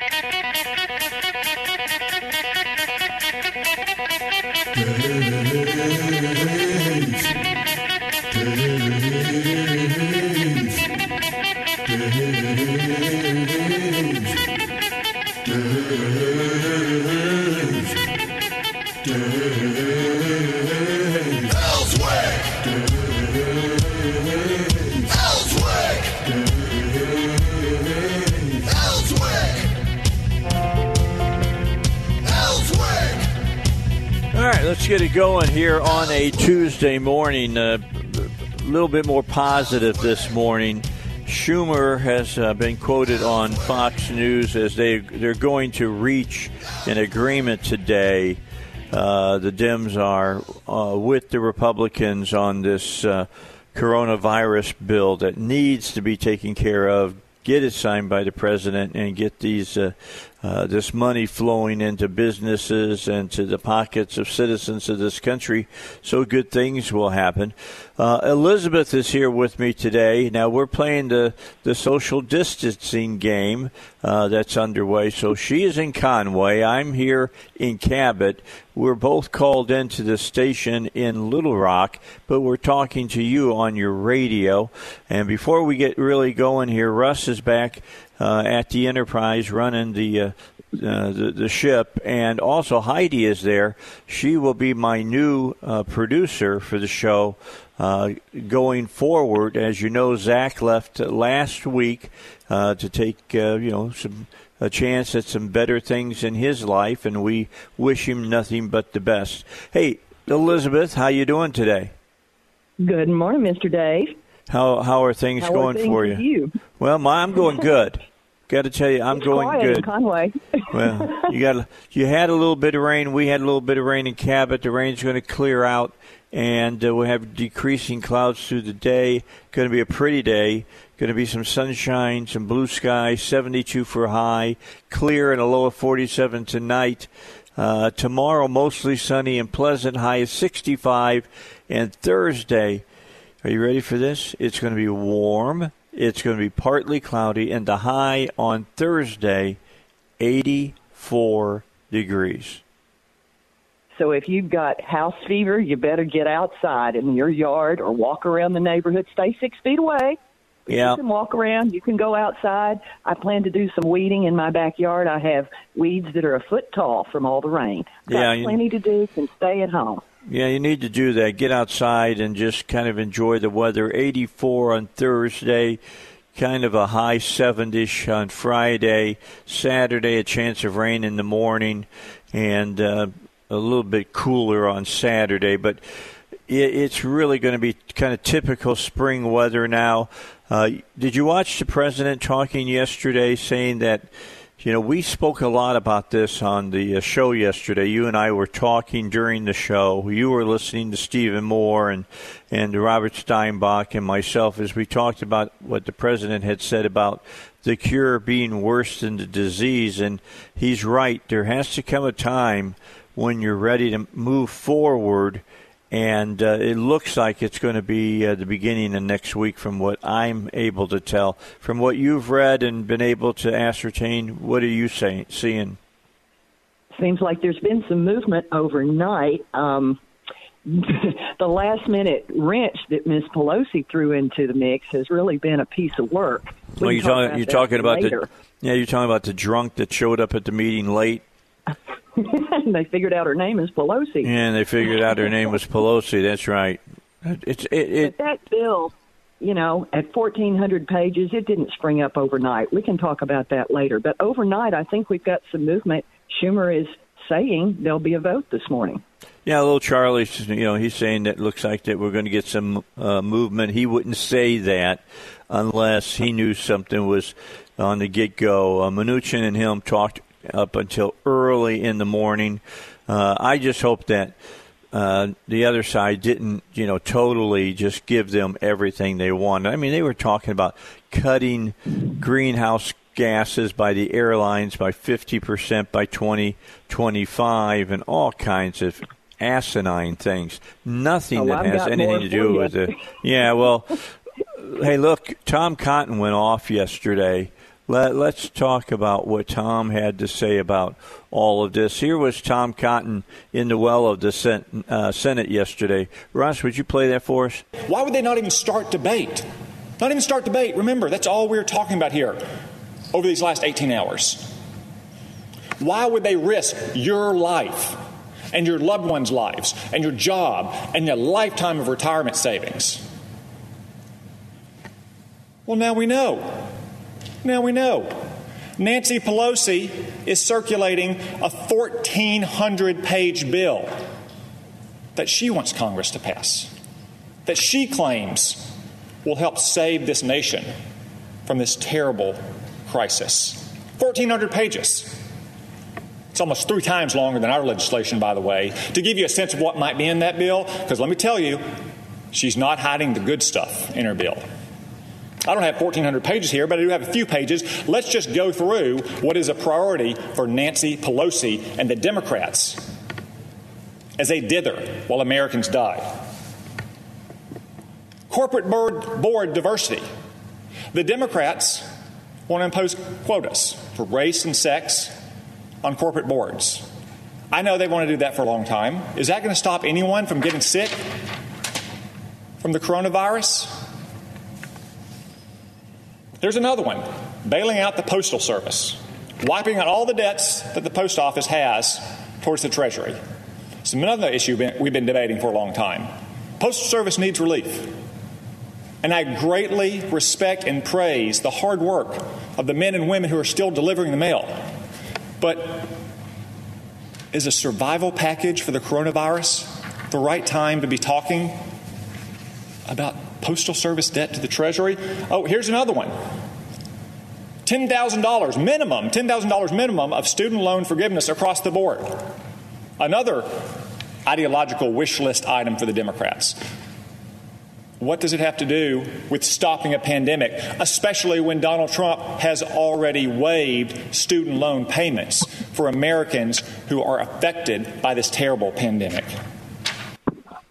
All get it going here on a Tuesday morning. Uh, a little bit more positive this morning. Schumer has uh, been quoted on Fox News as they they're going to reach an agreement today. Uh, the Dems are uh, with the Republicans on this uh, coronavirus bill that needs to be taken care of. Get it signed by the president and get these uh, this money flowing into businesses and to the pockets of citizens of this country, so good things will happen. Uh, Elizabeth is here with me today. Now we're playing the the social distancing game uh, that's underway. So she is in Conway. I'm here in Cabot. We're both called into the station in Little Rock, but we're talking to you on your radio. And before we get really going here, Russ is back uh, at the Enterprise running the, uh, uh, the, the ship, and also Heidi is there. She will be my new uh, producer for the show uh, going forward. As you know, Zach left last week uh, to take you know some a chance at some better things in his life, and we wish him nothing but the best. Hey, Elizabeth, how you doing today? Good morning, Mr. Dave. How how are things How going are things for you? you? Well, my, I'm going good. Got to tell you, I'm It's going good. Conway. Well, you got you had a little bit of rain. We had a little bit of rain in Cabot. The rain's going to clear out, and uh, we'll have decreasing clouds through the day. Going to be a pretty day. Going to be some sunshine, some blue sky. 72 for high, clear and a low of 47 tonight. Uh, tomorrow, mostly sunny and pleasant. High is 65, and Thursday. Are you ready for this? It's going to be warm. It's going to be partly cloudy, and the high on Thursday, 84 degrees. so if you've got house fever, you better get outside in your yard or walk around the neighborhood. Stay six feet away. Yeah. You can walk around. You can go outside. I plan to do some weeding in my backyard. I have weeds that are a foot tall from all the rain. Got Yeah, you- plenty to do. Can stay at home. Yeah, you need to do that. Get outside and just kind of enjoy the weather. 84 on Thursday, kind of a high 70s on Friday. Saturday, a chance of rain in the morning, and uh, a little bit cooler on Saturday. But it, it's really going to be kind of typical spring weather now. Uh, did you watch the president talking yesterday saying that? You know, we spoke a lot about this on the uh, show yesterday. You and I were talking during the show. You were listening to Stephen Moore and and Robert Steinbuch and myself as we talked about what the president had said about the cure being worse than the disease. And he's right. There has to come a time when you're ready to move forward and uh, it looks like it's going to be uh, the beginning of next week from what I'm able to tell. From what you've read and been able to ascertain, what are you saying, seeing? Seems like there's been some movement overnight. Um, the last minute wrench that Miss Pelosi threw into the mix has really been a piece of work. We Well, you're, talk talking, about you're talking about later. the yeah, you're talking about the drunk that showed up at the meeting late, and they figured out her name is Pelosi. and they figured out her name was Pelosi. That's right. It's it, it that bill, you know, at 1,400 pages, it didn't spring up overnight. We can talk about that later. But overnight, I think we've got some movement. Schumer is saying there'll be a vote this morning. Yeah, little Charlie's, you know, he's saying that looks like that we're going to get some uh, movement. He wouldn't say that unless he knew something was on the get go. Uh, Mnuchin and him talked up until early in the morning. Uh, I just hope that uh, the other side didn't, you know, totally just give them everything they wanted. I mean, they were talking about cutting greenhouse gases by the airlines by 50% by 2025 and all kinds of asinine things. Nothing oh, that I've has anything to do with it. Yeah, well, hey, look, Tom Cotton went off yesterday. Let, us talk about what Tom had to say about all of this. Here was Tom Cotton in the well of the uh, Senate yesterday. Ross, would you play that for us? Why would they not even start debate? Not even start debate. Remember, that's all we're talking about here over these last 18 hours. Why would they risk your life and your loved ones' lives and your job and a lifetime of retirement savings? Well, now we know. Now we know. Nancy Pelosi is circulating a 1,400 page bill that she wants Congress to pass, that she claims will help save this nation from this terrible crisis. 1,400 pages. It's almost three times longer than our legislation, by the way. To give you a sense of what might be in that bill, because let me tell you, she's not hiding the good stuff in her bill. I don't have 1,400 pages here, but I do have a few pages. Let's just go through what is a priority for Nancy Pelosi and the Democrats as they dither while Americans die. Corporate board, board diversity. The Democrats want to impose quotas for race and sex on corporate boards. I know they want to do that for a long time. Is that going to stop anyone from getting sick from the coronavirus? There's another one bailing out the Postal Service, wiping out all the debts that the post office has towards the Treasury. It's another issue we've been debating for a long time. Postal Service needs relief. And I greatly respect and praise the hard work of the men and women who are still delivering the mail. But is a survival package for the coronavirus the right time to be talking about Postal Service debt to the Treasury? Oh, here's another one $10,000 minimum, $10,000 minimum of student loan forgiveness across the board. Another ideological wish list item for the Democrats. What does it have to do with stopping a pandemic, especially when Donald Trump has already waived student loan payments for Americans who are affected by this terrible pandemic?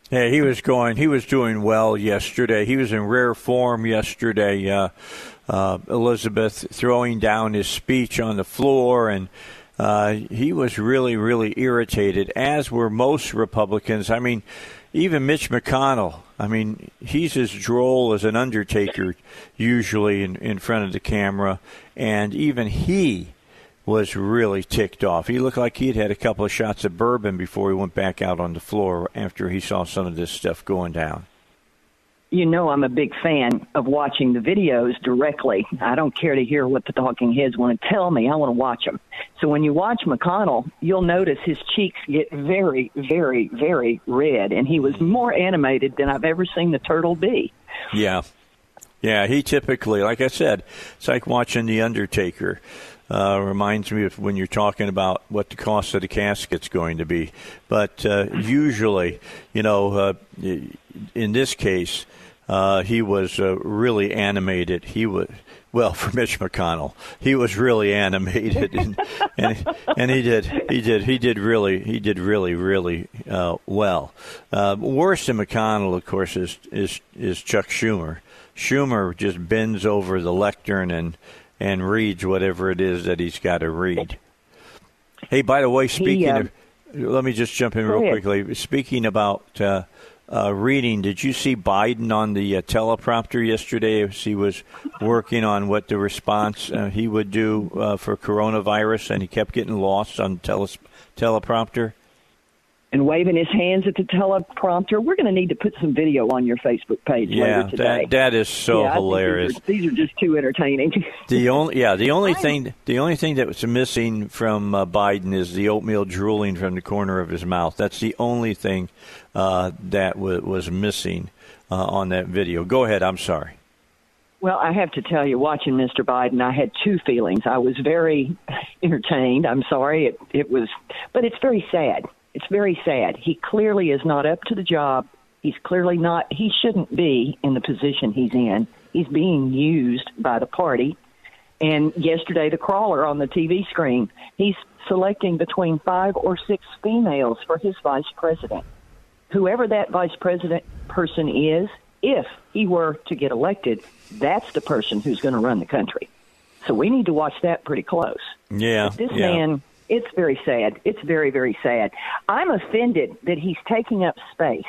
Yeah, he was going. He was doing well yesterday. He was in rare form yesterday. Uh, uh, Elizabeth throwing down his speech on the floor, and uh, he was really, really irritated. As were most Republicans. I mean, even Mitch McConnell. I mean, he's as droll as an undertaker usually in, in front of the camera, and even he was really ticked off. He looked like he'd had a couple of shots of bourbon before he went back out on the floor after he saw some of this stuff going down. You know, I'm a big fan of watching the videos directly. I don't care to hear what the talking heads want to tell me. I want to watch them. So when you watch McConnell, you'll notice his cheeks get very, very, very red, and he was more animated than I've ever seen the turtle be. Yeah. Yeah, he typically, like I said, it's like watching The Undertaker. Uh, reminds me of when you're talking about what the cost of the casket's going to be. But uh, usually, you know, uh, in this case, uh, he was uh, really animated. He was well for Mitch McConnell. He was really animated, and, and, and he did he did he did really he did really really uh, well. worse than McConnell, of course, is is is Chuck Schumer. Schumer just bends over the lectern and and reads whatever it is that he's got to read. Hey, by the way, speaking he, uh, of, let me just jump in real ahead. quickly. Speaking about uh, uh, reading, did you see Biden on the uh, teleprompter yesterday as he was working on what the response uh, he would do uh, for coronavirus, and he kept getting lost on tele- teleprompter? And waving his hands at the teleprompter. We're going to need to put some video on your Facebook page yeah, later today. That, that is so yeah, hilarious. These are, these are, just too entertaining. the only yeah, the only thing the only thing that was missing from uh, Biden is the oatmeal drooling from the corner of his mouth. That's the only thing uh, that w- was missing uh, on that video. Go ahead. I'm sorry. Well, I have to tell you, watching Mr. Biden, I had two feelings. I was very entertained. I'm sorry. It, it was, but it's very sad. It's very sad. He clearly is not up to the job. He's clearly not, he shouldn't be in the position he's in. He's being used by the party. And yesterday, the crawler on the TV screen, he's selecting between five or six females for his vice president. Whoever that vice president person is, if he were to get elected, that's the person who's going to run the country. So we need to watch that pretty close. Yeah. But this yeah. man, it's very sad. It's very, very sad. I'm offended that he's taking up space.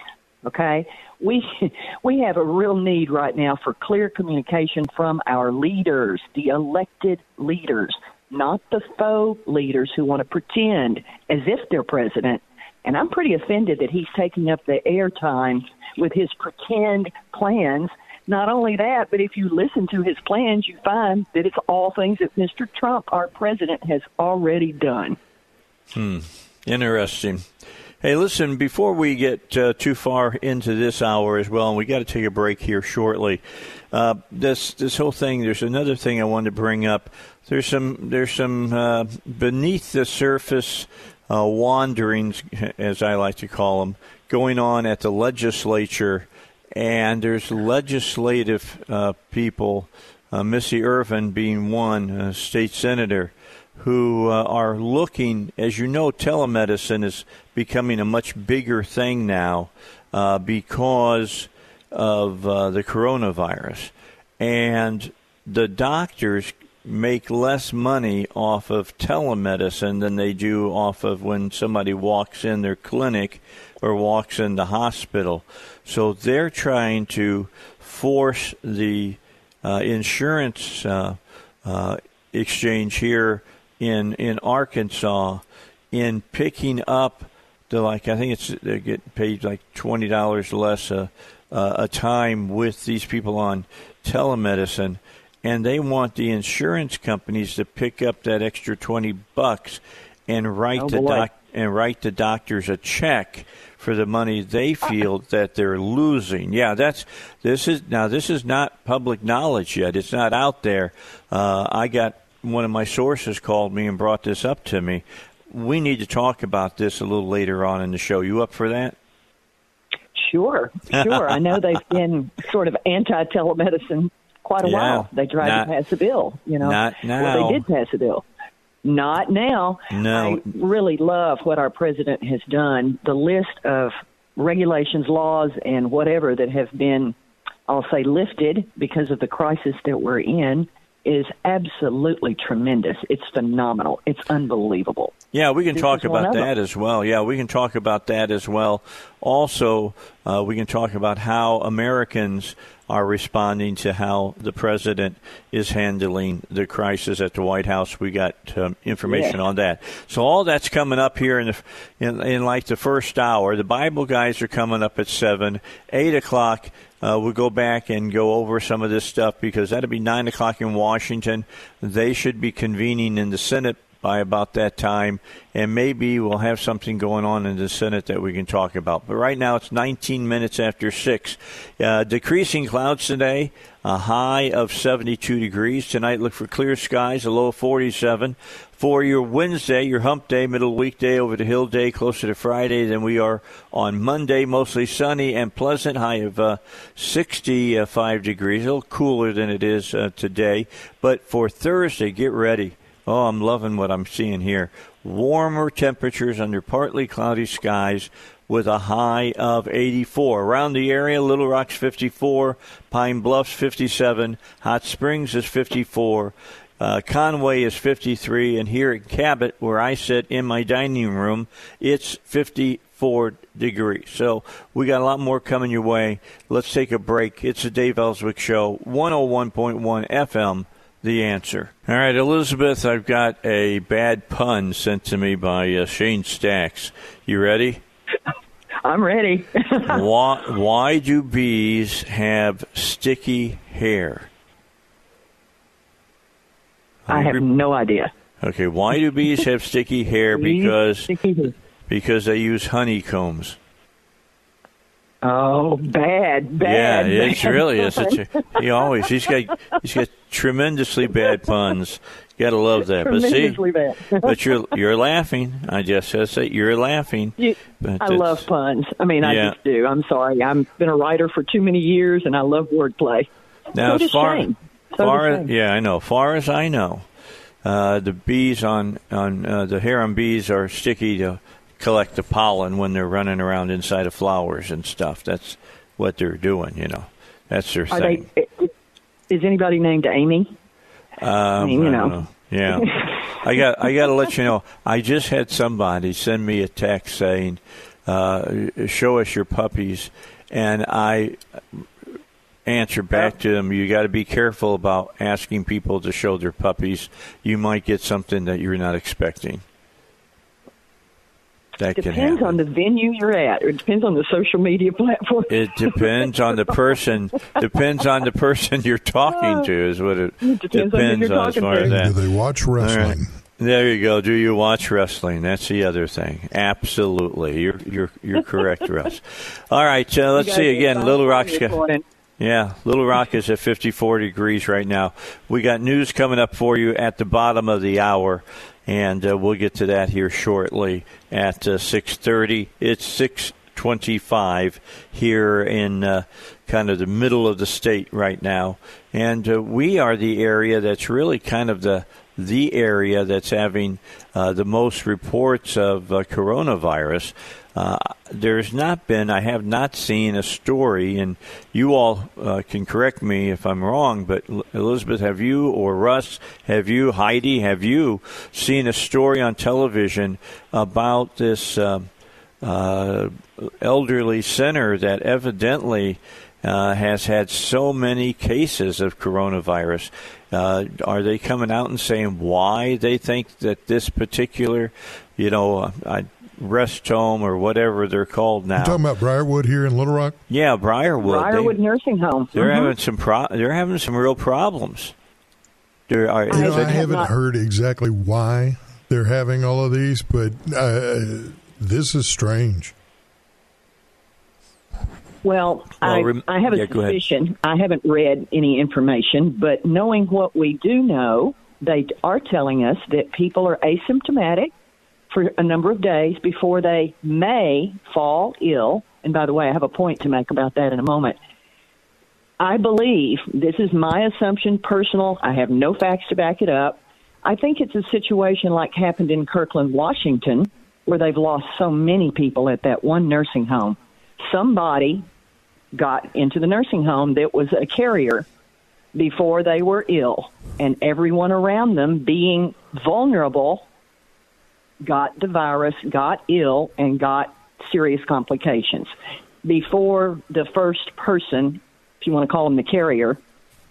Okay, we we have a real need right now for clear communication from our leaders, the elected leaders, not the faux leaders who want to pretend as if they're president. And I'm pretty offended that he's taking up the airtime with his pretend plans. Not only that, but if you listen to his plans, you find that it's all things that Mr. Trump, our president, has already done. Hmm. Interesting. Hey, listen, before we get uh, too far into this hour as well, and we got to take a break here shortly. Uh, this this whole thing. There's another thing I wanted to bring up. There's some there's some uh, beneath the surface uh, wanderings, as I like to call them, going on at the legislature, and there's legislative uh, people, uh, Missy Irvin being one, state senator who uh, are looking, as you know, telemedicine is becoming a much bigger thing now uh, because of uh, the coronavirus. And the doctors make less money off of telemedicine than they do off of when somebody walks in their clinic or walks in the hospital. So they're trying to force the uh, insurance uh, uh, exchange here in in Arkansas in picking up the like I think it's they get paid like twenty dollars less a a time with these people on telemedicine, and they want the insurance companies to pick up that extra twenty bucks and write oh, the doc and write the doctors a check for the money they feel that they're losing. Yeah, that's this is now this is not public knowledge yet. It's not out there. Uh, I got one of my sources called me and brought this up to me. We need to talk about this a little later on in the show. You up for that? Sure, sure. I know they've been sort of anti telemedicine quite a yeah, while. They tried not, to pass a bill, you know. Not now. Well, they did pass a bill. Not now. No. I really love what our president has done. The list of regulations, laws, and whatever that have been, I'll say, lifted because of the crisis that we're in is absolutely tremendous. It's phenomenal. It's unbelievable. Yeah, we can This talk about that as well. Yeah, we can talk about that as well. Also, uh, we can talk about how Americans are responding to how the president is handling the crisis at the White House. We got um, information Yeah. on that. So all that's coming up here in, the, in in like the first hour. The Bible guys are coming up at seven, eight o'clock. Uh, we'll go back and go over some of this stuff because that'll be nine o'clock in Washington. They should be convening in the Senate by about that time, and maybe we'll have something going on in the Senate that we can talk about. But right now it's 19 minutes after 6. Uh, decreasing clouds today, a high of 72 degrees. Tonight look for clear skies, a low of 47. For your Wednesday, your hump day, middle weekday, over the hill day, closer to Friday than we are on Monday. Mostly sunny and pleasant, high of uh, 65 degrees, a little cooler than it is uh, today. But for Thursday, get ready. Oh, I'm loving what I'm seeing here. Warmer temperatures under partly cloudy skies with a high of 84. Around the area, Little Rock's 54, Pine Bluff's 57, Hot Springs is 54. Uh, Conway is 53, and here at Cabot, where I sit in my dining room, it's 54 degrees. So we got a lot more coming your way. Let's take a break. It's the Dave Elswick Show, 101.1 FM. The answer. All right, Elizabeth, I've got a bad pun sent to me by uh, Shane Stacks. You ready? I'm ready. why, why do bees have sticky hair? I have no idea. Okay, why do bees have sticky hair? Because Sticky because they use honeycombs. Oh, bad, bad. yeah, it's bad really such a, he always he's got he's got tremendously bad puns. Got to love that. But see, Tremendously bad. but you're you're laughing. I just said that you're laughing. You- I love puns. I mean, I Yeah. just do. I'm sorry. I've been a writer for too many years, and I love wordplay. Now, so as far. So far as, yeah, I know. Far as I know, uh, the bees on on uh, the harem bees are sticky to collect the pollen when they're running around inside of flowers and stuff. That's what they're doing. You know, that's their Are thing. they? Is anybody named Amy? Um, mean, you I don't know. Yeah, I got. I got to let you know. I just had somebody send me a text saying, uh, "Show us your puppies," and I answer back to them. You got to be careful about asking people to show their puppies. You might get something that you're not expecting. That Depends on the venue you're at. It depends on the social media platform. It depends on the person. Depends on the person you're talking to. Is what it, It depends on who depends you're on as far to. as that. Do they watch All right. wrestling? There you go. Do you watch wrestling? That's the other thing. Absolutely, you're you're you're correct, Russ. All right, uh, let's see again. did Little fine Rock's this got yeah. Little Rock is at 54 degrees right now. We got news coming up for you at the bottom of the hour, and uh, we'll get to that here shortly at uh, 6:30. It's 6:25 here in uh, kind of the middle of the state right now, and uh, we are the area that's really kind of the the area that's having uh, the most reports of uh, coronavirus. Uh, there's not been, I have not seen a story, and you all uh, can correct me if I'm wrong, but Elizabeth, have you, or Russ, have you, Heidi, have you seen a story on television about this um uh, elderly center that evidently uh, has had so many cases of coronavirus. Uh, are they coming out and saying why they think that this particular, you know, uh, rest home or whatever they're called now? You talking about Briarwood here in Little Rock? yeah, Briarwood. Briarwood they, Nursing Home. they're Mhm. having some pro- They're having some real problems. There are, You know, I I have haven't not- heard exactly why they're having all of these, but uh, this is strange. Well, I, rem- I have a yeah, suspicion. I haven't read any information, but knowing what we do know, they are telling us that people are asymptomatic for a number of days before they may fall ill. And by the way, I have a point to make about that in a moment. I believe this is my assumption, personal. I have no facts to back it up. I think it's a situation like happened in Kirkland, Washington, where they've lost so many people at that one nursing home. Somebody got into the nursing home that was a carrier before they were ill, and everyone around them, being vulnerable, got the virus, got ill, and got serious complications. Before the first person, if you want to call them the carrier,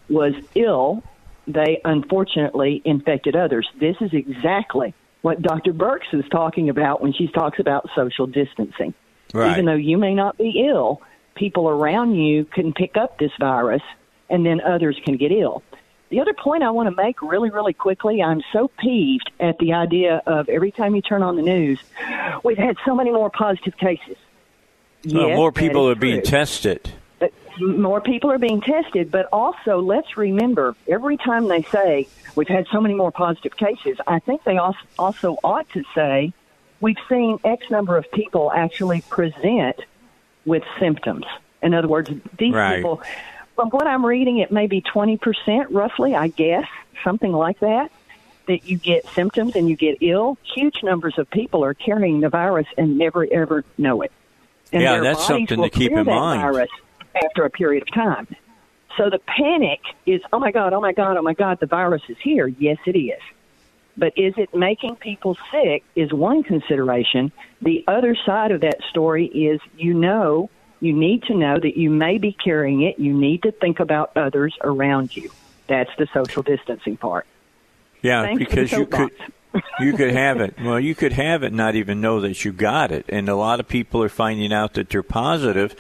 was ill, they unfortunately infected others. This is exactly what Dr. Birx is talking about when she talks about social distancing. Right. Even though you may not be ill, people around you can pick up this virus and then others can get ill. The other point I want to make really, really quickly I'm so peeved at the idea of every time you turn on the news, we've had so many more positive cases. Well, Yes, more people are being tested. but more people are being tested, but also let's remember every time they say we've had so many more positive cases, I think they also ought to say we've seen X number of people actually present with symptoms. In other words, these Right. people, from what I'm reading, it may be 20% roughly, I guess, something like that, that you get symptoms and you get ill. Huge numbers of people are carrying the virus and never ever know it. And Yeah, that's something to keep in mind. Virus after a period of time. So the panic is, oh my God, oh my God, oh my God, the virus is here. Yes, it is. But is it making people sick is one consideration. The other side of that story is you know, you need to know that you may be carrying it. You need to think about others around you. That's the social distancing part. Yeah, Thanks because you could. you could have it. Well, you could have it, not even know that you got it, and a lot of people are finding out that they're positive,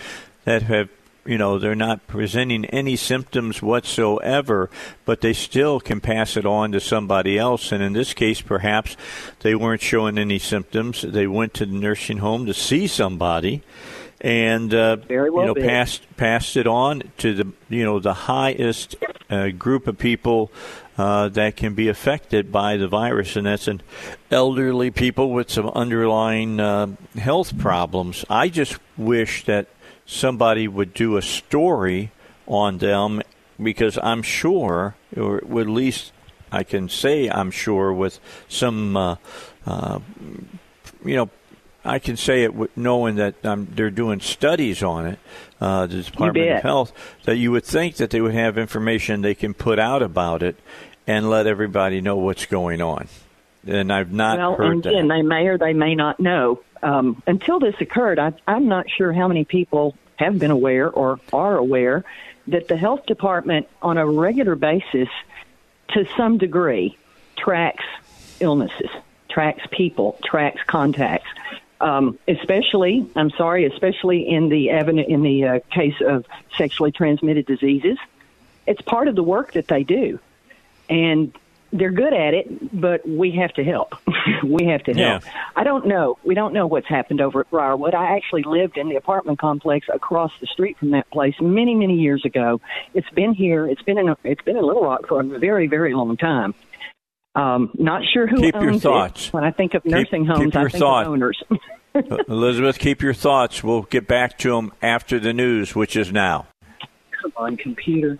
that have you know they're not presenting any symptoms whatsoever but they still can pass it on to somebody else and in this case perhaps they weren't showing any symptoms they went to the nursing home to see somebody and uh, well you know be. passed passed it on to the you know the highest uh, group of people uh, that can be affected by the virus, and that's an elderly people with some underlying uh, health problems. I just wish that somebody would do a story on them because I'm sure, or at least I can say I'm sure with some, uh, uh, you know, I can say it knowing that um, they're doing studies on it, uh, the Department of. Health, that you would think that they would have information they can put out about it and let everybody know what's going on. And I've not well, heard and that. again, they may or they may not know. Um, until this occurred, I, I'm not sure how many people have been aware or are aware that the health department, on a regular basis, to some degree, tracks illnesses, tracks people, tracks contacts. Um, especially, I'm sorry, especially in the aven- in the uh, case of sexually transmitted diseases, it's part of the work that they do, and they're good at it. But we have to help. we have to help. Yeah. I don't know. We don't know what's happened over at Briarwood. I actually lived in the apartment complex across the street from that place many, many years ago. It's been here. It's been in. A, it's been in Little Rock for a very, very long time. Um, not sure who Keep owns your it. When I think of Keep- nursing homes, keep I think thought. of owners. Elizabeth, keep your thoughts. We'll get back to them after the news, which is now. Come on, computer.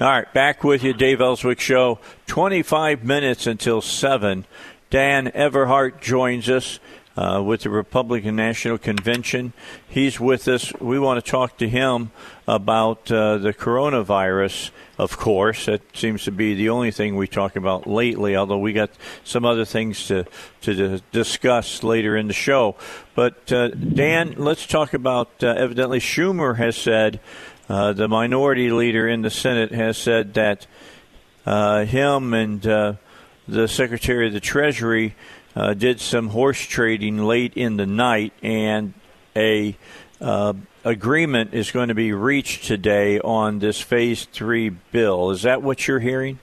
All right, back with you, Dave Elswick Show. 25 minutes until 7. Dan Everheart joins us uh, with the Republican National Convention. He's with us. We want to talk to him about uh, the coronavirus, of course. That seems to be the only thing we talk about lately, although we got some other things to, to discuss later in the show. But, uh, Dan, let's talk about uh, evidently Schumer has said. Uh, the minority leader in the Senate has said that uh, him and uh, the Secretary of the Treasury uh, did some horse trading late in the night, and a uh, agreement is going to be reached today on this Phase Three bill. Is that what you're hearing?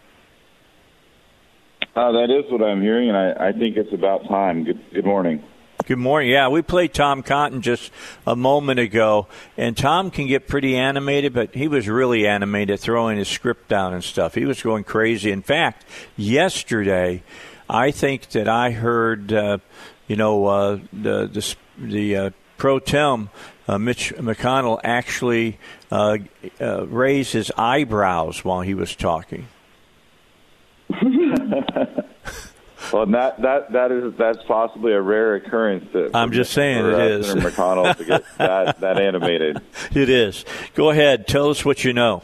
Uh, that is what I'm hearing, and I, I think it's about time. Good, good morning. Good morning. Yeah, we played Tom Cotton just a moment ago, and Tom can get pretty animated, but he was really animated throwing his script down and stuff. He was going crazy. In fact, yesterday, I think that I heard, uh, you know, uh, the the, the uh, pro tem uh, Mitch McConnell actually uh, uh, raise his eyebrows while he was talking. Well, that that that is that's possibly a rare occurrence. To, I'm just saying for, it is. Senator McConnell to get that that animated. It is. Go ahead. Tell us what you know.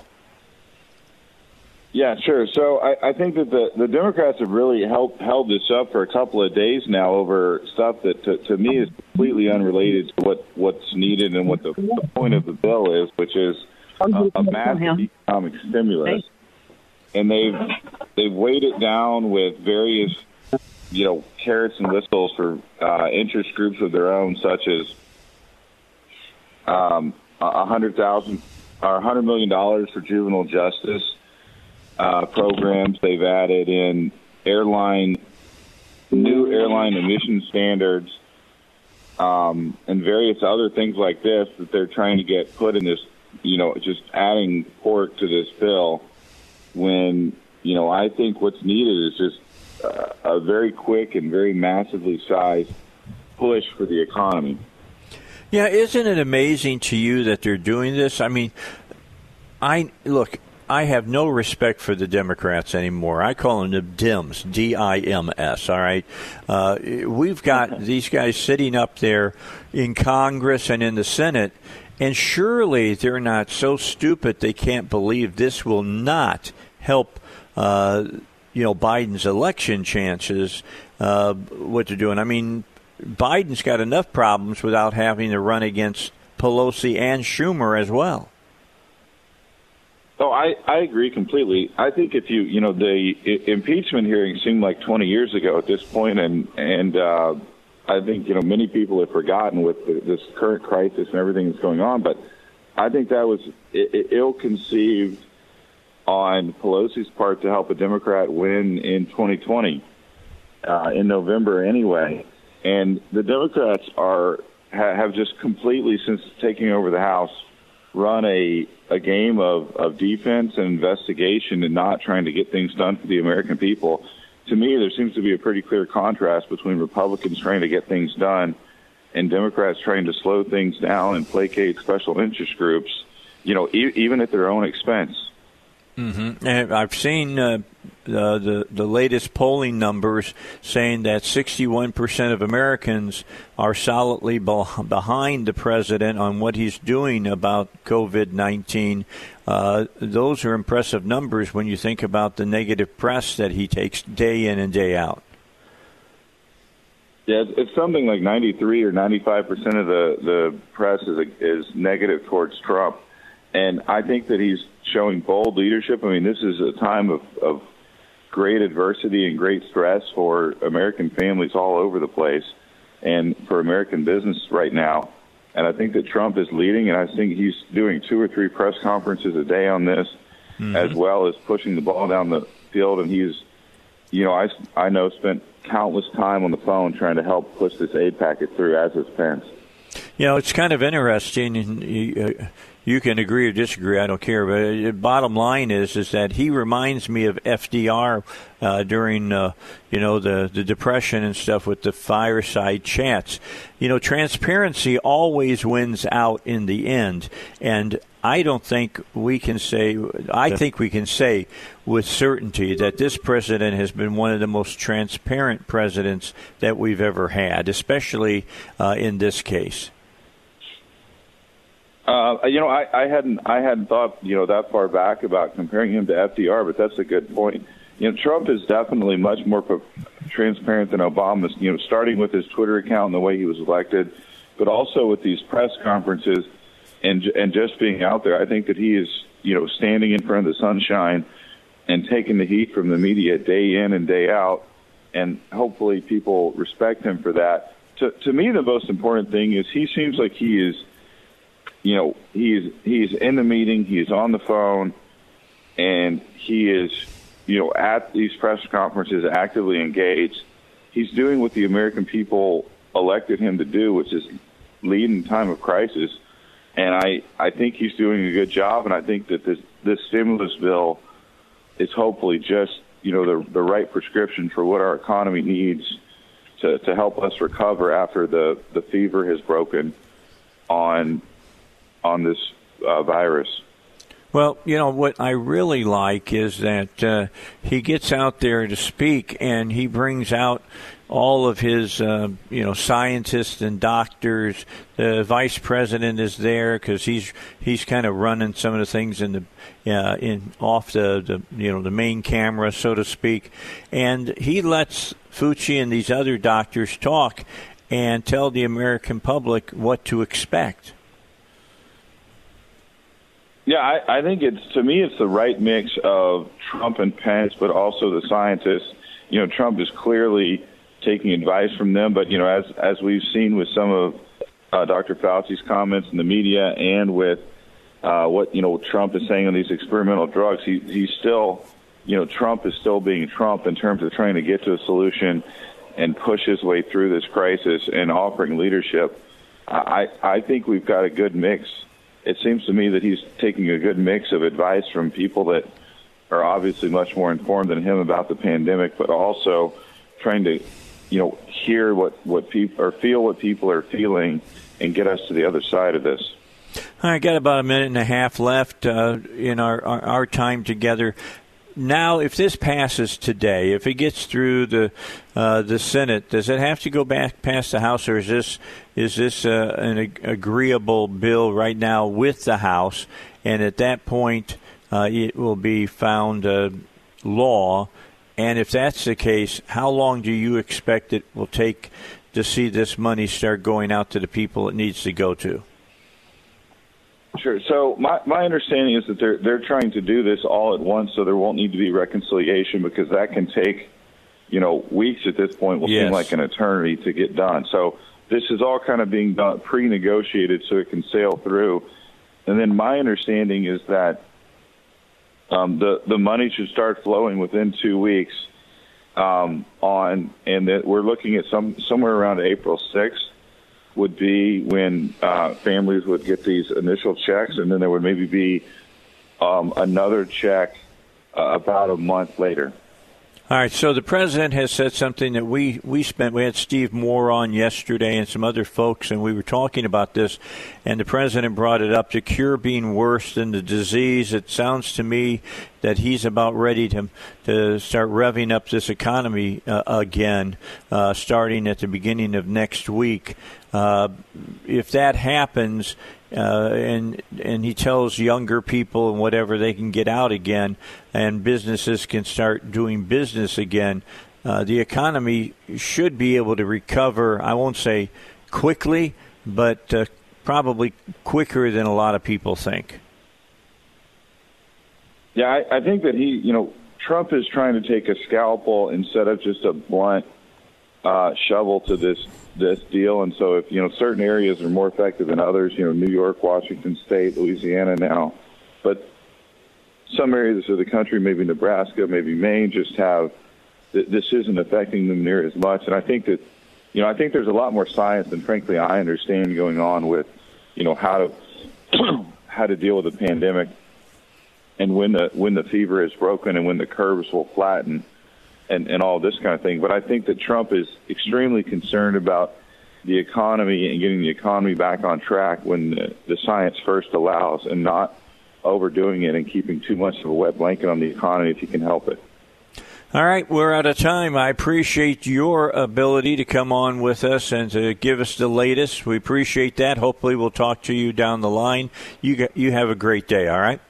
Yeah, sure. So I, I think that the, the Democrats have really held held this up for a couple of days now over stuff that to, to me is completely unrelated to what what's needed and what the, the point of the bill is, which is a, a massive economic stimulus. And they've they've weighed it down with various you know carrots and whistles for uh, interest groups of their own, such as um, a hundred thousand or a hundred million dollars for juvenile justice uh, programs. They've added in airline new airline emission standards um, and various other things like this that they're trying to get put in this. You know, just adding pork to this bill when you know I think what's needed is just uh, a very quick and very massively sized push for the economy. Yeah, isn't it amazing to you that they're doing this? I mean, I look. I have no respect for the Democrats anymore. I call them the Dims, D-I-M-S. All right, uh, we've got these guys sitting up there in Congress and in the Senate, and surely they're not so stupid they can't believe this will not help. Uh, you know Biden's election chances. Uh, what they're doing. I mean, Biden's got enough problems without having to run against Pelosi and Schumer as well. Oh, I, I agree completely. I think if you, you know, the impeachment hearing seemed like 20 years ago at this point, and and uh, I think you know many people have forgotten with the, this current crisis and everything that's going on. But I think that was ill-conceived on Pelosi's part to help a Democrat win in 2020 uh, in November anyway. And the Democrats are ha- have just completely since taking over the House run a a game of, of defense and investigation and not trying to get things done for the American people. To me, there seems to be a pretty clear contrast between Republicans trying to get things done and Democrats trying to slow things down and placate special interest groups, you know, e- even at their own expense. Mm-hmm. And I've seen uh, uh, the the latest polling numbers saying that 61% of Americans are solidly behind the president on what he's doing about COVID 19. Uh, those are impressive numbers when you think about the negative press that he takes day in and day out. Yeah, it's something like 93 or 95 percent of the the press is is negative towards Trump, and I think that he's showing bold leadership. I mean, this is a time of, of great adversity and great stress for American families all over the place and for American business right now. And I think that Trump is leading, and I think he's doing two or three press conferences a day on this, mm-hmm. as well as pushing the ball down the field. And he's, you know, I, I know spent countless time on the phone trying to help push this aid packet through as has Pence. You know, it's kind of interesting. Uh, you can agree or disagree. I don't care. But the bottom line is is that he reminds me of FDR uh, during uh, you know the the depression and stuff with the fireside chats. You know, transparency always wins out in the end, and I don't think we can say. I think we can say with certainty that this president has been one of the most transparent presidents that we've ever had, especially uh, in this case. Uh, you know, I, I hadn't I hadn't thought you know that far back about comparing him to FDR, but that's a good point. You know, Trump is definitely much more transparent than Obama. You know, starting with his Twitter account and the way he was elected, but also with these press conferences and and just being out there. I think that he is you know standing in front of the sunshine and taking the heat from the media day in and day out, and hopefully people respect him for that. To to me, the most important thing is he seems like he is you know, he's he's in the meeting, he's on the phone, and he is, you know, at these press conferences actively engaged. He's doing what the American people elected him to do, which is lead in time of crisis. And I, I think he's doing a good job, and I think that this this stimulus bill is hopefully just you know the the right prescription for what our economy needs to to help us recover after the the fever has broken on on this uh, virus. Well, you know what I really like is that uh, he gets out there to speak, and he brings out all of his, uh, you know, scientists and doctors. The vice president is there because he's he's kind of running some of the things in the uh, in off the, the you know the main camera, so to speak, and he lets Fauci and these other doctors talk and tell the American public what to expect. Yeah, I, I think it's to me it's the right mix of Trump and Pence, but also the scientists. You know, Trump is clearly taking advice from them, but you know, as as we've seen with some of uh, Dr. Fauci's comments in the media and with uh, what you know Trump is saying on these experimental drugs, he he's still, you know, Trump is still being Trump in terms of trying to get to a solution and push his way through this crisis and offering leadership. I I think we've got a good mix it seems to me that he's taking a good mix of advice from people that are obviously much more informed than him about the pandemic, but also trying to, you know, hear what what people or feel what people are feeling and get us to the other side of this. Right, got about a minute and a half left uh, in our, our, our time together now, if this passes today, if it gets through the uh, the Senate, does it have to go back past the House, or is this is this uh, an ag- agreeable bill right now with the House? And at that point, uh, it will be found law. And if that's the case, how long do you expect it will take to see this money start going out to the people it needs to go to? Sure. So my, my understanding is that they're they're trying to do this all at once, so there won't need to be reconciliation because that can take, you know, weeks at this point. Will Yes. seem like an eternity to get done. So this is all kind of being done pre-negotiated so it can sail through. And then my understanding is that um, the the money should start flowing within two weeks. Um, on and that we're looking at some somewhere around April sixth would be when uh, families would get these initial checks, and then there would maybe be um, another check uh, about a month later. All right, so the president has said something that we, we spent. We had Steve Moore on yesterday and some other folks, and we were talking about this. And the president brought it up the cure being worse than the disease. It sounds to me that he's about ready to to start revving up this economy uh, again, uh, starting at the beginning of next week. Uh, if that happens, uh, and and he tells younger people and whatever they can get out again, and businesses can start doing business again. Uh, the economy should be able to recover. I won't say quickly, but uh, probably quicker than a lot of people think. Yeah, I, I think that he, you know, Trump is trying to take a scalpel instead of just a blunt uh, shovel to this this deal. And so, if you know certain areas are more effective than others, you know, New York, Washington State, Louisiana now, but some areas of the country, maybe Nebraska, maybe Maine, just have th- this isn't affecting them near as much. And I think that, you know, I think there's a lot more science than frankly I understand going on with, you know, how to how to deal with the pandemic and when the when the fever is broken and when the curves will flatten and and all this kind of thing. But I think that Trump is extremely concerned about the economy and getting the economy back on track when the, the science first allows, and not overdoing it and keeping too much of a wet blanket on the economy if he can help it. All right, we're out of time. I appreciate your ability to come on with us and to give us the latest. We appreciate that. Hopefully, we'll talk to you down the line. You you have a great day. All right.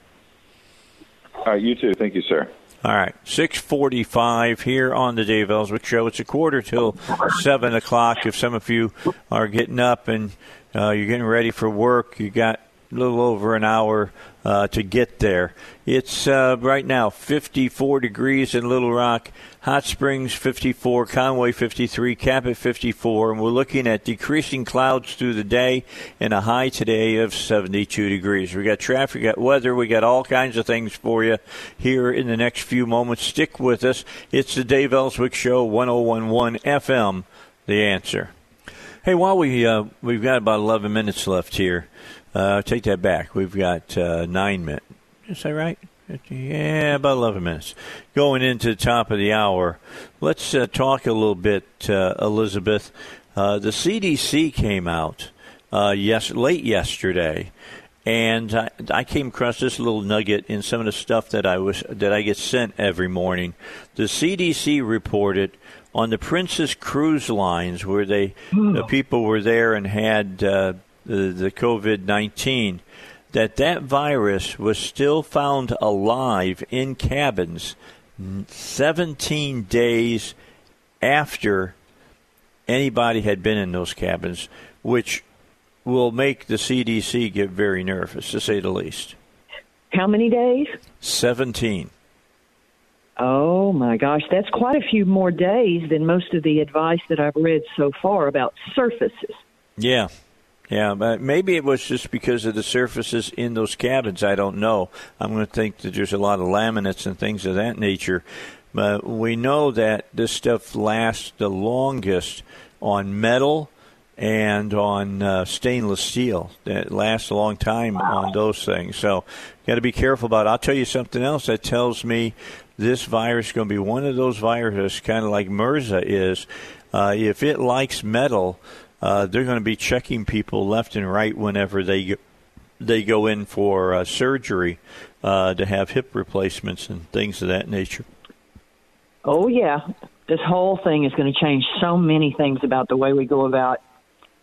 All right, you too. Thank you, sir. All right, six forty-five here on the Dave Elswick Show. It's a quarter till seven o'clock. If some of you are getting up and uh, you're getting ready for work, you got a little over an hour uh, to get there. It's uh, right now 54 degrees in Little Rock, Hot Springs 54, Conway 53, Cabot 54, and we're looking at decreasing clouds through the day and a high today of 72 degrees. We got traffic, we got weather, we got all kinds of things for you here in the next few moments. Stick with us. It's the Dave Elswick Show, 1011 FM, the answer. Hey, while we uh, we've got about 11 minutes left here, uh, take that back. We've got uh, nine minutes. Is that right? Yeah, about 11 minutes. Going into the top of the hour, let's uh, talk a little bit, uh, Elizabeth. Uh, the CDC came out uh, yes, late yesterday, and I, I came across this little nugget in some of the stuff that I was that I get sent every morning. The CDC reported on the Princess Cruise Lines, where they the people were there and had uh, the, the COVID nineteen, that that virus was still found alive in cabins 17 days after anybody had been in those cabins, which will make the CDC get very nervous, to say the least. How many days? 17. Oh my gosh, that's quite a few more days than most of the advice that I've read so far about surfaces. Yeah. Yeah, but maybe it was just because of the surfaces in those cabins. I don't know. I'm going to think that there's a lot of laminates and things of that nature. But we know that this stuff lasts the longest on metal and on uh, stainless steel. That lasts a long time on those things. So, got to be careful about. It. I'll tell you something else that tells me this virus is going to be one of those viruses, kind of like MRSA is. Uh, if it likes metal, uh, they're going to be checking people left and right whenever they go, they go in for uh, surgery uh, to have hip replacements and things of that nature. Oh yeah, this whole thing is going to change so many things about the way we go about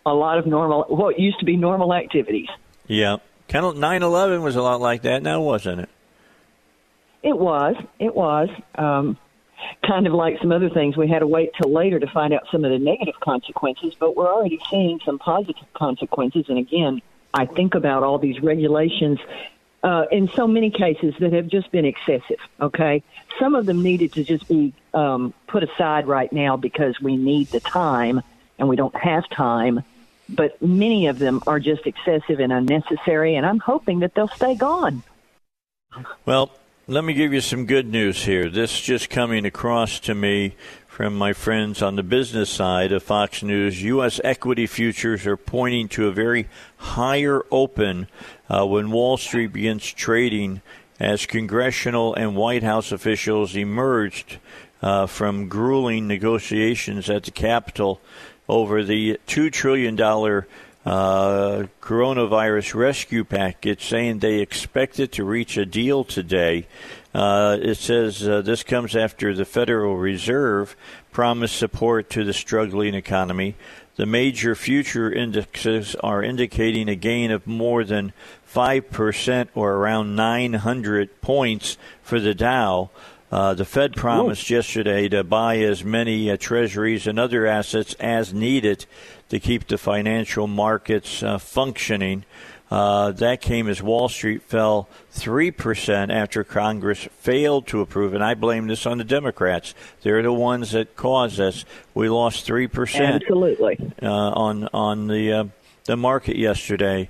a lot of normal, what used to be normal activities. Yeah, kind of 9/11 was a lot like that, now wasn't it? It was. It was. Um, kind of like some other things, we had to wait till later to find out some of the negative consequences, but we're already seeing some positive consequences. And again, I think about all these regulations uh, in so many cases that have just been excessive. Okay, some of them needed to just be um, put aside right now because we need the time and we don't have time. But many of them are just excessive and unnecessary, and I'm hoping that they'll stay gone. Well, let me give you some good news here. This just coming across to me from my friends on the business side of Fox News. U.S. equity futures are pointing to a very higher open uh, when Wall Street begins trading as congressional and White House officials emerged uh, from grueling negotiations at the Capitol over the $2 trillion uh, coronavirus rescue package, saying they expect it to reach a deal today. Uh, it says uh, this comes after the Federal Reserve promised support to the struggling economy. The major future indexes are indicating a gain of more than 5% or around 900 points for the Dow. Uh, the Fed promised yesterday to buy as many uh, treasuries and other assets as needed to keep the financial markets uh, functioning. Uh, that came as Wall Street fell 3% after Congress failed to approve, and I blame this on the Democrats. They're the ones that caused this. We lost 3% Absolutely. Uh, on, on the, uh, the market yesterday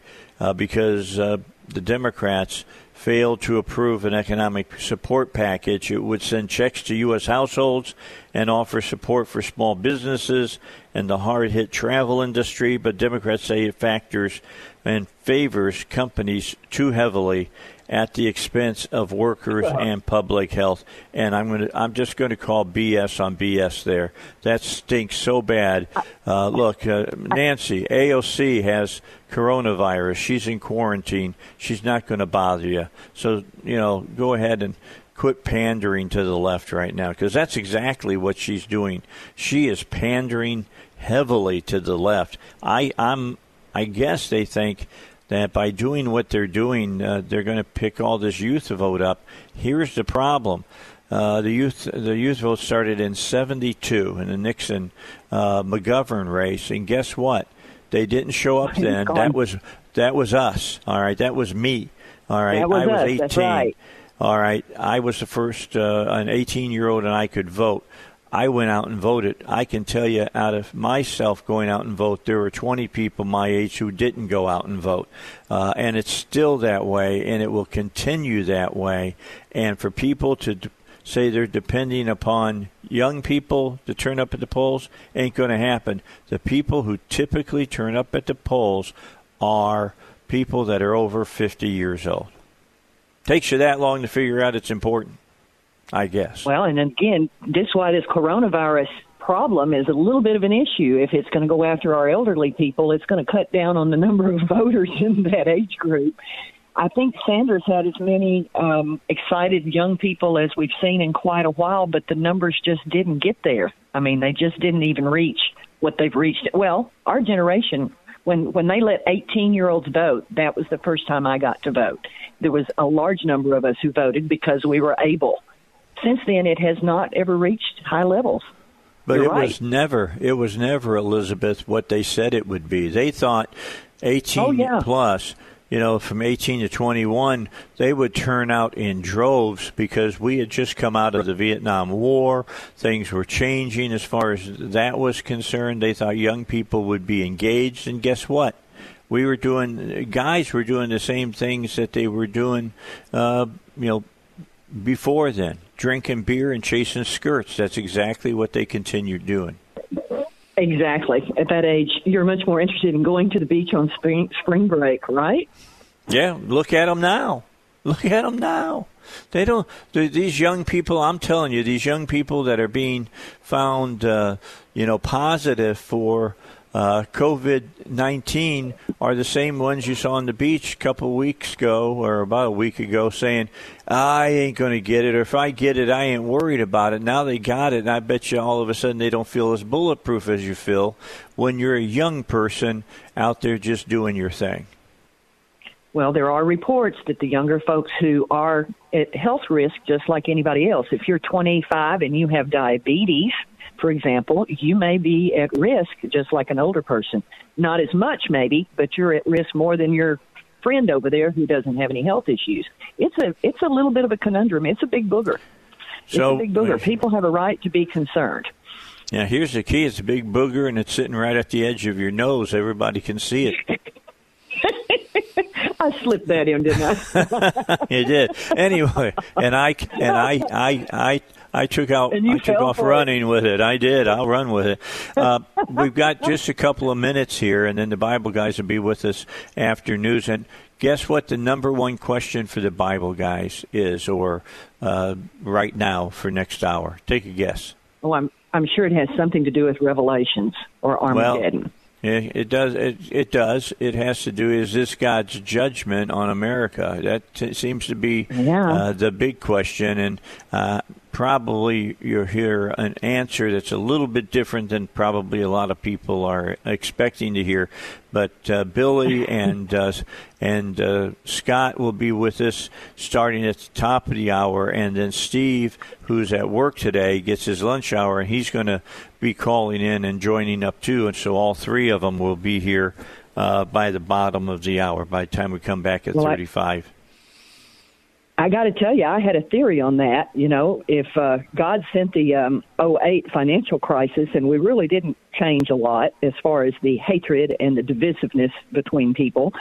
because the Democrats failed to approve an economic support package. It would send checks to U.S. households and offer support for small businesses and the hard hit travel industry, but Democrats say it factors and favors companies too heavily at the expense of workers and public health. And I'm going to, I'm just going to call BS on BS there. That stinks so bad. Uh, look, uh, Nancy, AOC has coronavirus. She's in quarantine. She's not going to bother you. So, you know, go ahead and quit pandering to the left right now because that's exactly what she's doing. She is pandering heavily to the left. I, I'm, I guess they think that by doing what they're doing, uh, they're going to pick all this youth vote up. Here's the problem. Uh, the youth the youth vote started in '72 in the Nixon uh, McGovern race, and guess what? They didn't show up then. That was that was us. All right, that was me. All right, was I was us. 18. Right. All right, I was the first uh, an 18 year old, and I could vote. I went out and voted. I can tell you, out of myself going out and vote, there were 20 people my age who didn't go out and vote. Uh, and it's still that way, and it will continue that way. And for people to d- say they're depending upon young people to turn up at the polls ain't going to happen. The people who typically turn up at the polls are people that are over 50 years old. Takes you that long to figure out it's important. I guess. Well, and again, this why this coronavirus problem is a little bit of an issue. If it's going to go after our elderly people, it's going to cut down on the number of voters in that age group. I think Sanders had as many um, excited young people as we've seen in quite a while, but the numbers just didn't get there. I mean, they just didn't even reach what they've reached. Well, our generation, when when they let 18 year olds vote, that was the first time I got to vote. There was a large number of us who voted because we were able since then it has not ever reached high levels. But You're it right. was never it was never Elizabeth what they said it would be. They thought 18 Oh, yeah. plus, you know, from 18 to 21, they would turn out in droves because we had just come out of the Vietnam War. Things were changing as far as that was concerned. They thought young people would be engaged and guess what? We were doing guys were doing the same things that they were doing uh, you know before then, drinking beer and chasing skirts. That's exactly what they continued doing. Exactly. At that age, you're much more interested in going to the beach on spring, spring break, right? Yeah, look at them now. Look at them now. They don't. th- These young people, I'm telling you, these young people that are being found, uh, you know, positive for uh, COVID 19 are the same ones you saw on the beach a couple weeks ago or about a week ago saying, I ain't going to get it, or if I get it, I ain't worried about it. Now they got it, and I bet you all of a sudden they don't feel as bulletproof as you feel when you're a young person out there just doing your thing. Well, there are reports that the younger folks who are at health risk, just like anybody else, if you're 25 and you have diabetes, for example, you may be at risk just like an older person. Not as much, maybe, but you're at risk more than your friend over there who doesn't have any health issues. It's a it's a little bit of a conundrum. It's a big booger. So, it's a big booger. People have a right to be concerned. Yeah, here's the key. It's a big booger, and it's sitting right at the edge of your nose. Everybody can see it. I slipped that in, didn't I? you did. Anyway, and I and I I I I took out And you I took off for it. running with it. I did. I'll run with it. Uh, we've got just a couple of minutes here, and then the Bible guys will be with us after news. And guess what? The number one question for the Bible guys is, or uh, right now for next hour. Take a guess. Oh, I'm I'm sure it has something to do with Revelations or Armageddon. Yeah, it does. It, it does. It has to do. Is this God's judgment on America? That t- seems to be Yeah. uh, the big question, and uh, probably you'll hear an answer that's a little bit different than probably a lot of people are expecting to hear. But uh, Billy and uh, and uh, Scott will be with us starting at the top of the hour, and then Steve, who's at work today, gets his lunch hour, and he's going to be calling in and joining up too. And so all three of them will be here uh, by the bottom of the hour. By the time we come back at Well, I- thirty-five. I got to tell you, I had a theory on that. You know, if uh, God sent the um, 08 financial crisis and we really didn't change a lot as far as the hatred and the divisiveness between people,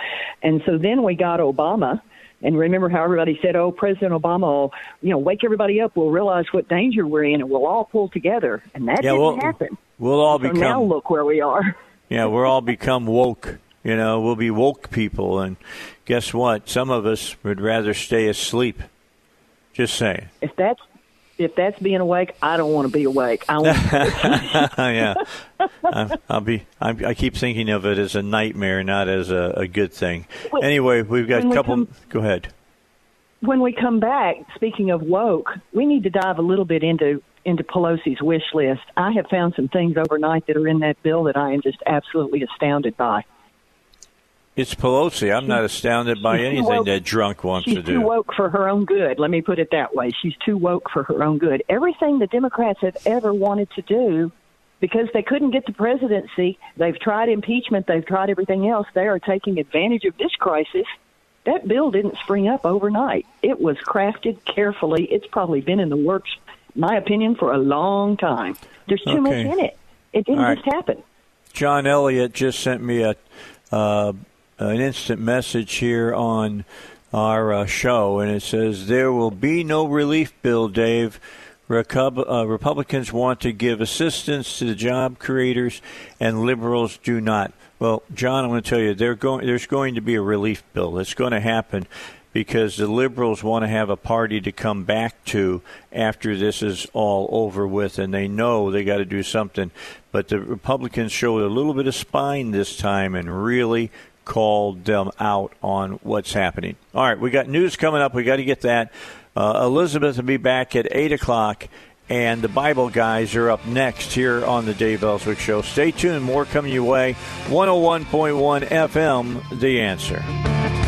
and so then we got Obama. And remember how everybody said, "Oh, President Obama will, you know, wake everybody up. We'll realize what danger we're in, and we'll all pull together." And that Yeah, didn't we'll- happen. We'll all So become now look where we are. Yeah, we're all become woke. You know, we'll be woke people, and guess what? Some of us would rather stay asleep. Just saying. If that's if that's being awake, I don't want to be awake. I want yeah, I, I'll be. I, I keep thinking of it as a nightmare, not as a, a good thing. Well, Anyway, we've got a couple. come- go ahead. when we come back, speaking of woke, we need to dive a little bit into into Pelosi's wish list. I have found some things overnight that are in that bill that I am just absolutely astounded by. It's Pelosi. I'm not astounded by anything woke. that drunk wants to do. She's to too woke for her own good. Let me put it that way. She's too woke for her own good. Everything the Democrats have ever wanted to do, because they couldn't get the presidency, they've tried impeachment, they've tried everything else. They are taking advantage of this crisis. That bill didn't spring up overnight. It was crafted carefully. It's probably been in the works, my opinion, for a long time. There's too much in it. It didn't All right. just happen. John Elliott just sent me a uh, an instant message here on our uh, show, and it says there will be no relief bill, Dave. Recub- uh, Republicans want to give assistance to the job creators, and liberals do not. Well, John, I'm going to tell you, going, there's going to be a relief bill. It's going to happen because the liberals want to have a party to come back to after this is all over with, and they know they got to do something. But the Republicans showed a little bit of spine this time and really called them out on what's happening. All right, we got news coming up. We got to get that. Uh, Elizabeth will be back at 8 o'clock, and the Bible guys are up next here on the Dave Elswick Show. Stay tuned. More coming your way. 101.1 FM, The Answer.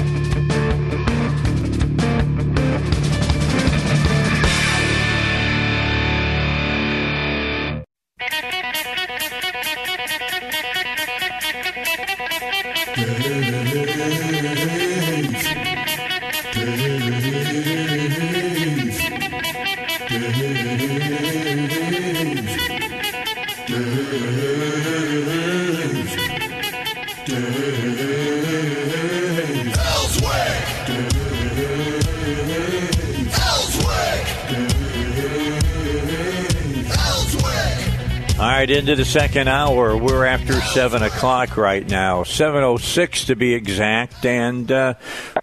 Right, into the second hour. We're after seven o'clock right now, seven oh six to be exact, and uh,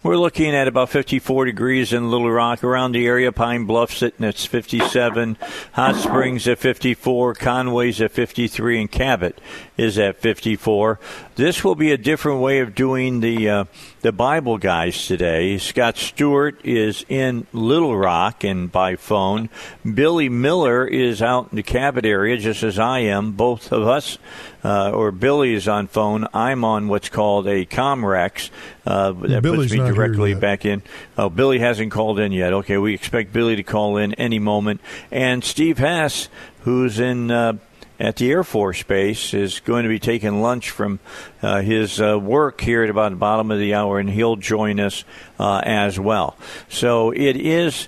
we're looking at about fifty-four degrees in Little Rock, around the area. Pine Bluff sitting at fifty-seven, Hot Springs at fifty-four, Conway's at fifty-three, and Cabot is at fifty-four. This will be a different way of doing the uh, the Bible guys today. Scott Stewart is in Little Rock and by phone. Billy Miller is out in the Cabot area, just as I am. Both of us, uh, or Billy is on phone. I'm on what's called a Comrex. Uh, that Billy's puts me directly back in. Oh, Billy hasn't called in yet. Okay, we expect Billy to call in any moment. And Steve Hess, who's in. Uh, at the Air Force Base is going to be taking lunch from uh, his uh, work here at about the bottom of the hour, and he'll join us uh, as well. So it is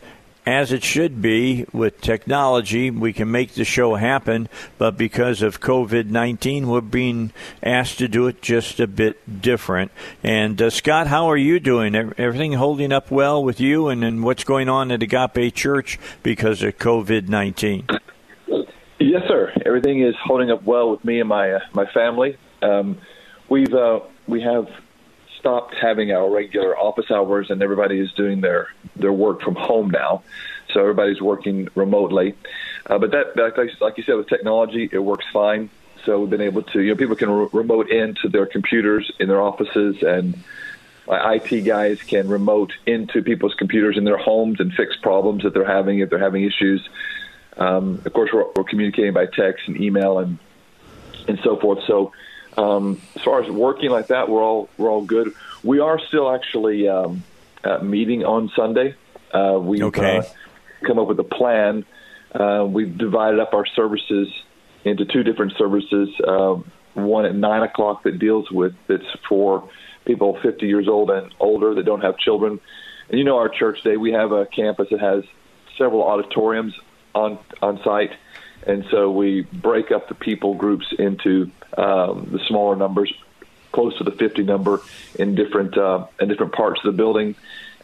as it should be with technology. We can make the show happen, but because of COVID 19, we're being asked to do it just a bit different. And uh, Scott, how are you doing? Everything holding up well with you and, and what's going on at Agape Church because of COVID 19? Yes, sir. Everything is holding up well with me and my uh, my family. Um, we've uh, we have stopped having our regular office hours, and everybody is doing their their work from home now. So everybody's working remotely. Uh, but that, like, like you said, with technology, it works fine. So we've been able to, you know, people can re- remote into their computers in their offices, and my IT guys can remote into people's computers in their homes and fix problems that they're having if they're having issues. Um, of course, we're, we're communicating by text and email and and so forth. So um, as far as working like that, we're all we're all good. We are still actually um, uh, meeting on Sunday. Uh, we've okay. uh, come up with a plan. Uh, we've divided up our services into two different services. Uh, one at nine o'clock that deals with it's for people 50 years old and older that don't have children. And you know our church day, we have a campus that has several auditoriums on on site, and so we break up the people groups into um, the smaller numbers, close to the 50 number, in different uh, in different parts of the building,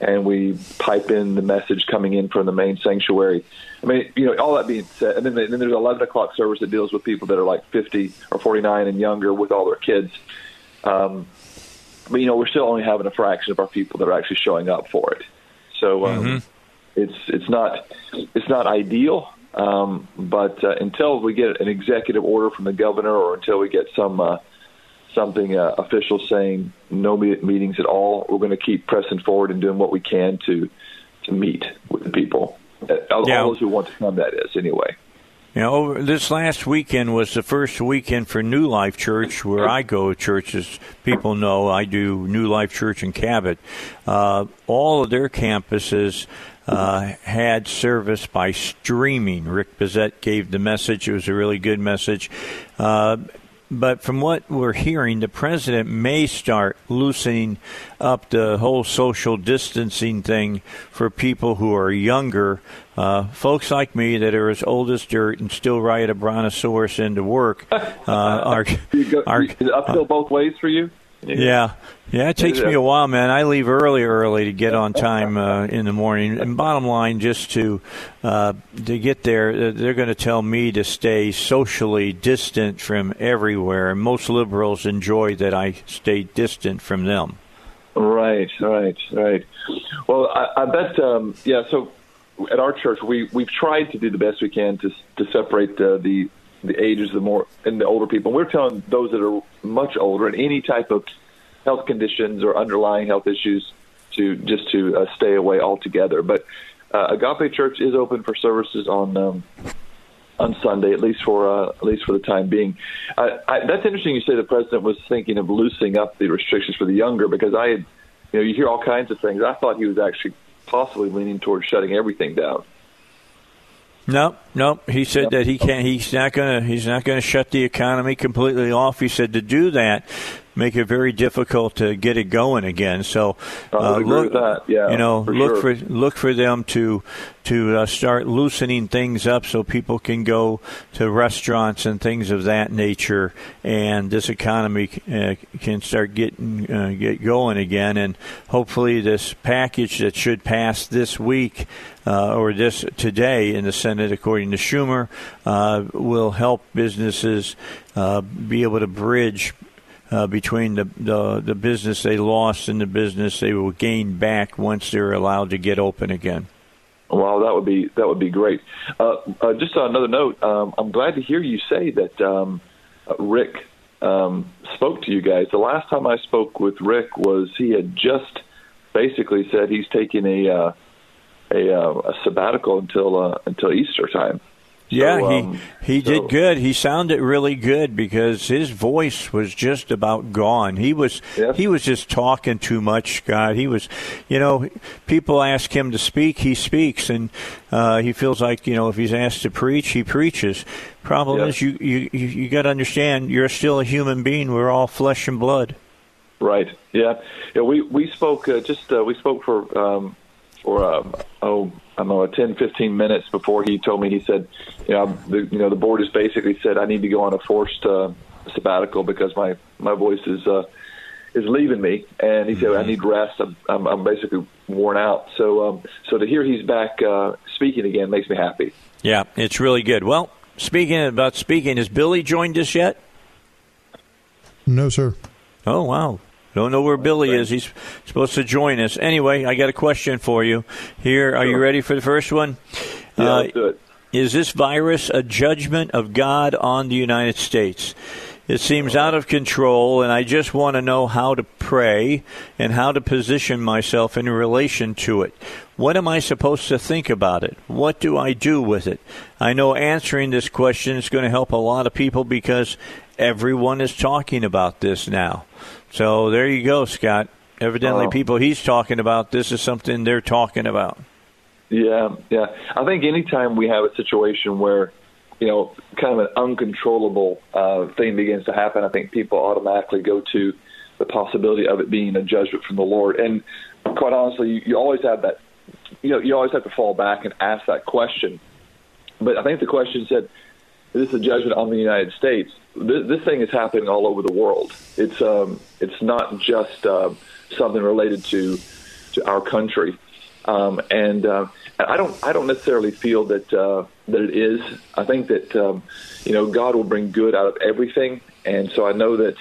and we pipe in the message coming in from the main sanctuary. I mean, you know, all that being said, and then, then there's 11 o'clock service that deals with people that are like 50 or 49 and younger with all their kids. Um, but you know, we're still only having a fraction of our people that are actually showing up for it. So um, mm-hmm. It's it's not it's not ideal, um, but uh, until we get an executive order from the governor, or until we get some uh, something uh, official saying no meetings at all, we're going to keep pressing forward and doing what we can to to meet with the people, uh, all, yeah. those who want to come. That is anyway. You know, this last weekend was the first weekend for New Life Church, where I go to church. As people know, I do New Life Church in Cabot. Uh, all of their campuses uh, had service by streaming. Rick Bezet gave the message. It was a really good message. Uh, but from what we're hearing, the president may start loosening up the whole social distancing thing for people who are younger. Uh, folks like me that are as old as dirt and still ride a brontosaurus into work uh, are, go, are uphill uh, both ways for you. Yeah, yeah, it takes me a while, man. I leave early, early to get on time uh, in the morning. And bottom line, just to uh, to get there, they're going to tell me to stay socially distant from everywhere. And most liberals enjoy that I stay distant from them. Right, right, right. Well, I, I bet, um, yeah. So at our church, we we've tried to do the best we can to to separate uh, the the ages, the more and the older people. we're telling those that are much older and any type of health conditions or underlying health issues to just to uh, stay away altogether. But uh, Agape Church is open for services on um, on Sunday, at least for uh, at least for the time being. I, I, that's interesting. You say the president was thinking of loosening up the restrictions for the younger because I, had, you know, you hear all kinds of things. I thought he was actually possibly leaning towards shutting everything down. No, no. He said that he can't. He's not going to. He's not going to shut the economy completely off. He said to do that, make it very difficult to get it going again. So uh, look, yeah, you know, for look sure. for look for them to to uh, start loosening things up so people can go to restaurants and things of that nature, and this economy uh, can start getting uh, get going again. And hopefully, this package that should pass this week uh, or this today in the Senate, according to Schumer, uh, will help businesses be able to bridge uh, between the, the, the business they lost and the business they will gain back once they're allowed to get open again. Well, that would be that would be great. Uh, uh, just on another note, um, I'm glad to hear you say that um, Rick um, spoke to you guys. The last time I spoke with Rick was he had just basically said he's taking a uh, a, uh, a sabbatical until uh, until Easter time. Yeah, So, um, he he so- did good. He sounded really good because his voice was just about gone. He was he was just talking too much, Scott. He was, you know, people ask him to speak, he speaks, and uh, he feels like you know if he's asked to preach, he preaches. Problem Yeah. is, you you you, you got to understand, you're still a human being. We're all flesh and blood. Right. Yeah. Yeah. We we spoke uh, just uh, we spoke for um, for um, oh I don't know 10, 15 minutes before he told me he said you know the you know the board has basically said I need to go on a forced uh, sabbatical because my my voice is uh, is leaving me and he said I need rest I'm I'm, I'm basically worn out so um, so to hear he's back uh, speaking again makes me happy. Yeah, it's really good. Well, speaking about speaking, has Billy joined us yet? No, sir. Oh wow. Don't know where Billy is. He's supposed to join us. Anyway, I got a question for you. Here, are you ready for the first one? Yeah, Uh, do it. Is this virus a judgment of God on the United States? It seems out of control, and I just want to know how to pray and how to position myself in relation to it. What am I supposed to think about it? What do I do with it? I know answering this question is going to help a lot of people because everyone is talking about this now. So there you go, Scott. Evidently, Oh. people he's talking about, this is something they're talking about. Yeah, yeah. I think anytime we have a situation where, you know, kind of an uncontrollable uh, thing begins to happen, I think people automatically go to the possibility of it being a judgment from the Lord. And quite honestly, you, you always have that, you know, you always have to fall back and ask that question. But I think the question said, is a judgment on the United States? This, this thing is happening all over the world. It's um, it's not just uh, something related to to our country. Um, and uh, I don't I don't necessarily feel that uh, that it is. I think that um, you know God will bring good out of everything, and so I know that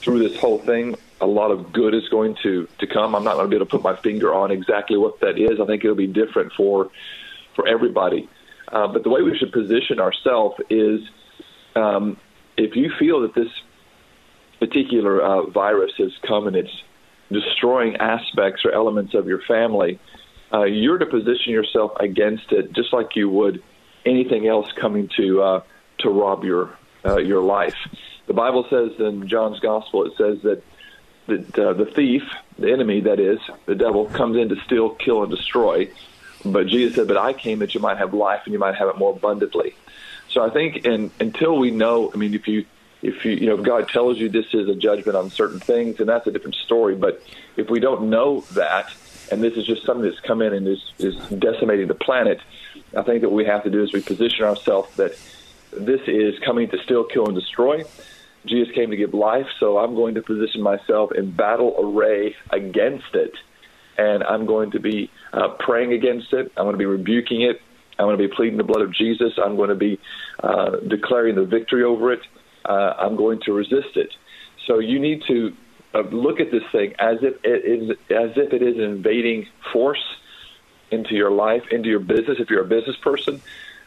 through this whole thing, a lot of good is going to to come. I'm not going to be able to put my finger on exactly what that is. I think it'll be different for for everybody. Uh, but the way we should position ourselves is um, if you feel that this particular uh, virus has come and it's destroying aspects or elements of your family, uh, you're to position yourself against it just like you would anything else coming to uh, to rob your uh, your life. The Bible says in John's Gospel, it says that that uh, the thief, the enemy, that is the devil, comes in to steal, kill, and destroy. But Jesus said, "But I came that you might have life and you might have it more abundantly." So I think, and until we know, I mean, if you if you you know if God tells you this is a judgment on certain things, and that's a different story. But if we don't know that, and this is just something that's come in and is is decimating the planet, I think that what we have to do is we position ourselves that this is coming to steal, kill, and destroy. Jesus came to give life, so I'm going to position myself in battle array against it, and I'm going to be uh, praying against it. I'm going to be rebuking it. I'm going to be pleading the blood of Jesus. I'm going to be uh, declaring the victory over it. Uh, I'm going to resist it. So you need to uh, look at this thing as if it is as if it is an invading force into your life, into your business. If you're a business person,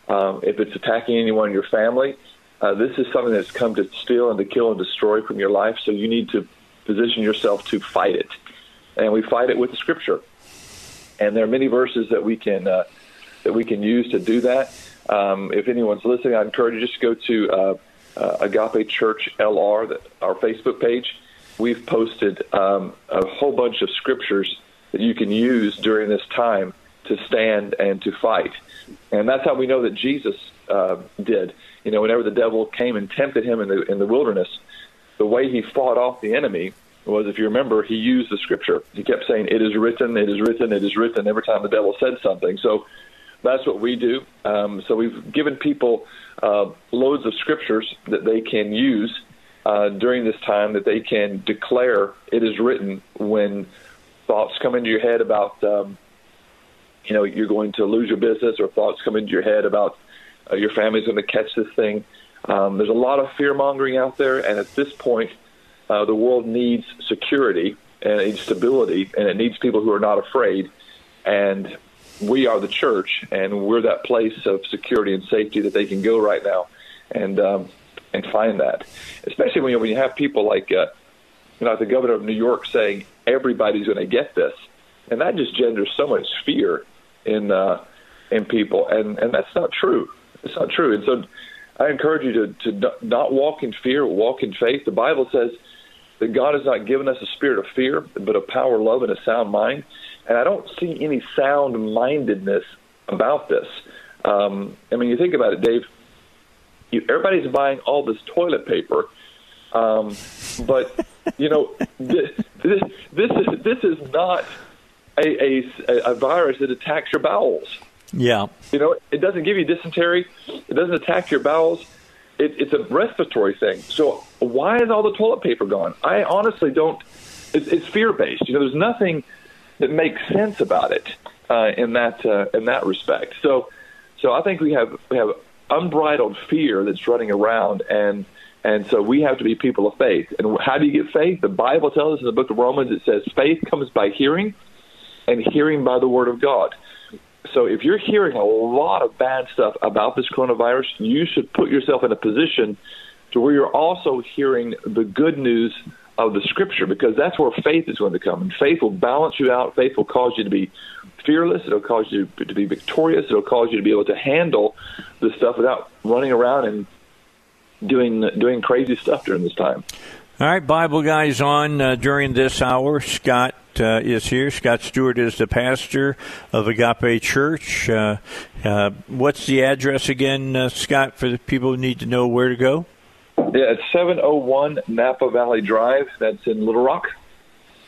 um, if it's attacking anyone in your family, uh, this is something that's come to steal and to kill and destroy from your life. So you need to position yourself to fight it, and we fight it with the Scripture. And there are many verses that we can uh, that we can use to do that. Um, if anyone's listening, I encourage you just go to uh, uh, Agape Church LR, our Facebook page. We've posted um, a whole bunch of scriptures that you can use during this time to stand and to fight. And that's how we know that Jesus uh, did. You know, whenever the devil came and tempted him in the in the wilderness, the way he fought off the enemy was, if you remember, he used the scripture. He kept saying, "It is written, it is written, it is written." Every time the devil said something, so that's what we do. Um, so we've given people uh, loads of scriptures that they can use uh, during this time that they can declare it is written when thoughts come into your head about um, you know you're going to lose your business or thoughts come into your head about uh, your family's going to catch this thing. Um, there's a lot of fear mongering out there, and at this point, uh, the world needs security and it needs stability, and it needs people who are not afraid. And we are the church, and we're that place of security and safety that they can go right now, and um, and find that. Especially when you, when you have people like uh, you know the governor of New York saying everybody's going to get this, and that just genders so much fear in uh, in people, and and that's not true. It's not true. And so I encourage you to, to not walk in fear, walk in faith. The Bible says that God has not given us a spirit of fear, but a power, love, and a sound mind. And I don't see any sound mindedness about this. Um, I mean, you think about it, Dave. You, everybody's buying all this toilet paper, um, but you know this, this, this is this is not a, a, a virus that attacks your bowels. Yeah. You know, it doesn't give you dysentery. It doesn't attack your bowels. It, it's a respiratory thing. So why is all the toilet paper gone? I honestly don't. It's, it's fear based. You know, there's nothing that makes sense about it uh, in that uh, in that respect. So, so I think we have we have unbridled fear that's running around, and and so we have to be people of faith. And how do you get faith? The Bible tells us in the book of Romans it says faith comes by hearing, and hearing by the word of God. So if you're hearing a lot of bad stuff about this coronavirus, you should put yourself in a position to where you're also hearing the good news of the scripture because that's where faith is going to come. And faith will balance you out. Faith will cause you to be fearless. It'll cause you to be victorious. It'll cause you to be able to handle the stuff without running around and doing doing crazy stuff during this time. All right, Bible guys on uh, during this hour. Scott uh, is here. Scott Stewart is the pastor of Agape Church. Uh, uh, what's the address again, uh, Scott, for the people who need to know where to go? Yeah, it's 701 Napa Valley Drive. That's in Little Rock.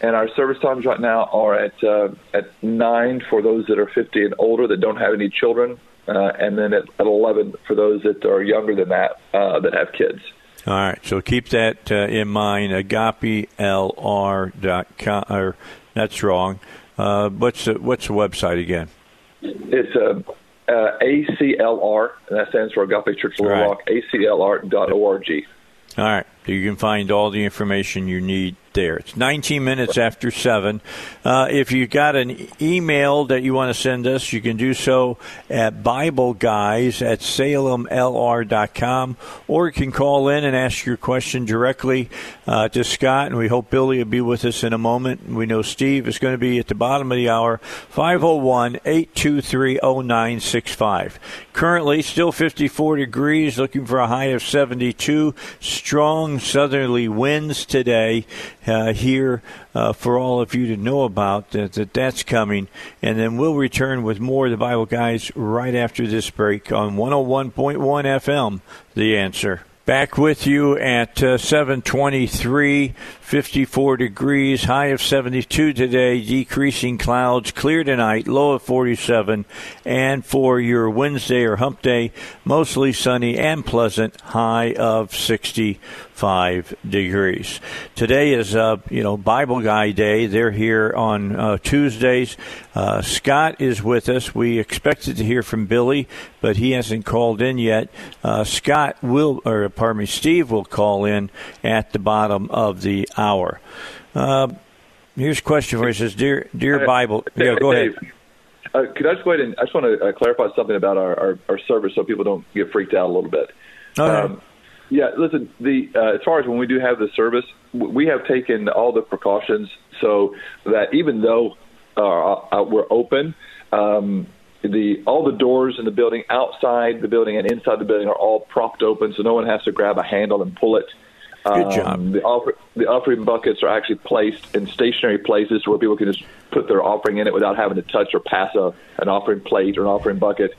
And our service times right now are at uh, at nine for those that are 50 and older that don't have any children, uh, and then at, at 11 for those that are younger than that that have kids. All right, so keep that uh, in mind. AgapeLR.com, or that's wrong. Uh, what's the what's the website again? It's uh, uh, ACLR, and that stands for Agape Church Little Right. Rock. ACLR.org. All right, you can find all the information you need there. It's 19 minutes after 7. Uh, if you've got an email that you want to send us, you can do so at BibleGuys at salemlr.com, or you can call in and ask your question directly uh, to Scott, and we hope Billy will be with us in a moment. We know Steve is going to be at the bottom of the hour, 501 823 0965. Currently, still 54 degrees, looking for a high of 72. Strong southerly winds today uh, here uh, for all of you to know about that, that that's coming. And then we'll return with more of the Bible Guys right after this break on 101.1 FM, The Answer. Back with you at uh, 723, 54 degrees, high of 72 today, decreasing clouds, clear tonight, low of 47. And for your Wednesday or hump day, mostly sunny and pleasant, high of 65 degrees. Today is, uh, you know, Bible Guy Day. They're here on uh, Tuesdays. Uh, Scott is with us. We expected to hear from Billy, but he hasn't called in yet. Uh, Scott will, or pardon me, Steve will call in at the bottom of the hour. Uh, here's a question for you. It says, "Dear, dear Bible." Yeah, go ahead. Uh, could I just go ahead and I just want to uh, clarify something about our, our, our service so people don't get freaked out a little bit. Okay. Um, yeah, listen. The uh, as far as when we do have the service, we have taken all the precautions so that even though uh, uh, we're open, um, the all the doors in the building, outside the building and inside the building, are all propped open, so no one has to grab a handle and pull it. Good Um, job. The, offer, the offering buckets are actually placed in stationary places where people can just put their offering in it without having to touch or pass a, an offering plate or an offering bucket.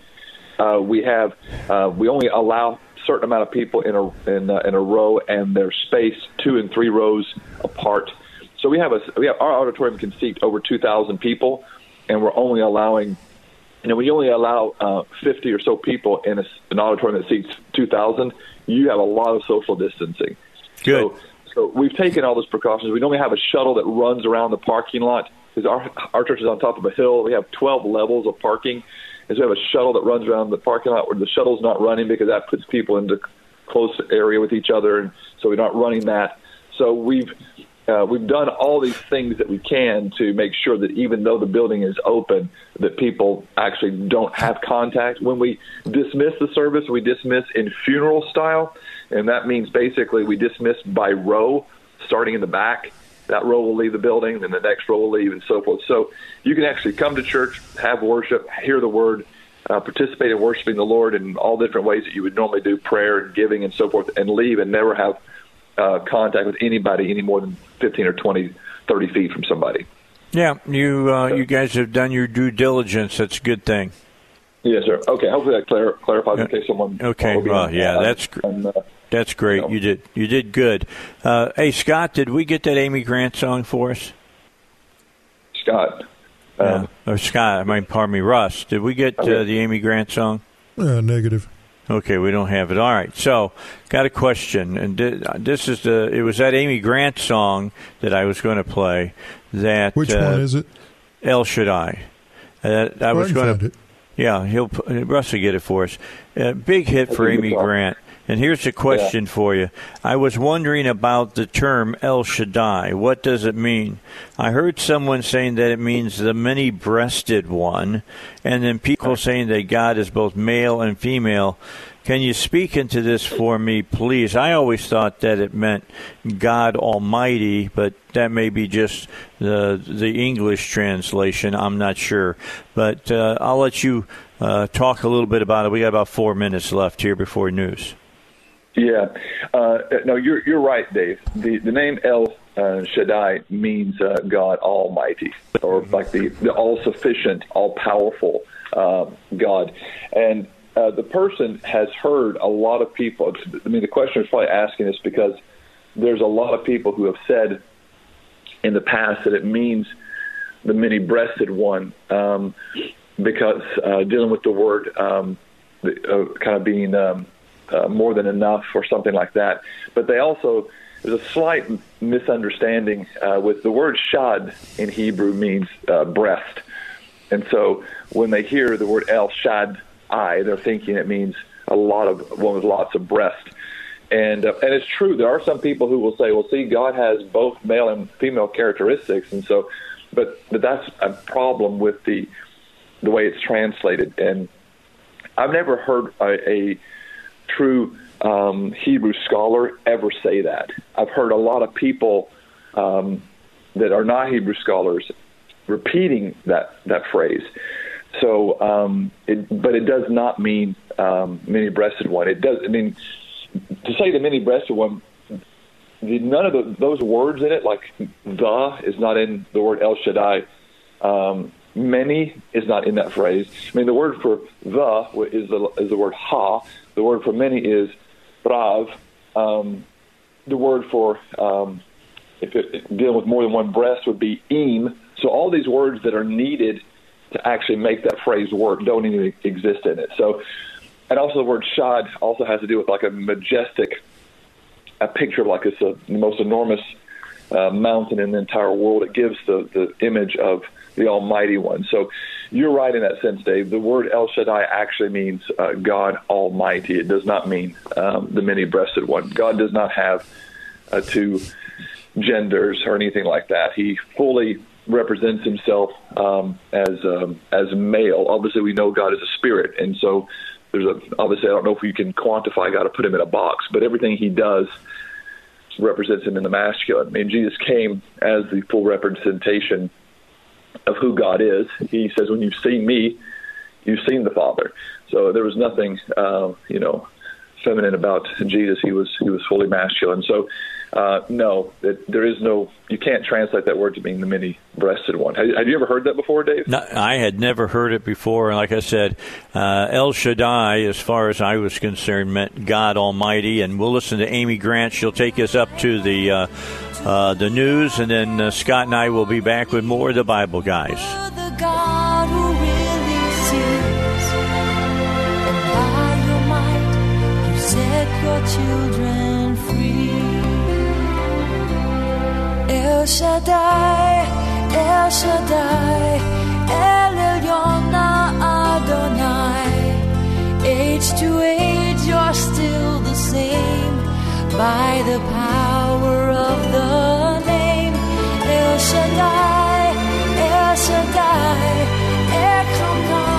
Uh, we have uh, we only allow certain amount of people in a in, uh, in a row, and they're spaced two and three rows apart. So we have a we have our auditorium can seat over two thousand people, and we're only allowing you know, when you only allow uh, 50 or so people in a, an auditorium that seats 2,000, you have a lot of social distancing. Good. So, so we've taken all those precautions. We normally have a shuttle that runs around the parking lot because our, our church is on top of a hill. We have 12 levels of parking. So we have a shuttle that runs around the parking lot where the shuttle's not running because that puts people into close area with each other. And so we're not running that. So we've uh, we've done all these things that we can to make sure that even though the building is open, that people actually don't have contact. When we dismiss the service, we dismiss in funeral style, and that means basically we dismiss by row, starting in the back. That row will leave the building, and the next row will leave, and so forth. So you can actually come to church, have worship, hear the word, uh, participate in worshiping the Lord in all different ways that you would normally do, prayer and giving and so forth, and leave and never have uh, contact with anybody any more than 15 or 20, 30 feet from somebody. Yeah, you uh, you guys have done your due diligence. That's a good thing. Yes, sir. Okay, hopefully that clar- clarifies in case someone. Okay, well, yeah, that's and, uh, that's great. You, know. you did you did good. Uh, hey, Scott, did we get that Amy Grant song for us? Scott. Um, yeah. Or Scott, I mean, pardon me, Russ. Did we get okay. uh, the Amy Grant song? Uh, negative. Okay, we don't have it. All right. So, got a question, and this is the. It was that Amy Grant song that I was going to play. That which uh, one is it? El Shaddai. Uh, I was going to. Yeah, he'll Russ will get it for us. Uh, big hit for Amy Grant. And here's a question yeah. for you. I was wondering about the term El Shaddai. What does it mean? I heard someone saying that it means the many breasted one, and then people saying that God is both male and female. Can you speak into this for me, please? I always thought that it meant God Almighty, but that may be just the the English translation. I'm not sure, but uh, I'll let you uh, talk a little bit about it. We got about four minutes left here before news. Yeah, uh, no, you're you're right, Dave. The the name El uh, Shaddai means uh, God Almighty, or mm-hmm. like the the all sufficient, all powerful uh, God, and uh, the person has heard a lot of people. I mean, the question is probably asking this because there's a lot of people who have said in the past that it means the many-breasted one, um, because uh, dealing with the word um, uh, kind of being um, uh, more than enough or something like that. But they also there's a slight misunderstanding uh, with the word shad in Hebrew means uh, breast, and so when they hear the word el shad I, they're thinking it means a lot of one with lots of breast. And uh, and it's true. There are some people who will say, "Well, see, God has both male and female characteristics," and so, but but that's a problem with the the way it's translated. And I've never heard a, a true um, Hebrew scholar ever say that. I've heard a lot of people um, that are not Hebrew scholars repeating that that phrase. So, um, it, but it does not mean um, many-breasted one. It does. I mean, to say the many-breasted one, none of the, those words in it, like the, is not in the word El Shaddai. Many is not in that phrase. I mean, the word for the is the is the word ha, the word for many is brav. Um, the word for um, if it, dealing with more than one breast would be im. So all these words that are needed to actually make that phrase work don't even exist in it. So, and also the word shad also has to do with like a majestic, a picture of like it's a, the most enormous uh, mountain in the entire world. It gives the the image of the Almighty One. So you're right in that sense, Dave. The word El Shaddai actually means uh, God Almighty. It does not mean um, the many-breasted one. God does not have uh, two genders or anything like that. He fully represents himself um, as um, as male. Obviously, we know God is a spirit, and so there's a obviously I don't know if you can quantify God or put him in a box, but everything he does represents him in the masculine. I mean, Jesus came as the full representation of who God is. He says, "When you've seen me, you've seen the Father." So there was nothing, uh, you know, feminine about Jesus. He was he was fully masculine. So uh, no, it, there is no. You can't translate that word to mean the many-breasted one. Have, have you ever heard that before, Dave? No, I had never heard it before. And like I said, uh, El Shaddai, as far as I was concerned, meant God Almighty. And we'll listen to Amy Grant. She'll take us up to the uh, uh, the news, and then uh, Scott and I will be back with more of the Bible guys. children El Shaddai, El Shaddai, El Elyon Adonai. Age to age, you're still the same by the power of the name El Shaddai, El Shaddai, Elkanah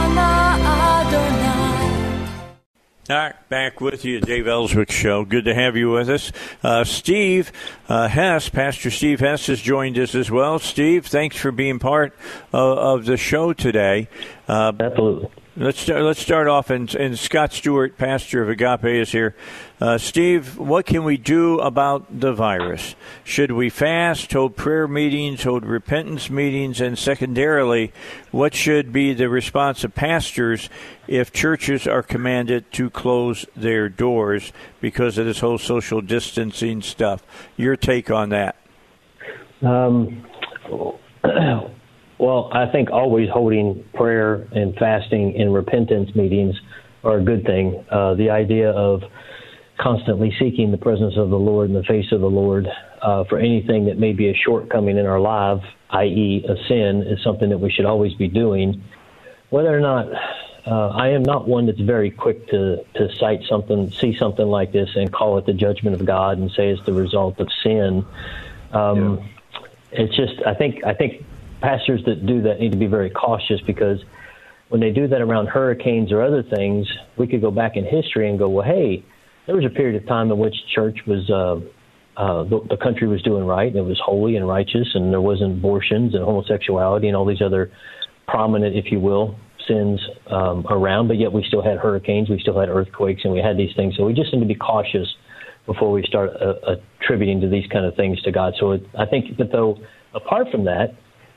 All right, back with you, Dave Elswick Show. Good to have you with us. Uh, Steve uh, Hess, Pastor Steve Hess, has joined us as well. Steve, thanks for being part of, of the show today. Uh, Absolutely. Let's start, let's start off, and, and Scott Stewart, pastor of Agape, is here. Uh, Steve, what can we do about the virus? Should we fast, hold prayer meetings, hold repentance meetings, and secondarily, what should be the response of pastors if churches are commanded to close their doors because of this whole social distancing stuff? Your take on that? Um, well, I think always holding prayer and fasting and repentance meetings are a good thing. Uh, the idea of constantly seeking the presence of the Lord and the face of the Lord uh, for anything that may be a shortcoming in our life, i.e., a sin, is something that we should always be doing. Whether or not uh, I am not one that's very quick to to cite something, see something like this, and call it the judgment of God and say it's the result of sin. Um, yeah. It's just I think I think pastors that do that need to be very cautious because when they do that around hurricanes or other things, we could go back in history and go, well, hey, there was a period of time in which church was, uh, uh, the, the country was doing right, and it was holy and righteous, and there wasn't abortions and homosexuality and all these other prominent, if you will, sins um, around. But yet we still had hurricanes, we still had earthquakes, and we had these things. So we just need to be cautious before we start uh, attributing to these kind of things to God. So it, I think that though, apart from that,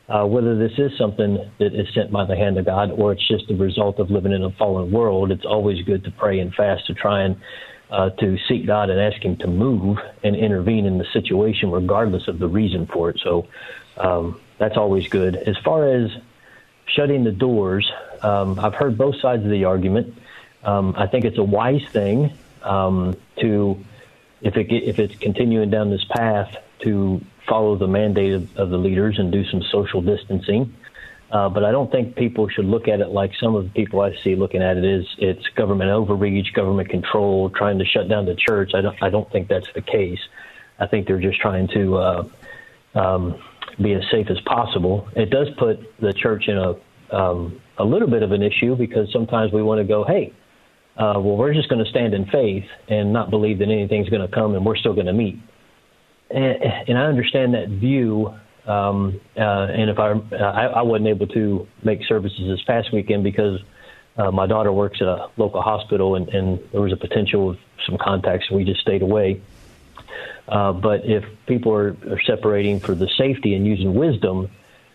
uh, whether this is something that is sent by the hand of God or it's just the result of living in a fallen world, it's always good to pray and fast to try and uh, to seek God and ask Him to move and intervene in the situation, regardless of the reason for it. So um, that's always good. As far as shutting the doors, um, I've heard both sides of the argument. Um, I think it's a wise thing um, to, if it if it's continuing down this path, to follow the mandate of, of the leaders and do some social distancing. Uh, but I don't think people should look at it like some of the people I see looking at it is it's government overreach, government control, trying to shut down the church. I don't I don't think that's the case. I think they're just trying to uh, um, be as safe as possible. It does put the church in a um, a little bit of an issue because sometimes we want to go, hey, uh, well, we're just going to stand in faith and not believe that anything's going to come, and we're still going to meet and, and I understand that view. Um, uh, and if I, I, I wasn't able to make services this past weekend because uh, my daughter works at a local hospital, and, and there was a potential of some contacts, and we just stayed away. Uh, but if people are, are separating for the safety and using wisdom,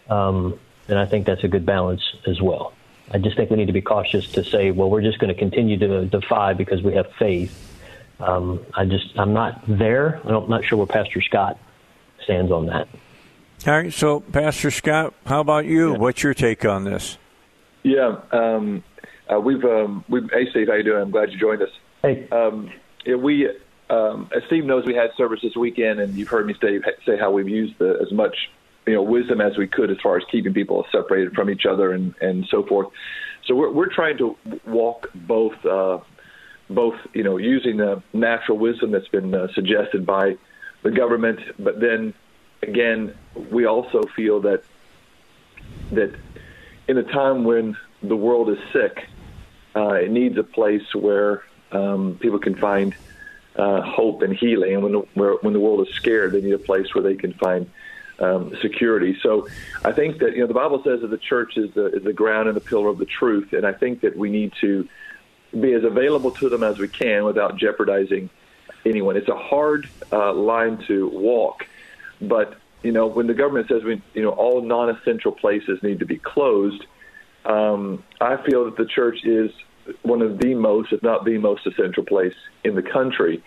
um, then I think that's a good balance as well. I just think we need to be cautious to say, well, we're just going to continue to defy because we have faith um, I just I'm not there. I'm not sure where Pastor Scott stands on that. All right, so Pastor Scott, how about you? Yeah. What's your take on this? Yeah, um, uh, we've um, we've. Hey, Steve, how you doing? I'm glad you joined us. Hey, um, yeah, we. Um, as Steve knows, we had service this weekend, and you've heard me say, say how we've used the, as much you know wisdom as we could as far as keeping people separated from each other and and so forth. So we're we're trying to walk both uh, both you know using the natural wisdom that's been uh, suggested by the government, but then again, we also feel that that in a time when the world is sick, uh, it needs a place where um, people can find uh, hope and healing. And when the, where, when the world is scared, they need a place where they can find um, security. So I think that you know the Bible says that the church is the, is the ground and the pillar of the truth, and I think that we need to be as available to them as we can without jeopardizing anyone. It's a hard uh, line to walk, but you know when the government says we, you know, all non-essential places need to be closed, um, I feel that the church is one of the most, if not the most essential place in the country.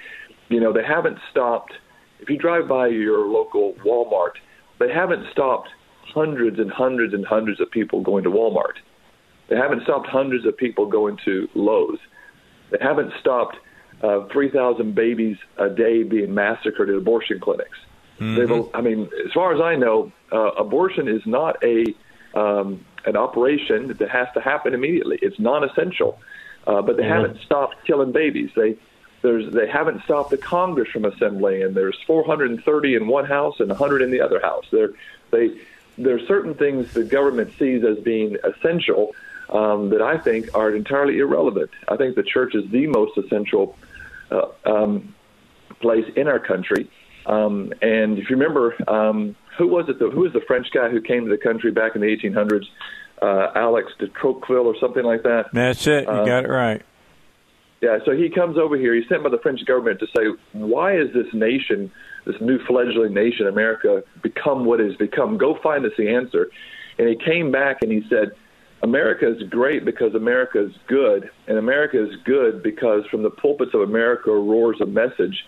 You know, they haven't stopped. If you drive by your local Walmart, they haven't stopped hundreds and hundreds and hundreds of people going to Walmart. They haven't stopped hundreds of people going to Lowe's. They haven't stopped uh, 3,000 babies a day being massacred at abortion clinics. Mm-hmm. I mean, as far as I know, uh, abortion is not a um, an operation that has to happen immediately. It's non-essential, uh, but they mm-hmm. haven't stopped killing babies. They there's they haven't stopped the Congress from assembling, and there's 430 in one house and 100 in the other house. There they there are certain things the government sees as being essential um, that I think are entirely irrelevant. I think the church is the most essential uh, um, place in our country. Um, and if you remember, um, who was it? The, who was the French guy who came to the country back in the 1800s? uh, Alex de Tocqueville or something like that. That's it. You Uh, got it right. Yeah, so he comes over here. He's sent by the French government to say, why is this nation, this new fledgling nation, America, become what it has become? Go find us the answer. And he came back and he said, America is great because America is good, and America is good because from the pulpits of America roars a message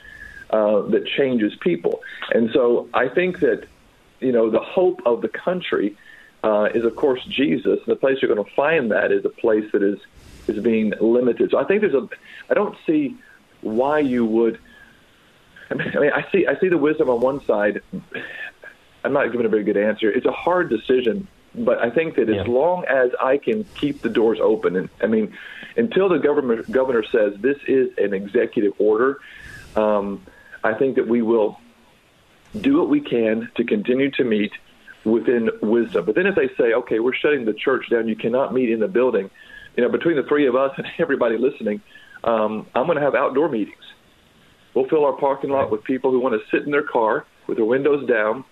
uh, that changes people. And so I think that, you know, the hope of the country uh, is, of course, Jesus. And the place you're going to find that is a place that is is being limited. So I think there's a. I don't see why you would. I mean, I, see I see the wisdom on one side. I'm not giving a very good answer. It's a hard decision, but I think that as long as I can keep the doors open, and I mean, until the government governor says this is an executive order, um, I think that we will do what we can to continue to meet within wisdom. But then if they say, okay, we're shutting the church down, you cannot meet in the building, you know, between the three of us and everybody listening, um, I'm going to have outdoor meetings. We'll fill our parking lot with people who want to sit in their car with their windows down,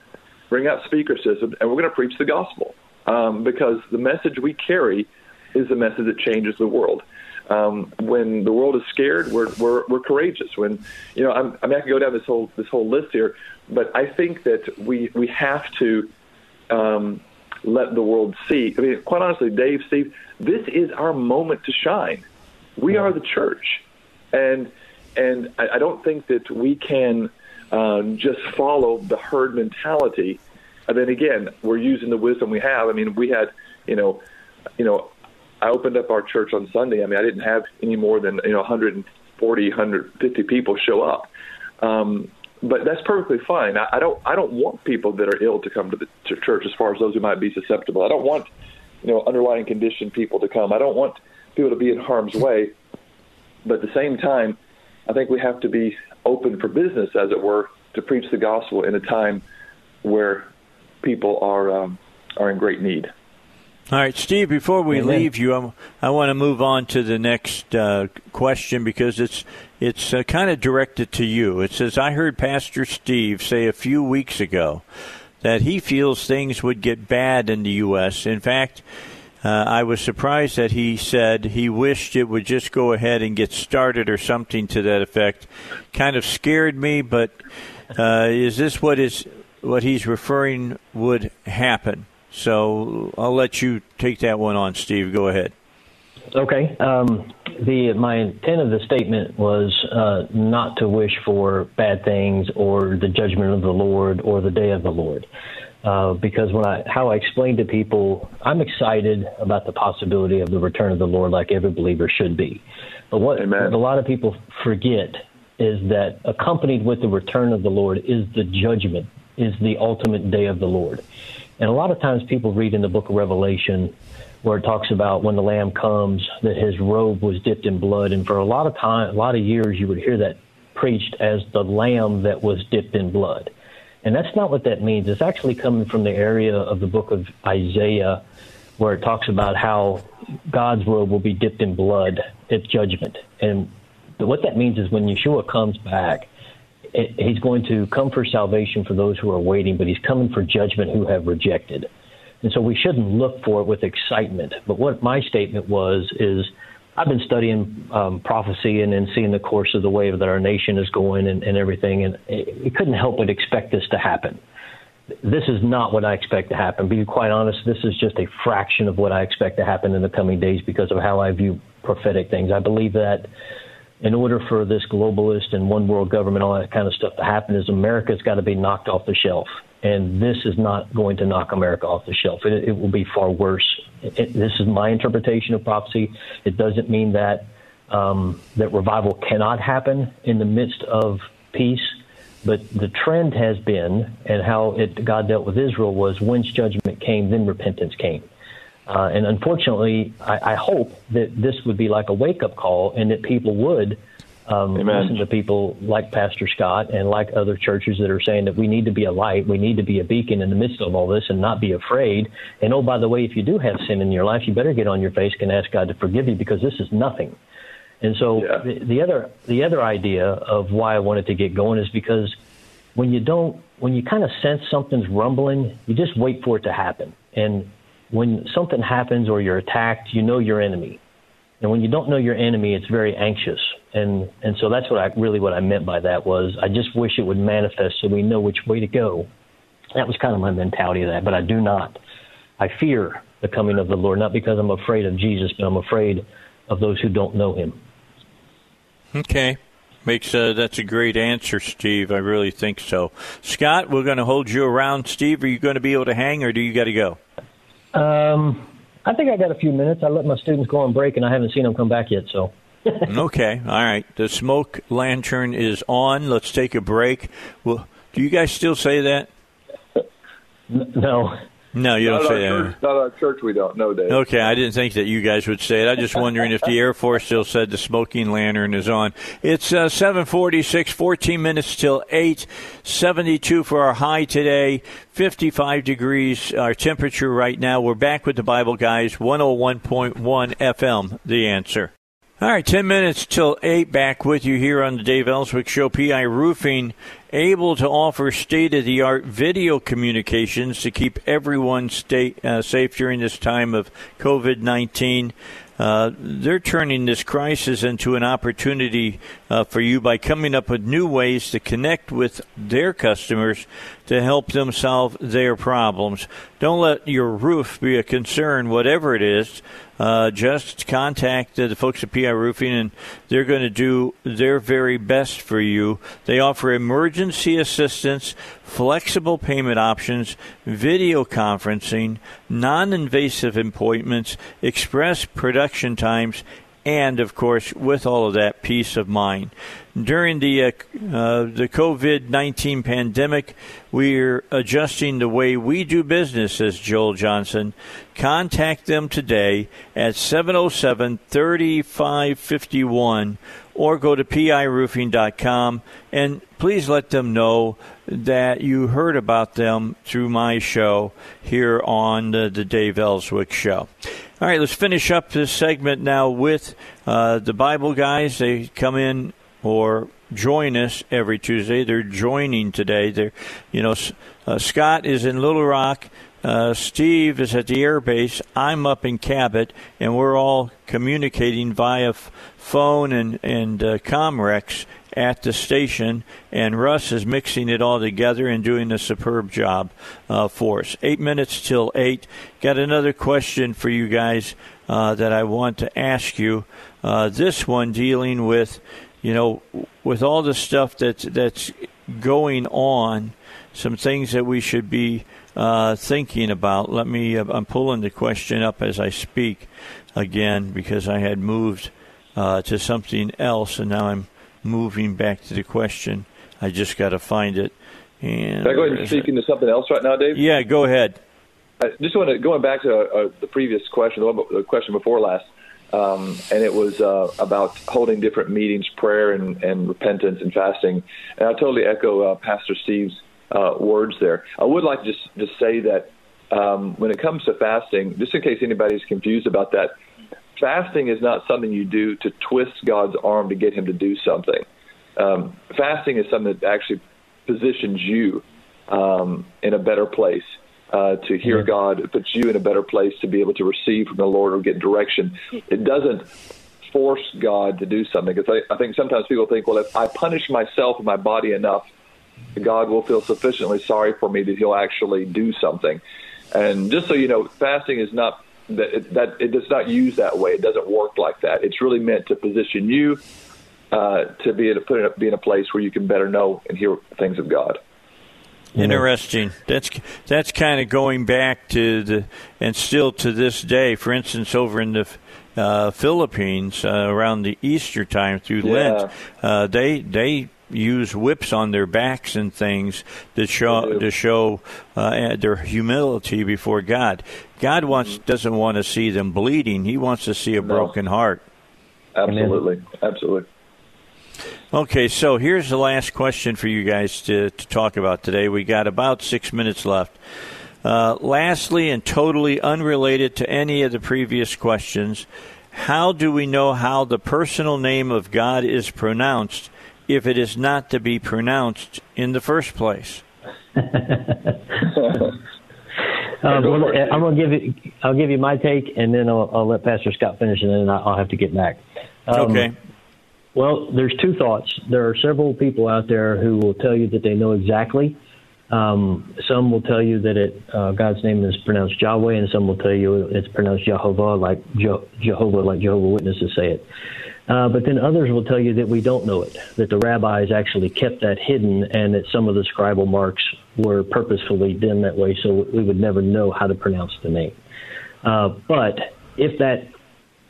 bring out speaker systems, and we're going to preach the gospel um, because the message we carry is the message that changes the world. Um, when the world is scared, we're, we're, we're courageous. When you know, I'm, I mean, I can go down this whole this whole list here, but I think that we we have to um, let the world see. I mean, quite honestly, Dave, Steve, this is our moment to shine. We are the church, and and I, I don't think that we can um, just follow the herd mentality. And then again, we're using the wisdom we have. I mean, we had, you know, you know, I opened up our church on Sunday. I mean, I didn't have any more than you know 140, 150 people show up. Um, but that's perfectly fine. I, I don't I don't want people that are ill to come to the to church as far as those who might be susceptible. I don't want you know underlying condition people to come. I don't want people to be in harm's way. But at the same time, I think we have to be open for business, as it were, to preach the gospel in a time where people are um, are in great need. All right, Steve. Before we Amen. leave you, I'm, I want to move on to the next uh, question because it's it's uh, kind of directed to you. It says, "I heard Pastor Steve say a few weeks ago that he feels things would get bad in the U.S. In fact." Uh, I was surprised that he said he wished it would just go ahead and get started or something to that effect. Kind of scared me, but uh, is this what is what he's referring would happen? So I'll let you take that one on, Steve. Go ahead. Okay. Um, the my intent of the statement was uh, not to wish for bad things or the judgment of the Lord or the day of the Lord. Uh, because when I how I explain to people, I'm excited about the possibility of the return of the Lord, like every believer should be. But what, what a lot of people forget is that accompanied with the return of the Lord is the judgment, is the ultimate day of the Lord. And a lot of times people read in the book of Revelation where it talks about when the Lamb comes that his robe was dipped in blood, and for a lot of time, a lot of years, you would hear that preached as the Lamb that was dipped in blood. And that's not what that means. It's actually coming from the area of the book of Isaiah where it talks about how God's robe will be dipped in blood at judgment. And what that means is when Yeshua comes back, he's going to come for salvation for those who are waiting, but he's coming for judgment who have rejected. And so we shouldn't look for it with excitement. But what my statement was is I've been studying um, prophecy and then seeing the course of the way that our nation is going and, and everything, and it, it couldn't help but expect this to happen. This is not what I expect to happen. Be quite honest, this is just a fraction of what I expect to happen in the coming days because of how I view prophetic things. I believe that in order for this globalist and one world government, all that kind of stuff to happen, is America's got to be knocked off the shelf. And this is not going to knock America off the shelf. It, it will be far worse. It, this is my interpretation of prophecy. It doesn't mean that um, that revival cannot happen in the midst of peace, but the trend has been, and how it, God dealt with Israel was whence judgment came, then repentance came. Uh, and unfortunately, I, I hope that this would be like a wake up call and that people would um, listen to people like Pastor Scott and like other churches that are saying that we need to be a light, we need to be a beacon in the midst of all this and not be afraid. And oh, by the way, if you do have sin in your life, you better get on your face and ask God to forgive you because this is nothing. And so the, the other the other idea of why I wanted to get going is because when you don't when you kind of sense something's rumbling, you just wait for it to happen. And when something happens or you're attacked, you know your enemy. And when you don't know your enemy, it's very anxious. And and so that's what I really what I meant by that was I just wish it would manifest so we know which way to go. That was kind of my mentality of that, but I do not. I fear the coming of the Lord, not because I'm afraid of Jesus, but I'm afraid of those who don't know him. Okay. Makes uh, that's a great answer, Steve. I really think so. Scott, we're going to hold you around. Steve, are you going to be able to hang, or do you got to go? Um, I think I got a few minutes. I let my students go on break, and I haven't seen them come back yet. So. okay, all right. The smoke lantern is on. Let's take a break. Well, do you guys still say that? No. No, you not don't say church, that. Not our church, we don't. No, Dave. Okay, I didn't think that you guys would say it. I'm just wondering if the Air Force still said the smoking lantern is on. It's uh, 746, 14 minutes till 8, 72 for our high today, 55 degrees our temperature right now. We're back with the Bible guys, 101.1 FM, the answer. All right, 10 minutes till 8, back with you here on the Dave Elswick Show. PI Roofing, able to offer state of the art video communications to keep everyone stay, uh, safe during this time of COVID 19. Uh, they're turning this crisis into an opportunity uh, for you by coming up with new ways to connect with their customers to help them solve their problems. Don't let your roof be a concern, whatever it is. Uh, just contact the folks at PI Roofing, and they're going to do their very best for you. They offer emergency assistance, flexible payment options, video conferencing, non invasive appointments, express production times, and of course, with all of that, peace of mind. During the uh, uh, the COVID nineteen pandemic, we're adjusting the way we do business, says Joel Johnson. Contact them today at 707 3551 or go to piroofing.com and please let them know that you heard about them through my show here on the, the Dave Elswick Show. All right, let's finish up this segment now with uh, the Bible guys. They come in or join us every Tuesday. They're joining today. They're, you know, uh, Scott is in Little Rock. Uh, Steve is at the air base. I'm up in Cabot, and we're all communicating via f- phone and and uh, Comrex at the station. And Russ is mixing it all together and doing a superb job uh, for us. Eight minutes till eight. Got another question for you guys uh, that I want to ask you. Uh, this one dealing with, you know, with all the stuff that's that's going on, some things that we should be uh, thinking about. Let me, uh, I'm pulling the question up as I speak again because I had moved uh, to something else and now I'm moving back to the question. I just got to find it. And Can I go ahead and speak into something else right now, Dave? Yeah, go ahead. I just want to going back to uh, the previous question, the, one, the question before last, um, and it was uh, about holding different meetings, prayer and, and repentance and fasting. And I totally echo uh, Pastor Steve's uh, words there. I would like to just just say that um, when it comes to fasting, just in case anybody's confused about that, fasting is not something you do to twist God's arm to get Him to do something. Um, fasting is something that actually positions you um, in a better place uh, to hear Yeah. God. It puts you in a better place to be able to receive from the Lord or get direction. It doesn't force God to do something. Because I, I think sometimes people think, well, if I punish myself and my body enough, God will feel sufficiently sorry for me that He'll actually do something. And just so you know, fasting is not that it, that it does not use that way. It doesn't work like that. It's really meant to position you uh, to be able to put in a, be in a place where you can better know and hear things of God. Interesting. That's that's kind of going back to the and still to this day. For instance, over in the uh, Philippines, uh, around the Easter time through Lent, uh, they they use whips on their backs and things to show to show uh, their humility before God. God wants doesn't want to see them bleeding. He wants to see a broken heart. Absolutely, absolutely. Okay, so here's the last question for you guys to, to talk about today. We got about six minutes left. Uh, lastly, and totally unrelated to any of the previous questions, how do we know how the personal name of God is pronounced if it is not to be pronounced in the first place? Uh, well, I'm going to give you. I'll give you my take, and then I'll, I'll let Pastor Scott finish, and then I'll have to get back. Um, okay. Well, there's two thoughts. There are several people out there who will tell you that they know exactly. Um, some will tell you that it uh, God's name is pronounced Yahweh, and some will tell you it's pronounced Jehovah, like Je- Jehovah, like Jehovah Witnesses say it. Uh, but then others will tell you that we don't know it, that the rabbis actually kept that hidden, and that some of the scribal marks were purposefully done that way so we would never know how to pronounce the name. Uh, but if that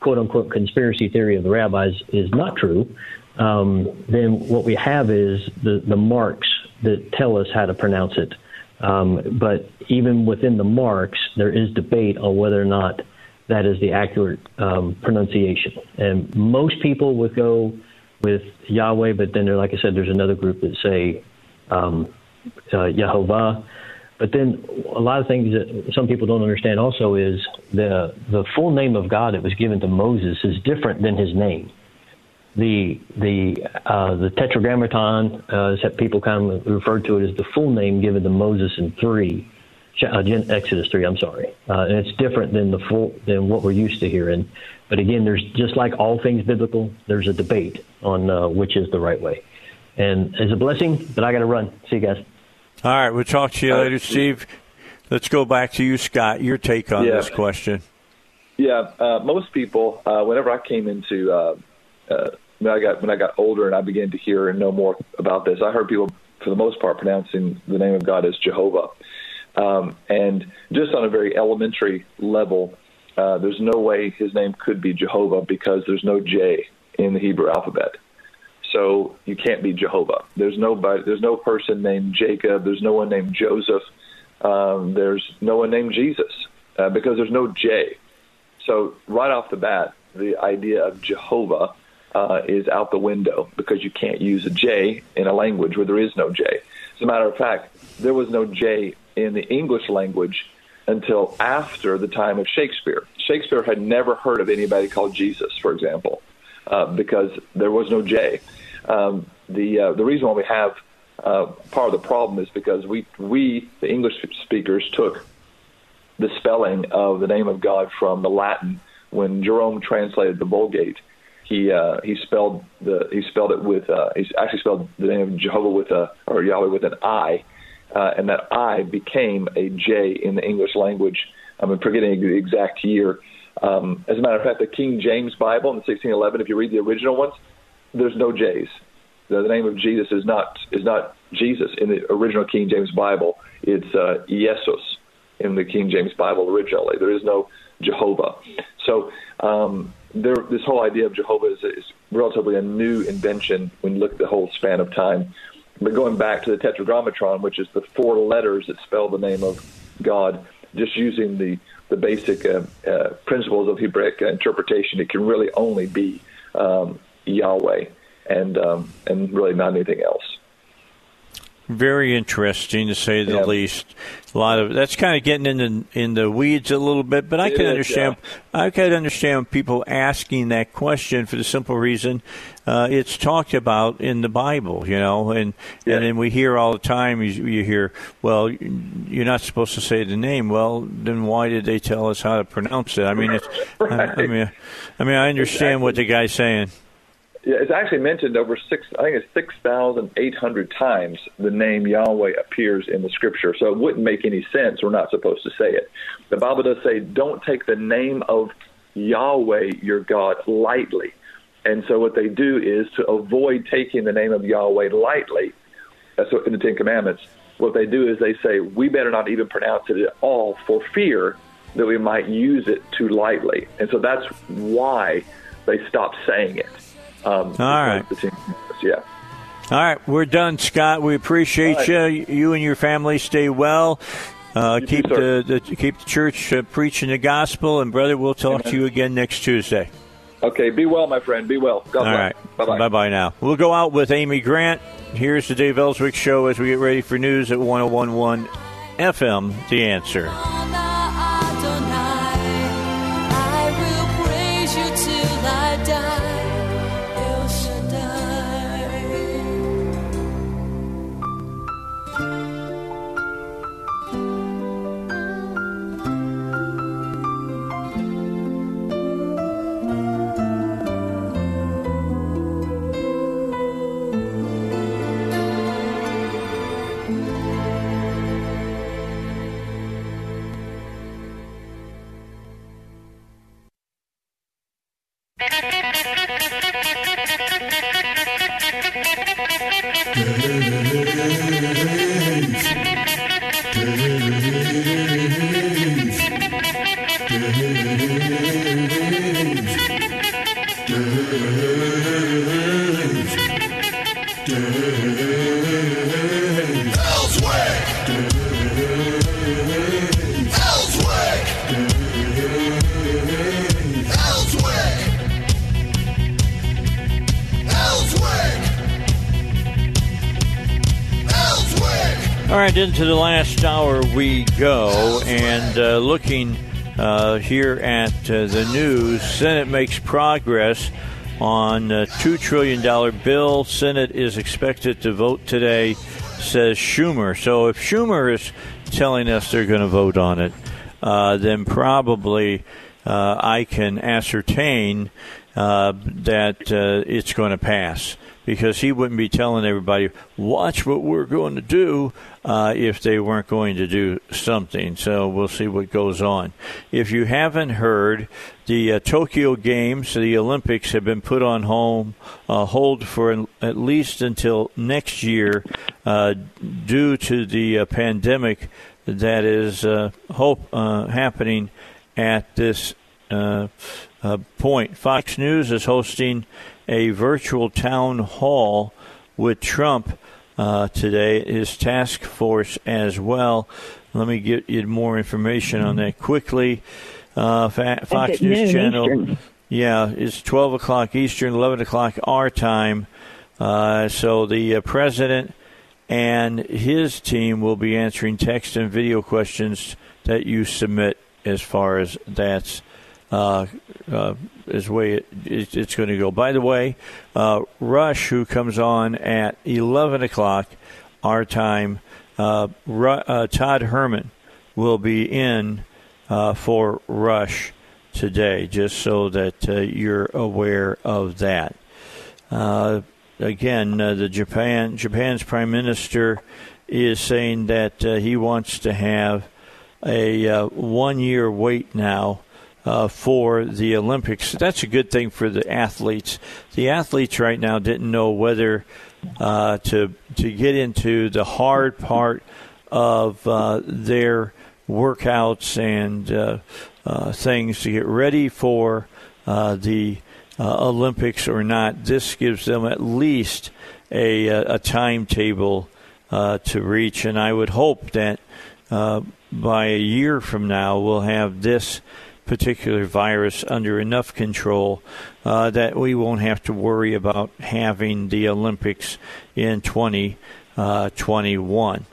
quote unquote conspiracy theory of the rabbis is not true, um, then what we have is the, the marks that tell us how to pronounce it. Um, but even within the marks, there is debate on whether or not that is the accurate um, pronunciation. And most people would go with Yahweh, but then, like I said, there's another group that say um, uh, Yehovah. But then a lot of things that some people don't understand also is the the full name of God that was given to Moses is different than his name. The the uh, the Tetragrammaton, uh, that people kind of refer to it as the full name given to Moses in three, uh, Exodus three. I'm sorry, uh, and it's different than the full than what we're used to hearing. But again, there's just like all things biblical, there's a debate on uh, which is the right way. And it's a blessing, but I got to run. See you guys. All right, we'll talk to you later, Steve. Let's go back to you, Scott. Your take on yeah. this question. Yeah, uh, most people, uh, whenever I came into uh, uh, when I got when I got older and I began to hear and know more about this, I heard people, for the most part, pronouncing the name of God as Jehovah, um, and just on a very elementary level, uh, there's no way His name could be Jehovah because there's no J in the Hebrew alphabet so you can't be Jehovah. There's nobody. There's no person named Jacob. There's no one named Joseph. Um, there's no one named Jesus uh, because there's no J. So right off the bat, the idea of Jehovah uh, is out the window because you can't use a J in a language where there is no J. As a matter of fact, there was no J in the English language until after the time of Shakespeare. Shakespeare had never heard of anybody called Jesus, for example, uh, because there was no J. Um, the uh, the reason why we have uh, part of the problem is because we we the English speakers took the spelling of the name of God from the Latin when Jerome translated the Vulgate. He uh, he spelled the he spelled it with uh, he actually spelled the name of Jehovah with a or Yahweh with an I, uh, and that I became a J in the English language. I'm forgetting the exact year. Um, as a matter of fact, the King James Bible in 1611, if you read the original ones, there's no J's. The, the name of Jesus is not is not Jesus in the original King James Bible. It's uh, Jesus in the King James Bible originally. There is no Jehovah. So um, there, this whole idea of Jehovah is, is relatively a new invention when you look at the whole span of time. But going back to the Tetragrammaton, which is the four letters that spell the name of God, just using the the basic uh, uh, principles of Hebraic interpretation, it can really only be um, Yahweh, and um, and really not anything else. Very interesting to say the Yeah. least. A lot of that's kind of getting in the in the weeds a little bit, but I It can is, understand. I can understand people asking that question for the simple reason uh, it's talked about in the Bible, you know, and and then we hear all the time. You, you hear, well, you're not supposed to say the name. Well, then why did they tell us how to pronounce it? I mean, it's, I, I mean, I mean, I understand what the guy's saying. Yeah, it's actually mentioned over six. I think it's six thousand eight hundred times the name Yahweh appears in the Scripture. So it wouldn't make any sense. We're not supposed to say it. The Bible does say, "Don't take the name of Yahweh your God lightly." And so what they do is to avoid taking the name of Yahweh lightly. That's what in the Ten Commandments. What they do is they say, "We better not even pronounce it at all for fear that we might use it too lightly." And so that's why they stopped saying it. Um, All right. the Ten yeah. All right, we're done, Scott. We appreciate All you. You and your family stay well. Uh, You keep too, the, the keep the church uh, preaching the gospel, and brother, we'll talk to you again next Tuesday. Okay, be well, my friend. Be well. God All bless. right, Bye-bye. bye bye now. We'll go out with Amy Grant. Here's the Dave Elswick Show as we get ready for news at 1011 FM. The answer. We go, and uh, looking uh, here at uh, the news, Senate makes progress on a $2 trillion bill. Senate is expected to vote today, says Schumer. So if Schumer is telling us they're going to vote on it, uh, then probably uh, I can ascertain uh, that uh, it's going to pass because he wouldn't be telling everybody, watch what we're going to do uh, if they weren't going to do something. So we'll see what goes on. If you haven't heard, the uh, Tokyo Games, the Olympics, have been put on home, uh, hold for at least until next year uh, due to the uh, pandemic that is uh, hope happening at this point. Fox News is hosting a virtual town hall with Trump uh, today, his task force as well. Let me get you more information on that quickly. Uh, Fa- Fox News Channel. Eastern. Yeah, it's 12 o'clock Eastern, 11 o'clock our time. Uh, so the uh, president and his team will be answering text and video questions that you submit as far as that's uh, uh, is way it, it, it's going to go. By the way, uh, Rush, who comes on at 11 o'clock our time, uh, Ru- uh, Todd Herman will be in uh, for Rush today, just so that uh, you're aware of that. Again, the Japan Japan's prime minister is saying that he wants to have a uh, one year wait now uh, for the Olympics. That's a good thing for the athletes. The athletes right now didn't know whether uh, to to get into the hard part of uh, their workouts and uh, uh, things to get ready for the Olympics or not. This gives them at least a, a timetable uh, to reach, and I would hope that uh, by a year from now we'll have this particular virus under enough control uh, that we won't have to worry about having the Olympics in 2021.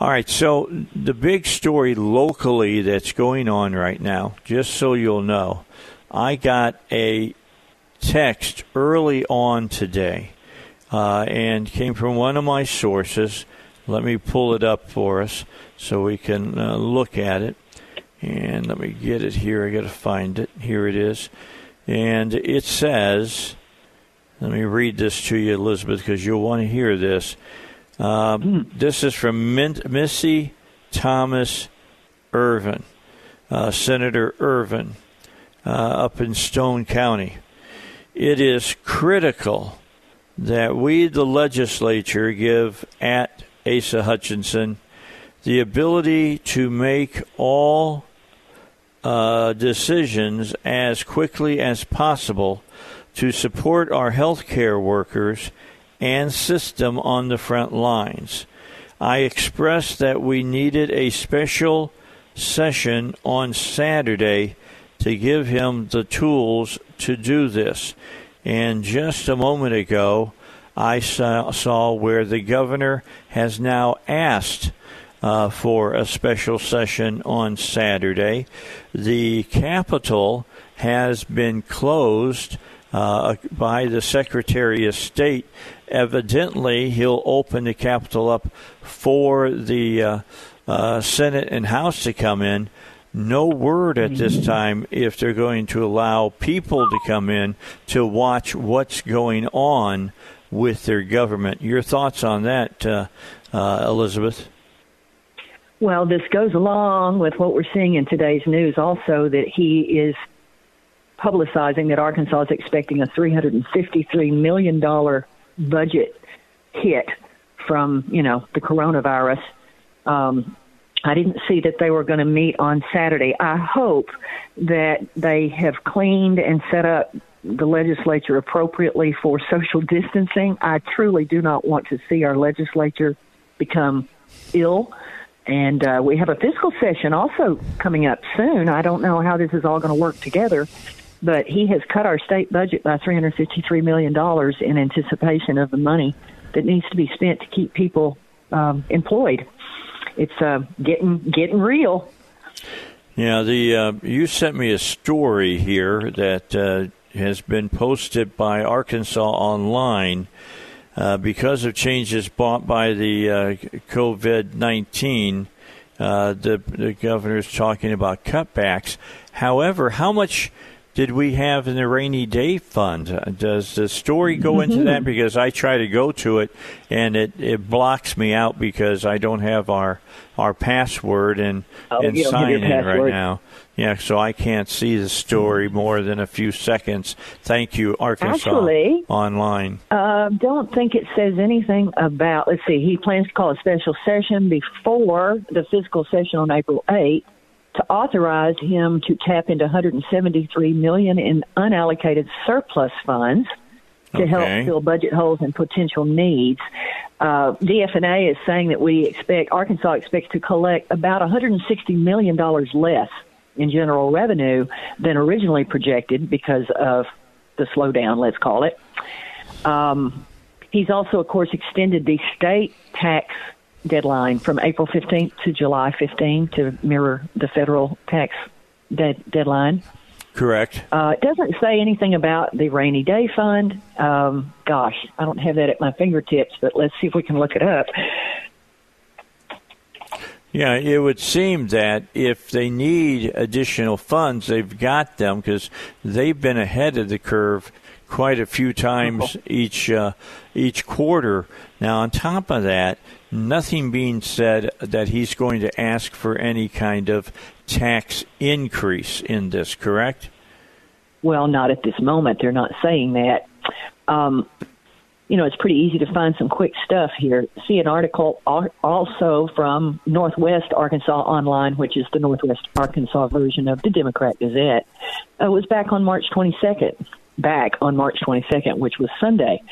All right, so the big story locally that's going on right now, just so you'll know, I got a text early on today uh, and came from one of my sources. Let me pull it up for us so we can uh, look at it. And let me get it here. I got to find it. Here it is. And it says, let me read this to you, Elizabeth, because you'll want to hear this. Um, This is from Min- Missy Thomas Irvin, uh, Senator Irvin, uh, up in Stone County. It is critical that we, the legislature, give at Asa Hutchinson the ability to make all uh, decisions as quickly as possible to support our healthcare workers and system on the front lines. I expressed that we needed a special session on Saturday to give him the tools to do this. And just a moment ago, I saw, saw where the governor has now asked uh, for a special session on Saturday. The Capitol has been closed uh, by the Secretary of State. Evidently, he'll open the Capitol up for the uh, uh, Senate and House to come in. No word at this time if they're going to allow people to come in to watch what's going on with their government. Your thoughts on that, uh, uh, Elizabeth? Well, this goes along with what we're seeing in today's news also that he is publicizing that Arkansas is expecting a $353 million budget hit from, you know, the coronavirus. Um, I didn't see that they were going to meet on Saturday. I hope that they have cleaned and set up the legislature appropriately for social distancing. I truly do not want to see our legislature become ill. And uh, we have a fiscal session also coming up soon. I don't know how this is all going to work together, but he has cut our state budget by $353 million in anticipation of the money that needs to be spent to keep people um, employed. It's uh, getting getting real. Yeah, the uh, you sent me a story here that uh, has been posted by Arkansas Online uh, because of changes brought by the uh, COVID nineteen. Uh, the the governor is talking about cutbacks. However, how much did we have in the rainy day fund? Uh, Does the story go into Mm-hmm. that? Because I try to go to it and it, it blocks me out because I don't have our our password and, and you don't have your sign in right now. Yeah, so I can't see the story more than a few seconds. Thank you, Arkansas Actually- Online. Uh, don't think it says anything about. Let's see. He plans to call a special session before the fiscal session on April 8th to authorize him to tap into 173 million in unallocated surplus funds to Okay. help fill budget holes and potential needs. Uh, DF&A is saying that we expect Arkansas expects to collect about 160 million dollars less in general revenue than originally projected because of the slowdown. Let's call it. Um, he's also, of course, extended the state tax deadline from April 15th to July 15th to mirror the federal tax de- deadline. Correct. Uh, it doesn't say anything about the rainy day fund. Um, gosh, I don't have that at my fingertips, but let's see if we can look it up. Yeah, it would seem that if they need additional funds, they've got them because they've been ahead of the curve quite a few times each uh, each quarter. Now, on top of that, nothing being said that he's going to ask for any kind of tax increase in this. Correct? Well, not at this moment. They're not saying that. Um, you know, it's pretty easy to find some quick stuff here. See an article also from Northwest Arkansas Online, which is the Northwest Arkansas version of the Democrat Gazette. It was back on March 22nd. Back on March 22nd, which was Sunday,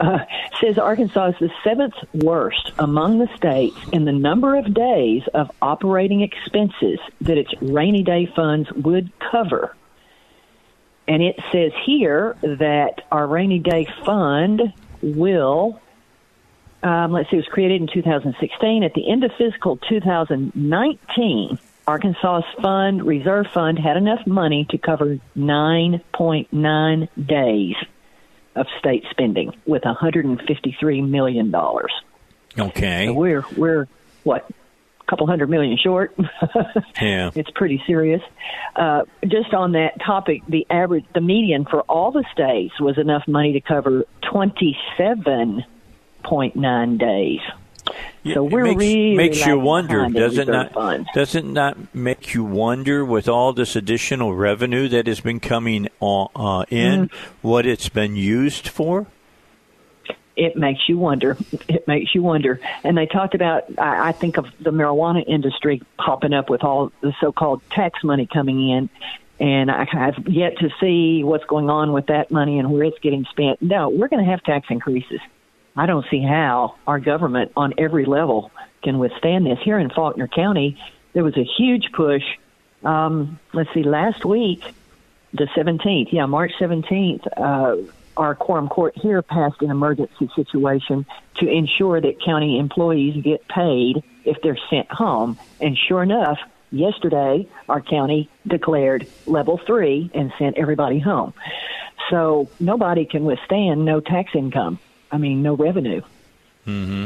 uh, says Arkansas is the seventh worst among the states in the number of days of operating expenses that its rainy day funds would cover. And it says here that our rainy day fund will, um, let's see, it was created in 2016. At the end of fiscal 2019, Arkansas's fund, reserve fund, had enough money to cover 9.9 days of state spending with 153 million dollars. Okay. So we're we're what a couple hundred million short. Yeah. it's pretty serious. Uh, just on that topic, the average, the median for all the states was enough money to cover twenty-seven point days. So we're makes, really makes you wonder, does it not? funds. Does it not make you wonder with all this additional revenue that has been coming on, uh, in, Mm-hmm. what it's been used for? it makes you wonder. It makes you wonder. And they talked about, I, I think of the marijuana industry popping up with all the so-called tax money coming in. And I have yet to see what's going on with that money and where it's getting spent. No, we're going to have tax increases. I don't see how our government on every level can withstand this. Here in Faulkner County, there was a huge push. Um, let's see, last week, the 17th, yeah, March 17th, uh, our quorum court here passed an emergency situation to ensure that county employees get paid if they're sent home. And sure enough, yesterday our county declared level three and sent everybody home. So nobody can withstand no tax income. I mean, no revenue.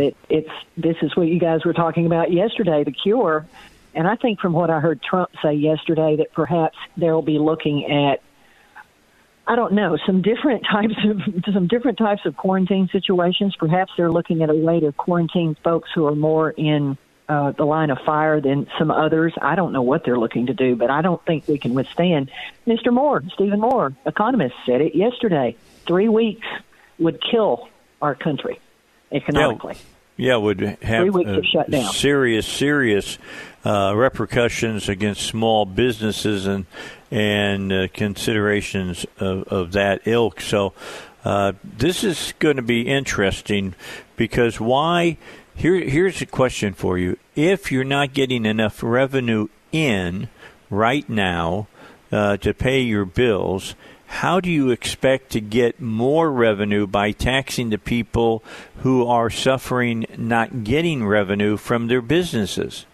It, it's this is what you guys were talking about yesterday, the cure. And I think from what I heard Trump say yesterday, that perhaps they'll be looking at I don't know some different types of some different types of quarantine situations. Perhaps they're looking at a way to quarantine folks who are more in uh, the line of fire than some others. I don't know what they're looking to do, but I don't think we can withstand. Mr. Moore, Stephen Moore, economist, said it yesterday. Three weeks would kill our country economically. yeah, would have Three weeks uh, of shutdown. serious, serious uh, repercussions against small businesses and and uh, considerations of, of that ilk. So uh, this is going to be interesting because why? Here, here's a question for you: If you're not getting enough revenue in right now uh, to pay your bills, how do you expect to get more revenue by taxing the people who are suffering not getting revenue from their businesses?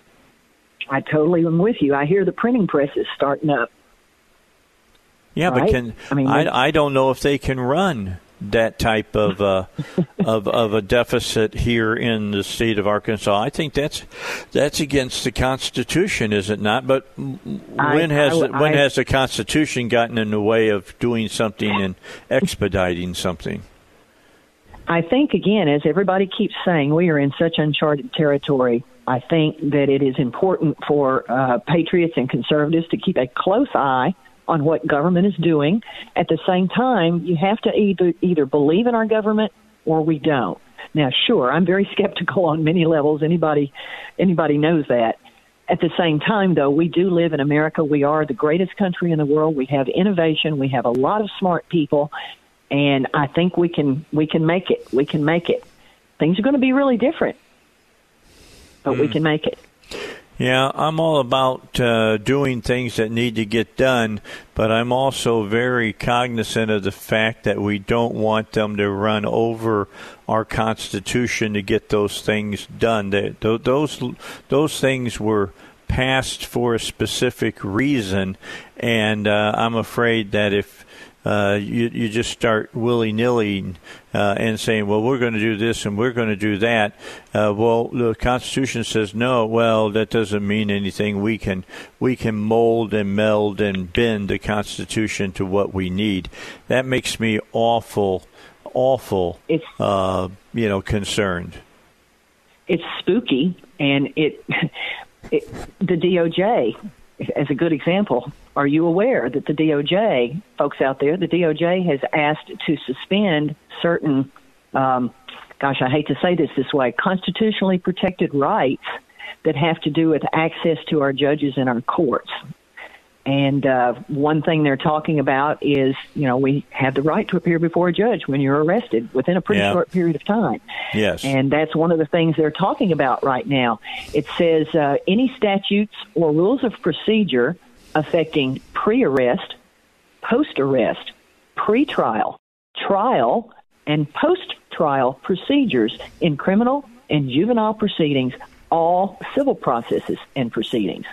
I totally am with you. I hear the printing press is starting up. Yeah, but can I mean, I, I don't know if they can run that type of uh, of of a deficit here in the state of Arkansas. I think that's that's against the Constitution, is it not? But I- when has I- when I- has the Constitution gotten in the way of doing something and expediting something? I think, again, as everybody keeps saying, we are in such uncharted territory. I think that it is important for uh, patriots and conservatives to keep a close eye on what government is doing. At the same time, you have to either either believe in our government or we don't. Now, sure, I'm very skeptical on many levels. Anybody anybody knows that. At the same time, though, we do live in America. We are the greatest country in the world. We have innovation. We have a lot of smart people, and I think we can we can make it. We can make it. Things are going to be really different, but we hmm. can make it. Yeah, I'm all about uh, doing things that need to get done, but I'm also very cognizant of the fact that we don't want them to run over our Constitution to get those things done. That th- those those things were passed for a specific reason, and uh, I'm afraid that if uh, you, you just start willy nilly uh, and saying, well, we're going to do this and we're going to do that. Uh, well, the Constitution says no. Well, that doesn't mean anything. We can we can mold and meld and bend the Constitution to what we need. That makes me awful, awful, uh, you know, concerned. It's spooky, and it, it the DOJ, as a good example. Are you aware that the DOJ, folks out there, the DOJ has asked to suspend certain, um, gosh, I hate to say this this way, constitutionally protected rights that have to do with access to our judges and our courts. And uh, one thing they're talking about is, you know, we have the right to appear before a judge when you're arrested within a pretty Yeah. short period of time. Yes. And that's one of the things they're talking about right now. It says uh, any statutes or rules of procedure affecting pre arrest, post arrest, pre trial, trial, and post trial procedures in criminal and juvenile proceedings, all civil processes and proceedings.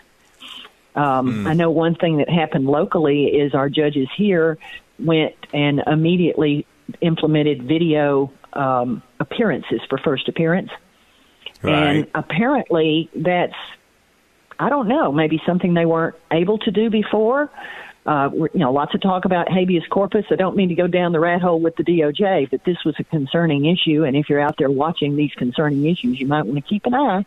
Um, I know one thing that happened locally is our judges here went and immediately implemented video um, appearances for first appearance. And apparently that's, I don't know, maybe something they weren't able to do before. Uh, you know, lots of talk about habeas corpus. I don't mean to go down the rat hole with the DOJ, but this was a concerning issue. And if you're out there watching these concerning issues, you might want to keep an eye.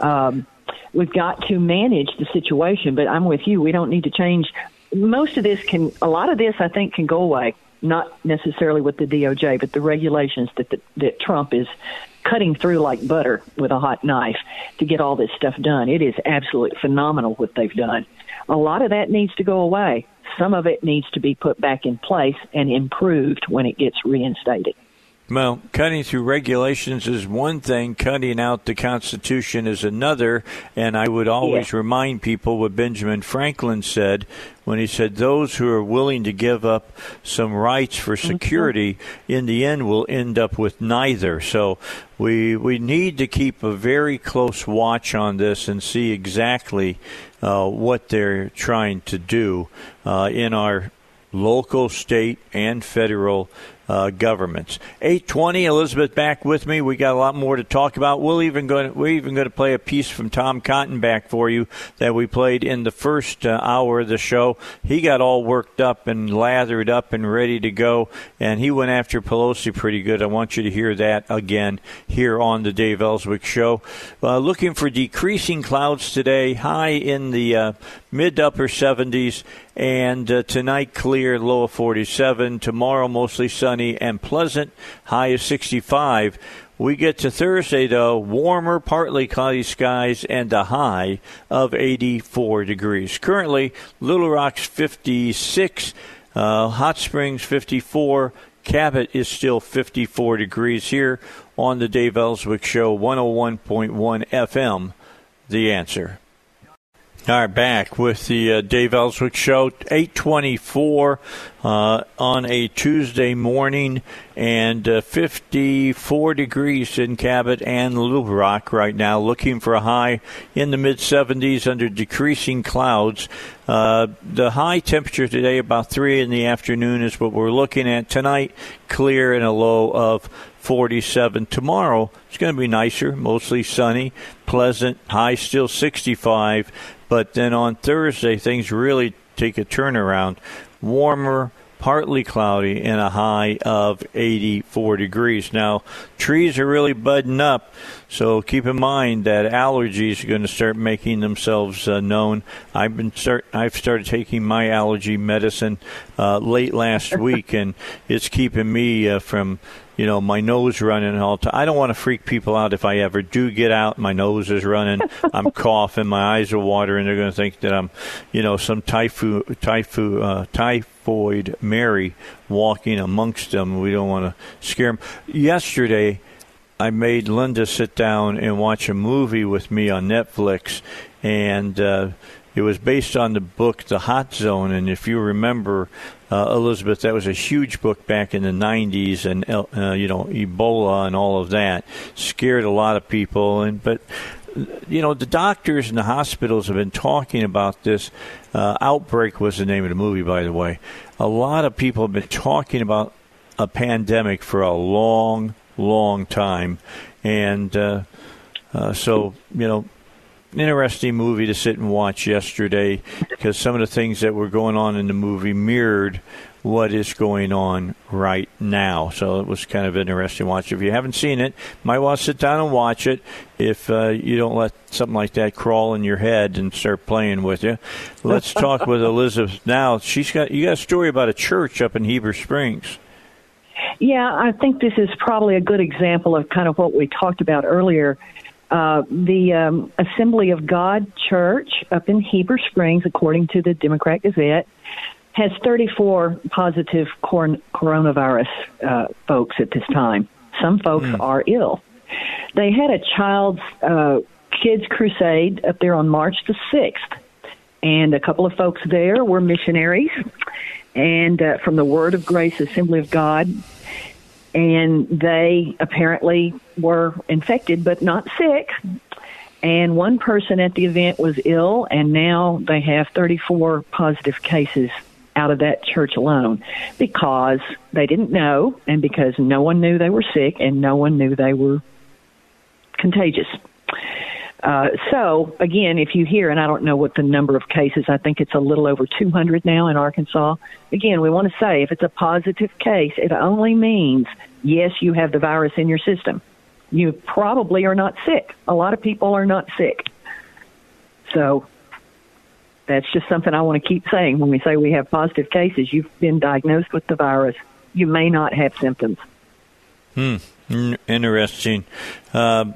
Um, we've got to manage the situation, but I'm with you. We don't need to change. Most of this can, a lot of this, I think, can go away. Not necessarily with the DOJ, but the regulations that the, that Trump is cutting through like butter with a hot knife to get all this stuff done. It is absolutely phenomenal what they've done. A lot of that needs to go away. Some of it needs to be put back in place and improved when it gets reinstated. Well, cutting through regulations is one thing, cutting out the Constitution is another. And I would always remind people what Benjamin Franklin said when he said, Those who are willing to give up some rights for security, in the end, will end up with neither. So we, we need to keep a very close watch on this and see exactly uh, what they're trying to do uh, in our local, state, and federal uh, governments. 820, Elizabeth back with me. We got a lot more to talk about. We'll even go. We're even going to play a piece from Tom Cotton back for you that we played in the first uh, hour of the show. He got all worked up and lathered up and ready to go, and he went after Pelosi pretty good. I want you to hear that again here on the Dave Elswick Show. Uh, looking for decreasing clouds today, high in the uh, mid to upper 70s, and uh, tonight clear, low of 47. Tomorrow mostly sunny and pleasant, high of 65. We get to Thursday, though, warmer, partly cloudy skies, and a high of 84 degrees. Currently, Little Rock's 56, uh, Hot Springs 54, Cabot is still 54 degrees here on the Dave Elswick Show, 101.1 FM. The answer. All right, back with the uh, Dave Elswick Show, 824 uh, on a Tuesday morning and uh, 54 degrees in Cabot and Little Rock right now, looking for a high in the mid 70s under decreasing clouds. Uh, the high temperature today, about 3 in the afternoon, is what we're looking at. Tonight, clear and a low of 47. Tomorrow, it's going to be nicer, mostly sunny, pleasant, high still 65. But then on Thursday, things really take a turnaround. Warmer, partly cloudy, and a high of 84 degrees. Now, trees are really budding up, so keep in mind that allergies are going to start making themselves uh, known. I've been start I've started taking my allergy medicine uh, late last week, and it's keeping me uh, from you know, my nose running all the time. I don't want to freak people out if I ever do get out. My nose is running. I'm coughing. My eyes are watering. They're going to think that I'm, you know, some typhoid, typhoid, uh, typhoid Mary walking amongst them. We don't want to scare them. Yesterday, I made Linda sit down and watch a movie with me on Netflix, and uh, it was based on the book The Hot Zone. And if you remember, uh, Elizabeth, that was a huge book back in the 90s, and uh, you know Ebola and all of that scared a lot of people. And but you know the doctors and the hospitals have been talking about this. Uh, Outbreak was the name of the movie, by the way. A lot of people have been talking about a pandemic for a long, long time, and uh, uh, so you know interesting movie to sit and watch yesterday because some of the things that were going on in the movie mirrored what is going on right now. So it was kind of interesting to watch. If you haven't seen it, might want to sit down and watch it. If uh, you don't let something like that crawl in your head and start playing with you, let's talk with Elizabeth now. She's got you got a story about a church up in Heber Springs. Yeah, I think this is probably a good example of kind of what we talked about earlier. Uh, the um, Assembly of God Church up in Heber Springs, according to the Democrat Gazette, has 34 positive cor- coronavirus uh, folks at this time. Some folks Hmm. are ill. They had a child's uh, kids crusade up there on March the 6th, and a couple of folks there were missionaries and uh, from the Word of Grace Assembly of God and they apparently were infected but not sick. And one person at the event was ill, and now they have 34 positive cases out of that church alone because they didn't know, and because no one knew they were sick, and no one knew they were contagious. Uh, so again, if you hear, and I don't know what the number of cases, I think it's a little over 200 now in Arkansas. Again, we want to say if it's a positive case, it only means yes, you have the virus in your system. You probably are not sick. A lot of people are not sick. So that's just something I want to keep saying when we say we have positive cases. You've been diagnosed with the virus. You may not have symptoms. Hmm. Interesting. Uh,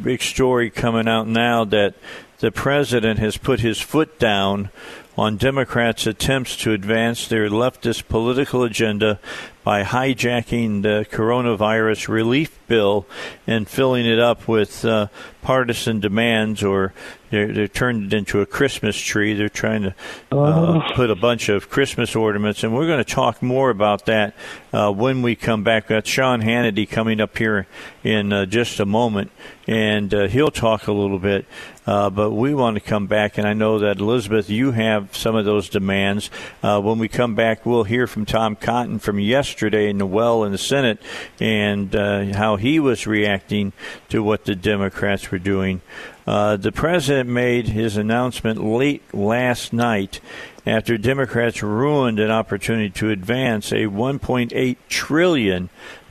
big story coming out now that the president has put his foot down on Democrats' attempts to advance their leftist political agenda by hijacking the coronavirus relief bill and filling it up with uh, partisan demands, or they're, they're turned it into a Christmas tree. They're trying to uh, put a bunch of Christmas ornaments, and we're going to talk more about that uh, when we come back. Got Sean Hannity coming up here in uh, just a moment, and uh, he'll talk a little bit. Uh, but we want to come back, and I know that Elizabeth, you have some of those demands. Uh, when we come back, we'll hear from Tom Cotton from yesterday in the well in the Senate, and uh, how he was reacting to what the Democrats were doing. Uh, the president made his announcement late last night after Democrats ruined an opportunity to advance a 1.8 trillion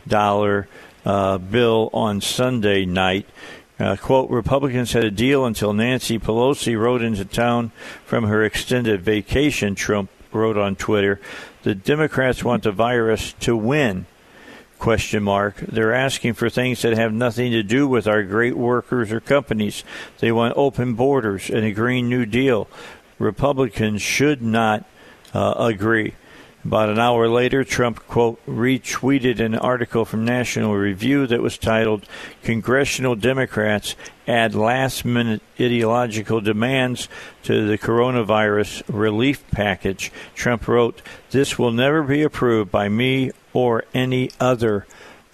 dollar uh, bill on Sunday night. Uh, quote, Republicans had a deal until Nancy Pelosi rode into town from her extended vacation, Trump wrote on Twitter, the Democrats want the virus to win. Question mark. They're asking for things that have nothing to do with our great workers or companies. They want open borders and a Green New Deal. Republicans should not uh, agree. About an hour later, Trump, quote, retweeted an article from National Review that was titled Congressional Democrats Add Last Minute Ideological Demands to the Coronavirus Relief Package. Trump wrote, This will never be approved by me or any other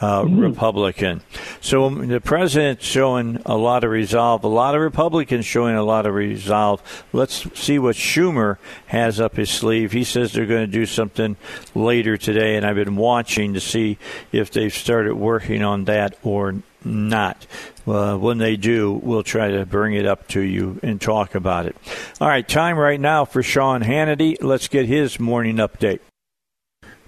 uh, Republican. So um, the president's showing a lot of resolve. A lot of Republicans showing a lot of resolve. Let's see what Schumer has up his sleeve. He says they're going to do something later today, and I've been watching to see if they've started working on that or not. Uh, when they do, we'll try to bring it up to you and talk about it. All right, time right now for Sean Hannity. Let's get his morning update.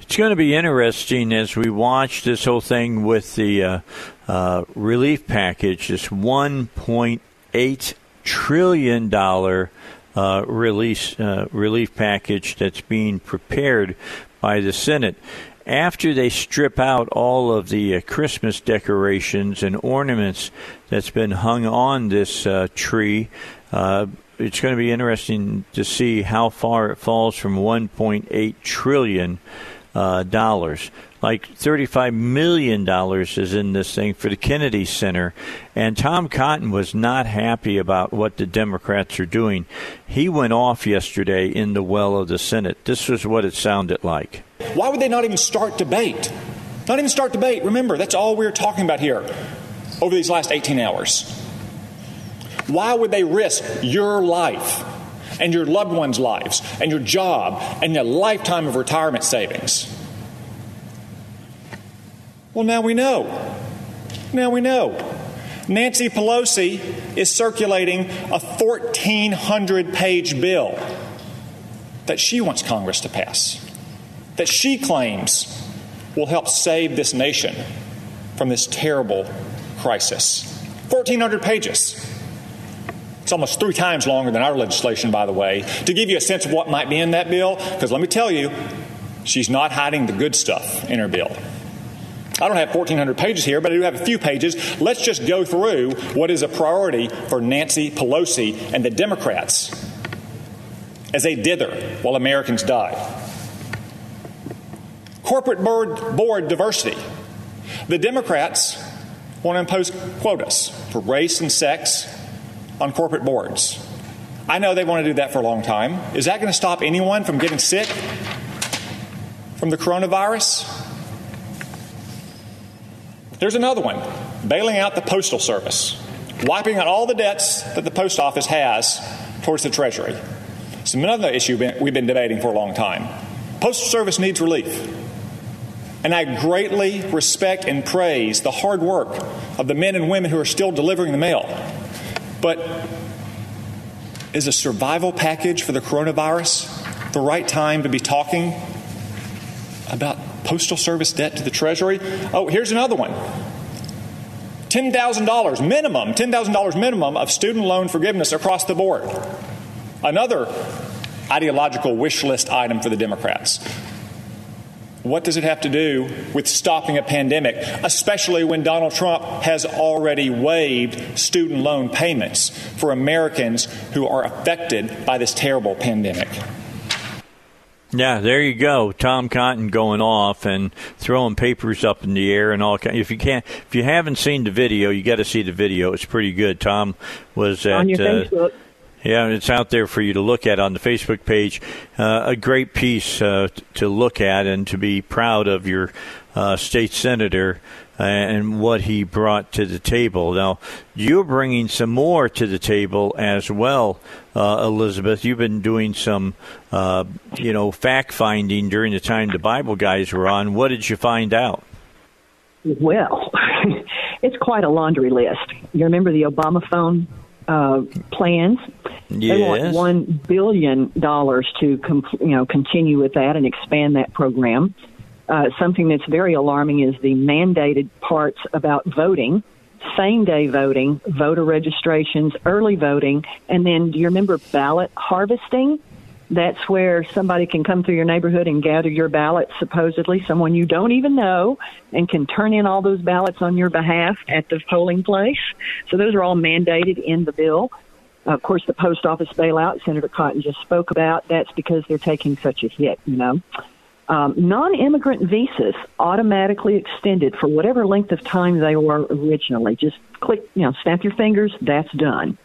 It's going to be interesting as we watch this whole thing with the uh, uh, relief package, this $1.8 trillion uh, release, uh, relief package that's being prepared by the Senate. After they strip out all of the uh, Christmas decorations and ornaments that's been hung on this uh, tree, it's going to be interesting to see how far it falls from 1.8 trillion uh, dollars. Like $35 million is in this thing for the Kennedy Center. And Tom Cotton was not happy about what the Democrats are doing. He went off yesterday in the well of the Senate. This was what it sounded like. Why would they not even start debate? Not even start debate. Remember, that's all we we're talking about here over these last 18 hours. Why would they risk your life and your loved ones' lives and your job and a lifetime of retirement savings? Well, now we know. Now we know. Nancy Pelosi is circulating a 1,400 page bill that she wants Congress to pass, that she claims will help save this nation from this terrible crisis. 1,400 pages. It's almost three times longer than our legislation, by the way, to give you a sense of what might be in that bill, because let me tell you, she's not hiding the good stuff in her bill. I don't have 1,400 pages here, but I do have a few pages. Let's just go through what is a priority for Nancy Pelosi and the Democrats as they dither while Americans die. Corporate board, board diversity. The Democrats want to impose quotas for race and sex on corporate boards. I know they want to do that for a long time. Is that going to stop anyone from getting sick from the coronavirus? There's another one bailing out the Postal Service, wiping out all the debts that the post office has towards the Treasury. It's another issue we've been debating for a long time. Postal Service needs relief. And I greatly respect and praise the hard work of the men and women who are still delivering the mail. But is a survival package for the coronavirus the right time to be talking about Postal Service debt to the Treasury? Oh, here's another one $10,000 minimum, $10,000 minimum of student loan forgiveness across the board. Another ideological wish list item for the Democrats. What does it have to do with stopping a pandemic, especially when Donald Trump has already waived student loan payments for Americans who are affected by this terrible pandemic? Yeah, there you go. Tom Cotton going off and throwing papers up in the air and all. kind. If you can't, if you haven't seen the video, you got to see the video. It's pretty good. Tom was at on your uh, Facebook. Yeah, it's out there for you to look at on the Facebook page. Uh, a great piece uh, to look at and to be proud of your uh, state senator uh, and what he brought to the table. Now, you're bringing some more to the table as well, uh, Elizabeth. You've been doing some, uh, you know, fact finding during the time the Bible guys were on. What did you find out? Well, it's quite a laundry list. You remember the Obama phone uh, plans? They want one billion dollars to com- you know continue with that and expand that program. Uh, something that's very alarming is the mandated parts about voting, same day voting, voter registrations, early voting, and then do you remember ballot harvesting? That's where somebody can come through your neighborhood and gather your ballots, supposedly, someone you don't even know, and can turn in all those ballots on your behalf at the polling place. So those are all mandated in the bill. Of course, the post office bailout Senator Cotton just spoke about, that's because they're taking such a hit, you know. Um, non immigrant visas automatically extended for whatever length of time they were originally. Just click, you know, snap your fingers, that's done.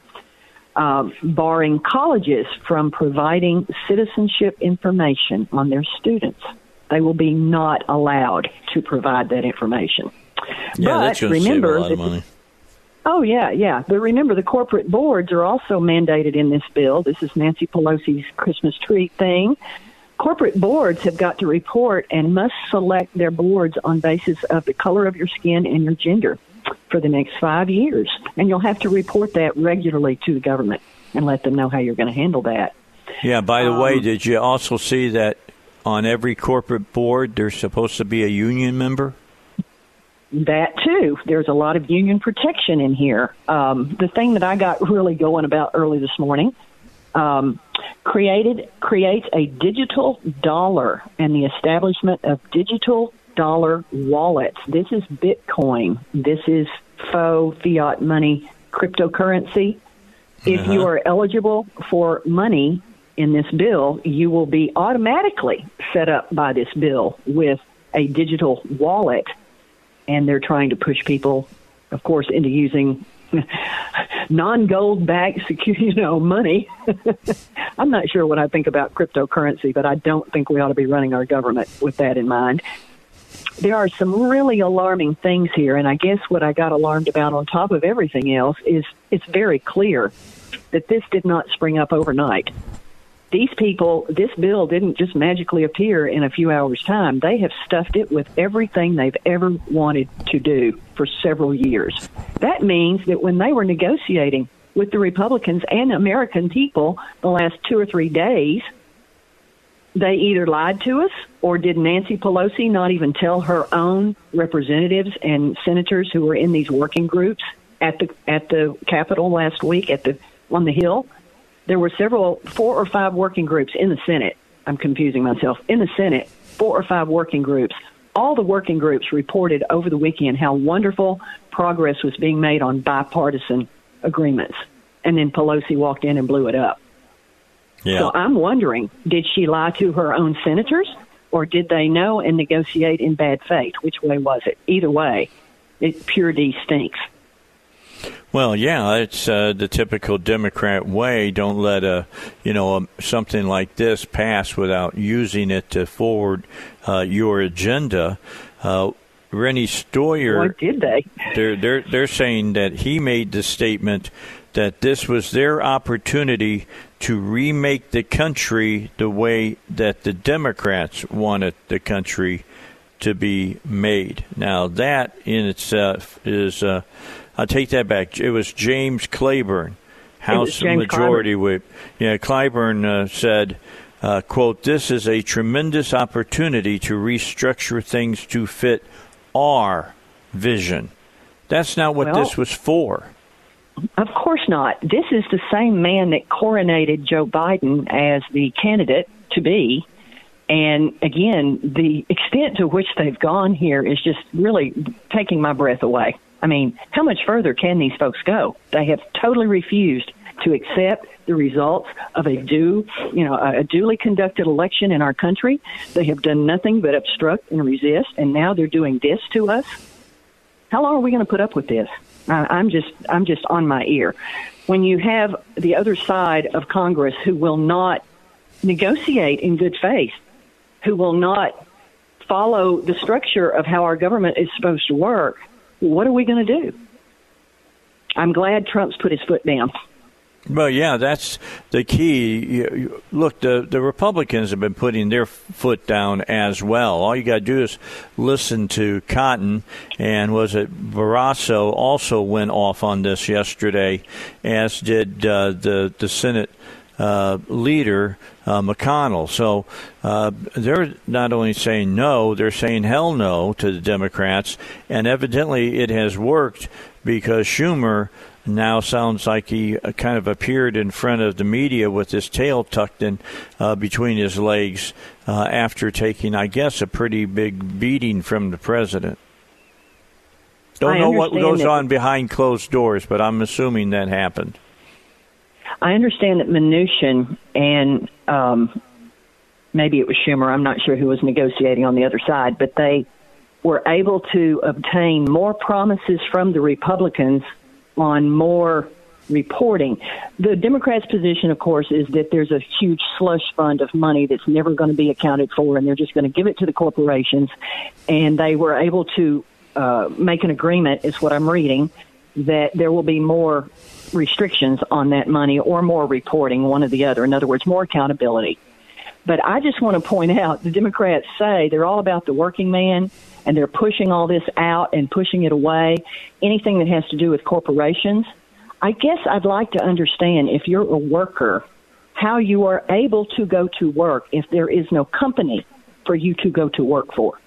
Um, barring colleges from providing citizenship information on their students. They will be not allowed to provide that information. Yeah, but that's to save a remember lot of money. Oh yeah, yeah. But remember, the corporate boards are also mandated in this bill. This is Nancy Pelosi's Christmas tree thing. Corporate boards have got to report and must select their boards on basis of the color of your skin and your gender for the next five years, and you'll have to report that regularly to the government and let them know how you're going to handle that. Yeah, by the Um, way, did you also see that on every corporate board there's supposed to be a union member? That too. There's a lot of union protection in here. Um, the thing that I got really going about early this morning um, created creates a digital dollar and the establishment of digital dollar wallets. This is Bitcoin. This is faux fiat money cryptocurrency. If you uh-huh. are eligible for money in this bill, you will be automatically set up by this bill with a digital wallet and they're trying to push people, of course, into using non-gold backed security, you know, money. I'm not sure what I think about cryptocurrency, but I don't think we ought to be running our government with that in mind. There are some really alarming things here, and I guess what I got alarmed about on top of everything else is it's very clear that this did not spring up overnight these people, this bill didn't just magically appear in a few hours' time. They have stuffed it with everything they've ever wanted to do for several years. That means that when they were negotiating with the Republicans and American people the last two or three days, they either lied to us or did Nancy Pelosi not even tell her own representatives and senators who were in these working groups at the at the Capitol last week at the on the Hill there were several, four or five working groups in the Senate. I'm confusing myself. In the Senate, four or five working groups. All the working groups reported over the weekend how wonderful progress was being made on bipartisan agreements. And then Pelosi walked in and blew it up. Yeah. So I'm wondering, did she lie to her own senators or did they know and negotiate in bad faith? Which way was it? Either way, it pure D stinks. Well, yeah, it's uh, the typical Democrat way. Don't let a you know um, something like this pass without using it to forward uh, your agenda. Uh, Steny Hoyer. What did they? They're they're they're saying that he made the statement that this was their opportunity to remake the country the way that the Democrats wanted the country to be made. Now that in itself is. Uh, I'll take that back. It was James Clyburn, House Majority Whip. Yeah, Clyburn uh, said, uh, "quote This is a tremendous opportunity to restructure things to fit our vision. That's not what Well- this was for." Of course not. This is the same man that coronated Joe Biden as the candidate to be. And again, the extent to which they've gone here is just really taking my breath away. I mean, how much further can these folks go? They have totally refused to accept the results of a due, you know, a duly conducted election in our country. They have done nothing but obstruct and resist, and now they're doing this to us. How long are we going to put up with this? I'm just, I'm just on my ear. When you have the other side of Congress who will not negotiate in good faith, who will not follow the structure of how our government is supposed to work, what are we going to do? I'm glad Trump's put his foot down. Well, yeah, that's the key. Look, the the Republicans have been putting their foot down as well. All you got to do is listen to Cotton, and was it Barrasso also went off on this yesterday, as did uh, the the Senate uh, leader uh, McConnell. So uh, they're not only saying no, they're saying hell no to the Democrats, and evidently it has worked because Schumer now sounds like he uh, kind of appeared in front of the media with his tail tucked in uh, between his legs uh, after taking, I guess, a pretty big beating from the president. Don't know what goes that- on behind closed doors, but I'm assuming that happened. I understand that Mnuchin and um, maybe it was Schumer, I'm not sure who was negotiating on the other side, but they were able to obtain more promises from the Republicans on more reporting. The Democrats' position, of course, is that there's a huge slush fund of money that's never going to be accounted for, and they're just going to give it to the corporations. And they were able to uh, make an agreement, is what I'm reading, that there will be more restrictions on that money or more reporting, one or the other. In other words, more accountability. But I just want to point out the Democrats say they're all about the working man and they're pushing all this out and pushing it away. Anything that has to do with corporations. I guess I'd like to understand if you're a worker, how you are able to go to work if there is no company for you to go to work for.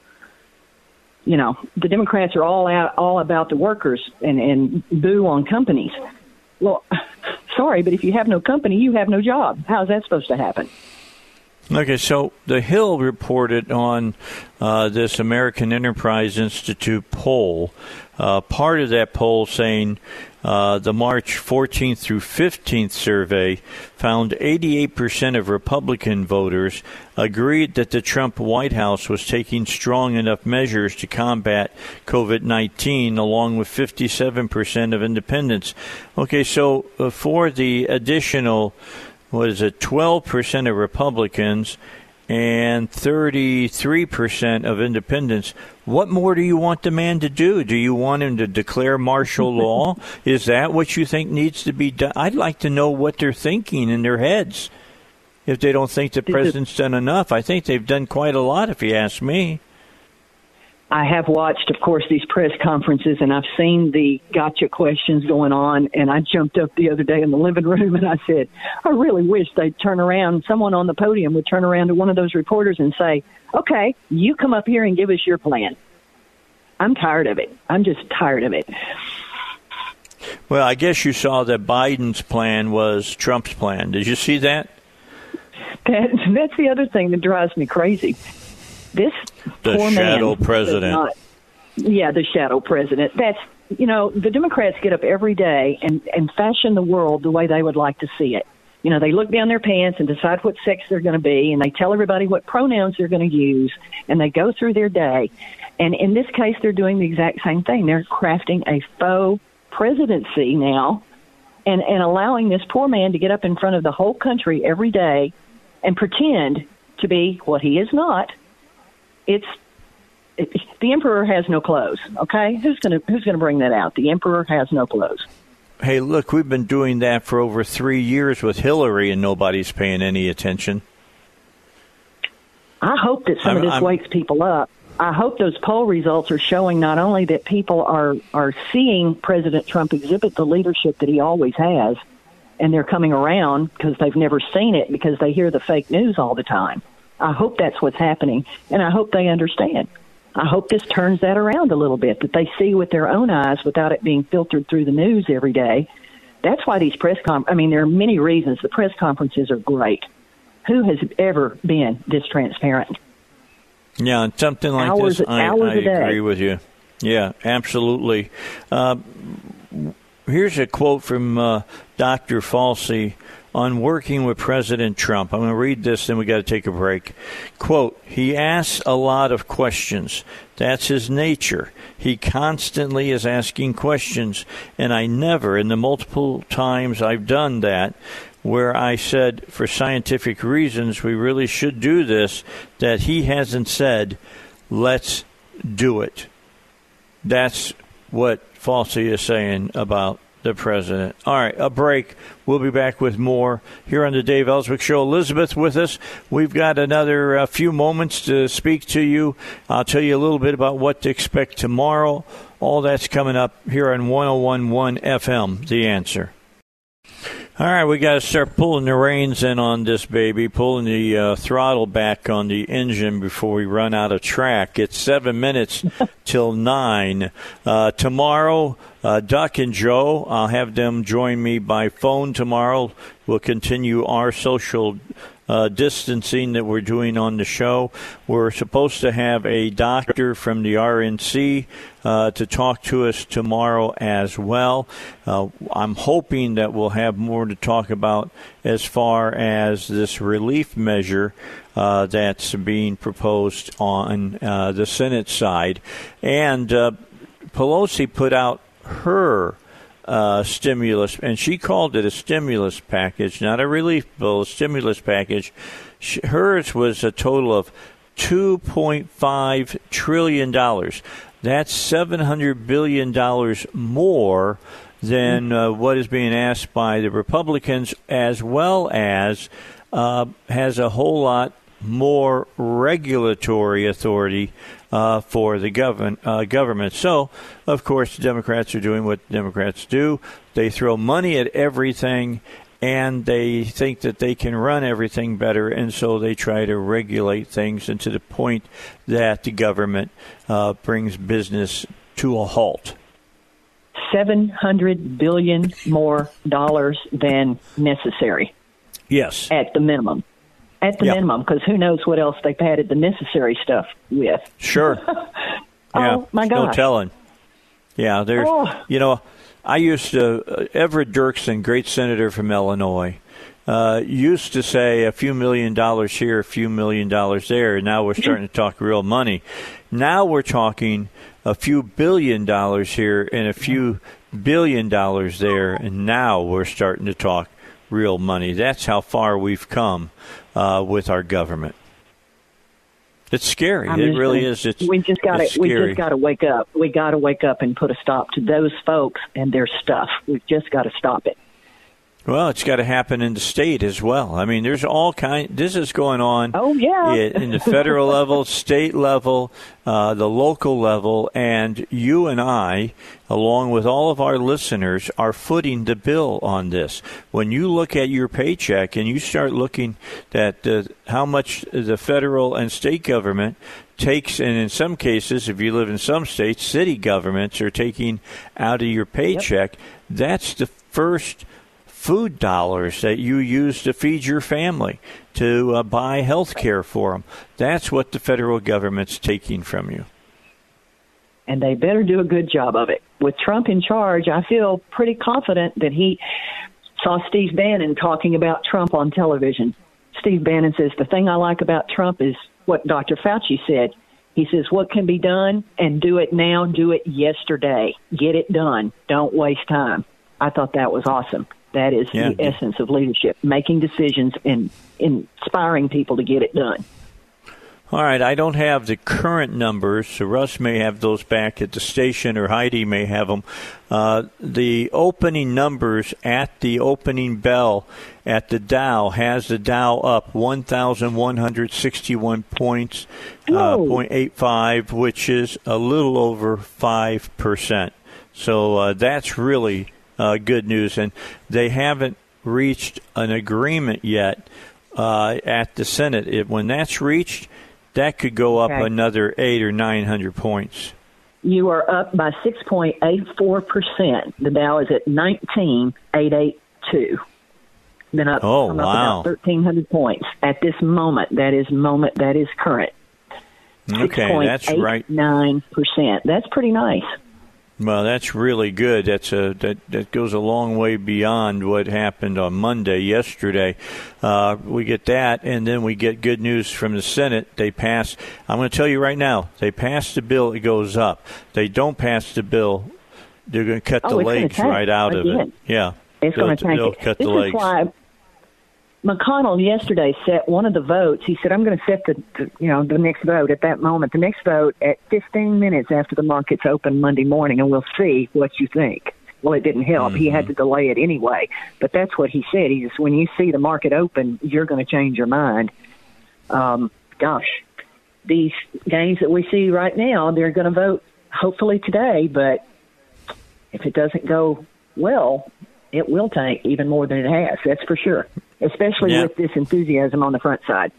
You know, the Democrats are all out all about the workers and, and boo on companies. Well, sorry, but if you have no company, you have no job. How is that supposed to happen? Okay, so the Hill reported on uh, this American Enterprise Institute poll. Uh, part of that poll saying uh, the March 14th through 15th survey found 88% of Republican voters agreed that the Trump White House was taking strong enough measures to combat COVID 19, along with 57% of independents. Okay, so uh, for the additional what is it, 12% of Republicans and 33% of independents. What more do you want the man to do? Do you want him to declare martial law? Is that what you think needs to be done? I'd like to know what they're thinking in their heads. If they don't think the president's done enough, I think they've done quite a lot, if you ask me. I have watched, of course, these press conferences, and I've seen the gotcha questions going on. And I jumped up the other day in the living room and I said, I really wish they'd turn around. Someone on the podium would turn around to one of those reporters and say, Okay, you come up here and give us your plan. I'm tired of it. I'm just tired of it. Well, I guess you saw that Biden's plan was Trump's plan. Did you see that? That, that's the other thing that drives me crazy. This The poor shadow man president. not- yeah, the shadow president. That's you know the Democrats get up every day and and fashion the world the way they would like to see it. You know, they look down their pants and decide what sex they're going to be, and they tell everybody what pronouns they're going to use, and they go through their day. And in this case, they're doing the exact same thing. They're crafting a faux presidency now, and and allowing this poor man to get up in front of the whole country every day and pretend to be what he is not. It's it, the emperor has no clothes. Okay, who's gonna who's gonna bring that out? The emperor has no clothes. Hey, look, we've been doing that for over three years with Hillary, and nobody's paying any attention. I hope that some of I'm- this I'm- wakes people up. I hope those poll results are showing not only that people are are seeing President Trump exhibit the leadership that he always has, and they're coming around because they've never seen it because they hear the fake news all the time. I hope that's what's happening, and I hope they understand. I hope this turns that around a little bit, that they see with their own eyes without it being filtered through the news every day. That's why these press com I mean, there are many reasons. The press conferences are great. Who has ever been this transparent? Yeah, something like Hours- this, I, hours I a day. agree with you. Yeah, absolutely. Uh, here's a quote from uh, Dr. Fauci on working with President Trump. I'm going to read this, then we got to take a break. Quote: He asks a lot of questions. That's his nature. He constantly is asking questions, and I never, in the multiple times I've done that, where I said, for scientific reasons, we really should do this, that he hasn't said, let's do it. That's what Fauci is saying about the president. All right, a break. We'll be back with more here on the Dave Elswick Show. Elizabeth with us. We've got another uh, few moments to speak to you. I'll tell you a little bit about what to expect tomorrow. All that's coming up here on 1011 FM, The Answer. All right, we got to start pulling the reins in on this baby, pulling the uh, throttle back on the engine before we run out of track. It's seven minutes till nine. Uh, tomorrow, uh, Duck and Joe, I'll have them join me by phone tomorrow. We'll continue our social uh, distancing that we're doing on the show. We're supposed to have a doctor from the RNC uh, to talk to us tomorrow as well. Uh, I'm hoping that we'll have more to talk about as far as this relief measure uh, that's being proposed on uh, the Senate side. And uh, Pelosi put out her uh, stimulus, and she called it a stimulus package, not a relief bill, a stimulus package. She, hers was a total of $2.5 trillion. That's $700 billion more than uh, what is being asked by the Republicans, as well as uh, has a whole lot more regulatory authority uh, for the govern, uh, government. So, of course, the Democrats are doing what Democrats do. They throw money at everything and they think that they can run everything better, and so they try to regulate things, and to the point that the government uh, brings business to a halt. Seven hundred billion more dollars than necessary. Yes, at the minimum. At the Yep. minimum, because who knows what else they padded the necessary stuff with? Sure. yeah. Oh, my No telling. Yeah, there's. Oh. You know, I used to uh, Everett Dirksen, great senator from Illinois, uh, used to say a few million dollars here, a few million dollars there. And now we're starting to talk real money. Now we're talking a few billion dollars here and a few billion dollars there, and now we're starting to talk real money. That's how far we've come uh, with our government. It's scary. I'm it really is. It's we just got to we just got to wake up. We got to wake up and put a stop to those folks and their stuff. We've just got to stop it. Well, it's got to happen in the state as well. I mean, there's all kind. This is going on. Oh yeah, in the federal level, state level, uh, the local level, and you and I, along with all of our listeners, are footing the bill on this. When you look at your paycheck and you start looking at uh, how much the federal and state government takes, and in some cases, if you live in some states, city governments are taking out of your paycheck. That's the first food dollars that you use to feed your family, to uh, buy health care for them. That's what the federal government's taking from you. and they better do a good job of it. With Trump in charge, I feel pretty confident that he saw Steve Bannon talking about Trump on television. Steve Bannon says, The thing I like about Trump is what Dr. Fauci said. He says, What can be done and do it now, do it yesterday. Get it done. Don't waste time. I thought that was awesome. That is Yeah. the essence of leadership making decisions and inspiring people to get it done. All right, I don't have the current numbers, so Russ may have those back at the station, or Heidi may have them. Uh, the opening numbers at the opening bell at the Dow has the Dow up 1,161 points, uh, 0.85, which is a little over 5%. So uh, that's really uh, good news. And they haven't reached an agreement yet uh, at the Senate. It, when that's reached, that could go up Okay. another eight or 900 points. You are up by 6.84%. The Dow is at 19,882. Then up, Oh, I'm up wow. about 1,300 points at this moment. That is moment. That is current. Okay, that's right. 6.89%. That's pretty nice. Well, that's really good. That's a that that goes a long way beyond what happened on Monday yesterday. Uh, we get that, and then we get good news from the Senate. They pass. I'm going to tell you right now. They pass the bill, it goes up. They don't pass the bill, they're going to cut Oh, the legs right out of it. Yeah, It's They'll- going to tank they'll it. cut this the legs. why McConnell yesterday set one of the votes. He said, "I'm going to set the, the you know the next vote at that moment. The next vote at 15 minutes after the markets open Monday morning, and we'll see what you think." Well, it didn't help. He Mm-hmm. had to delay it anyway. But that's what he said. He just when you see the market open, you're going to change your mind. Um, gosh, these games that we see right now, they're going to vote hopefully today. But if it doesn't go well, it will tank even more than it has. That's for sure. Especially Yeah. with this enthusiasm on the front side.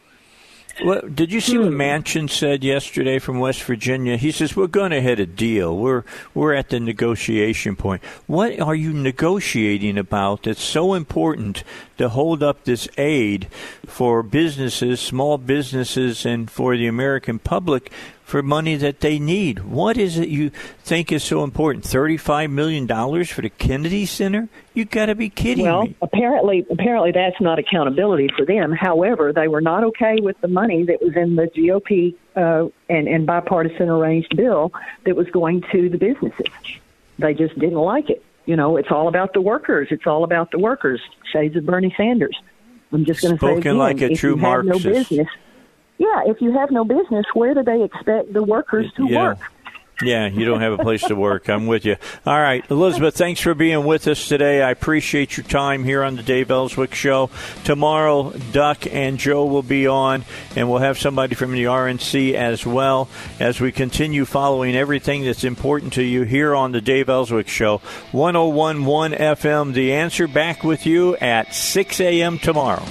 Well, did you see what hmm. Manchin said yesterday from West Virginia? He says we're going to hit a deal. We're we're at the negotiation point. What are you negotiating about that's so important to hold up this aid for businesses, small businesses, and for the American public for money that they need? What is it you think is so important? Thirty-five million dollars for the Kennedy Center? You got to be kidding well, me! Well, apparently, apparently that's not accountability for them. However, they were not okay with the money that was in the GOP uh, and, and bipartisan arranged bill that was going to the businesses. They just didn't like it. You know, it's all about the workers. It's all about the workers. Shades of Bernie Sanders. I'm just going to say again, like a if true you have Marxist. no business, yeah, if you have no business, where do they expect the workers to Yeah. work? Yeah, you don't have a place to work. I'm with you. All right, Elizabeth, thanks for being with us today. I appreciate your time here on the Dave Elswick Show. Tomorrow, Duck and Joe will be on, and we'll have somebody from the RNC as well as we continue following everything that's important to you here on the Dave Elswick Show. 1011 FM, The Answer, back with you at 6 a.m. tomorrow.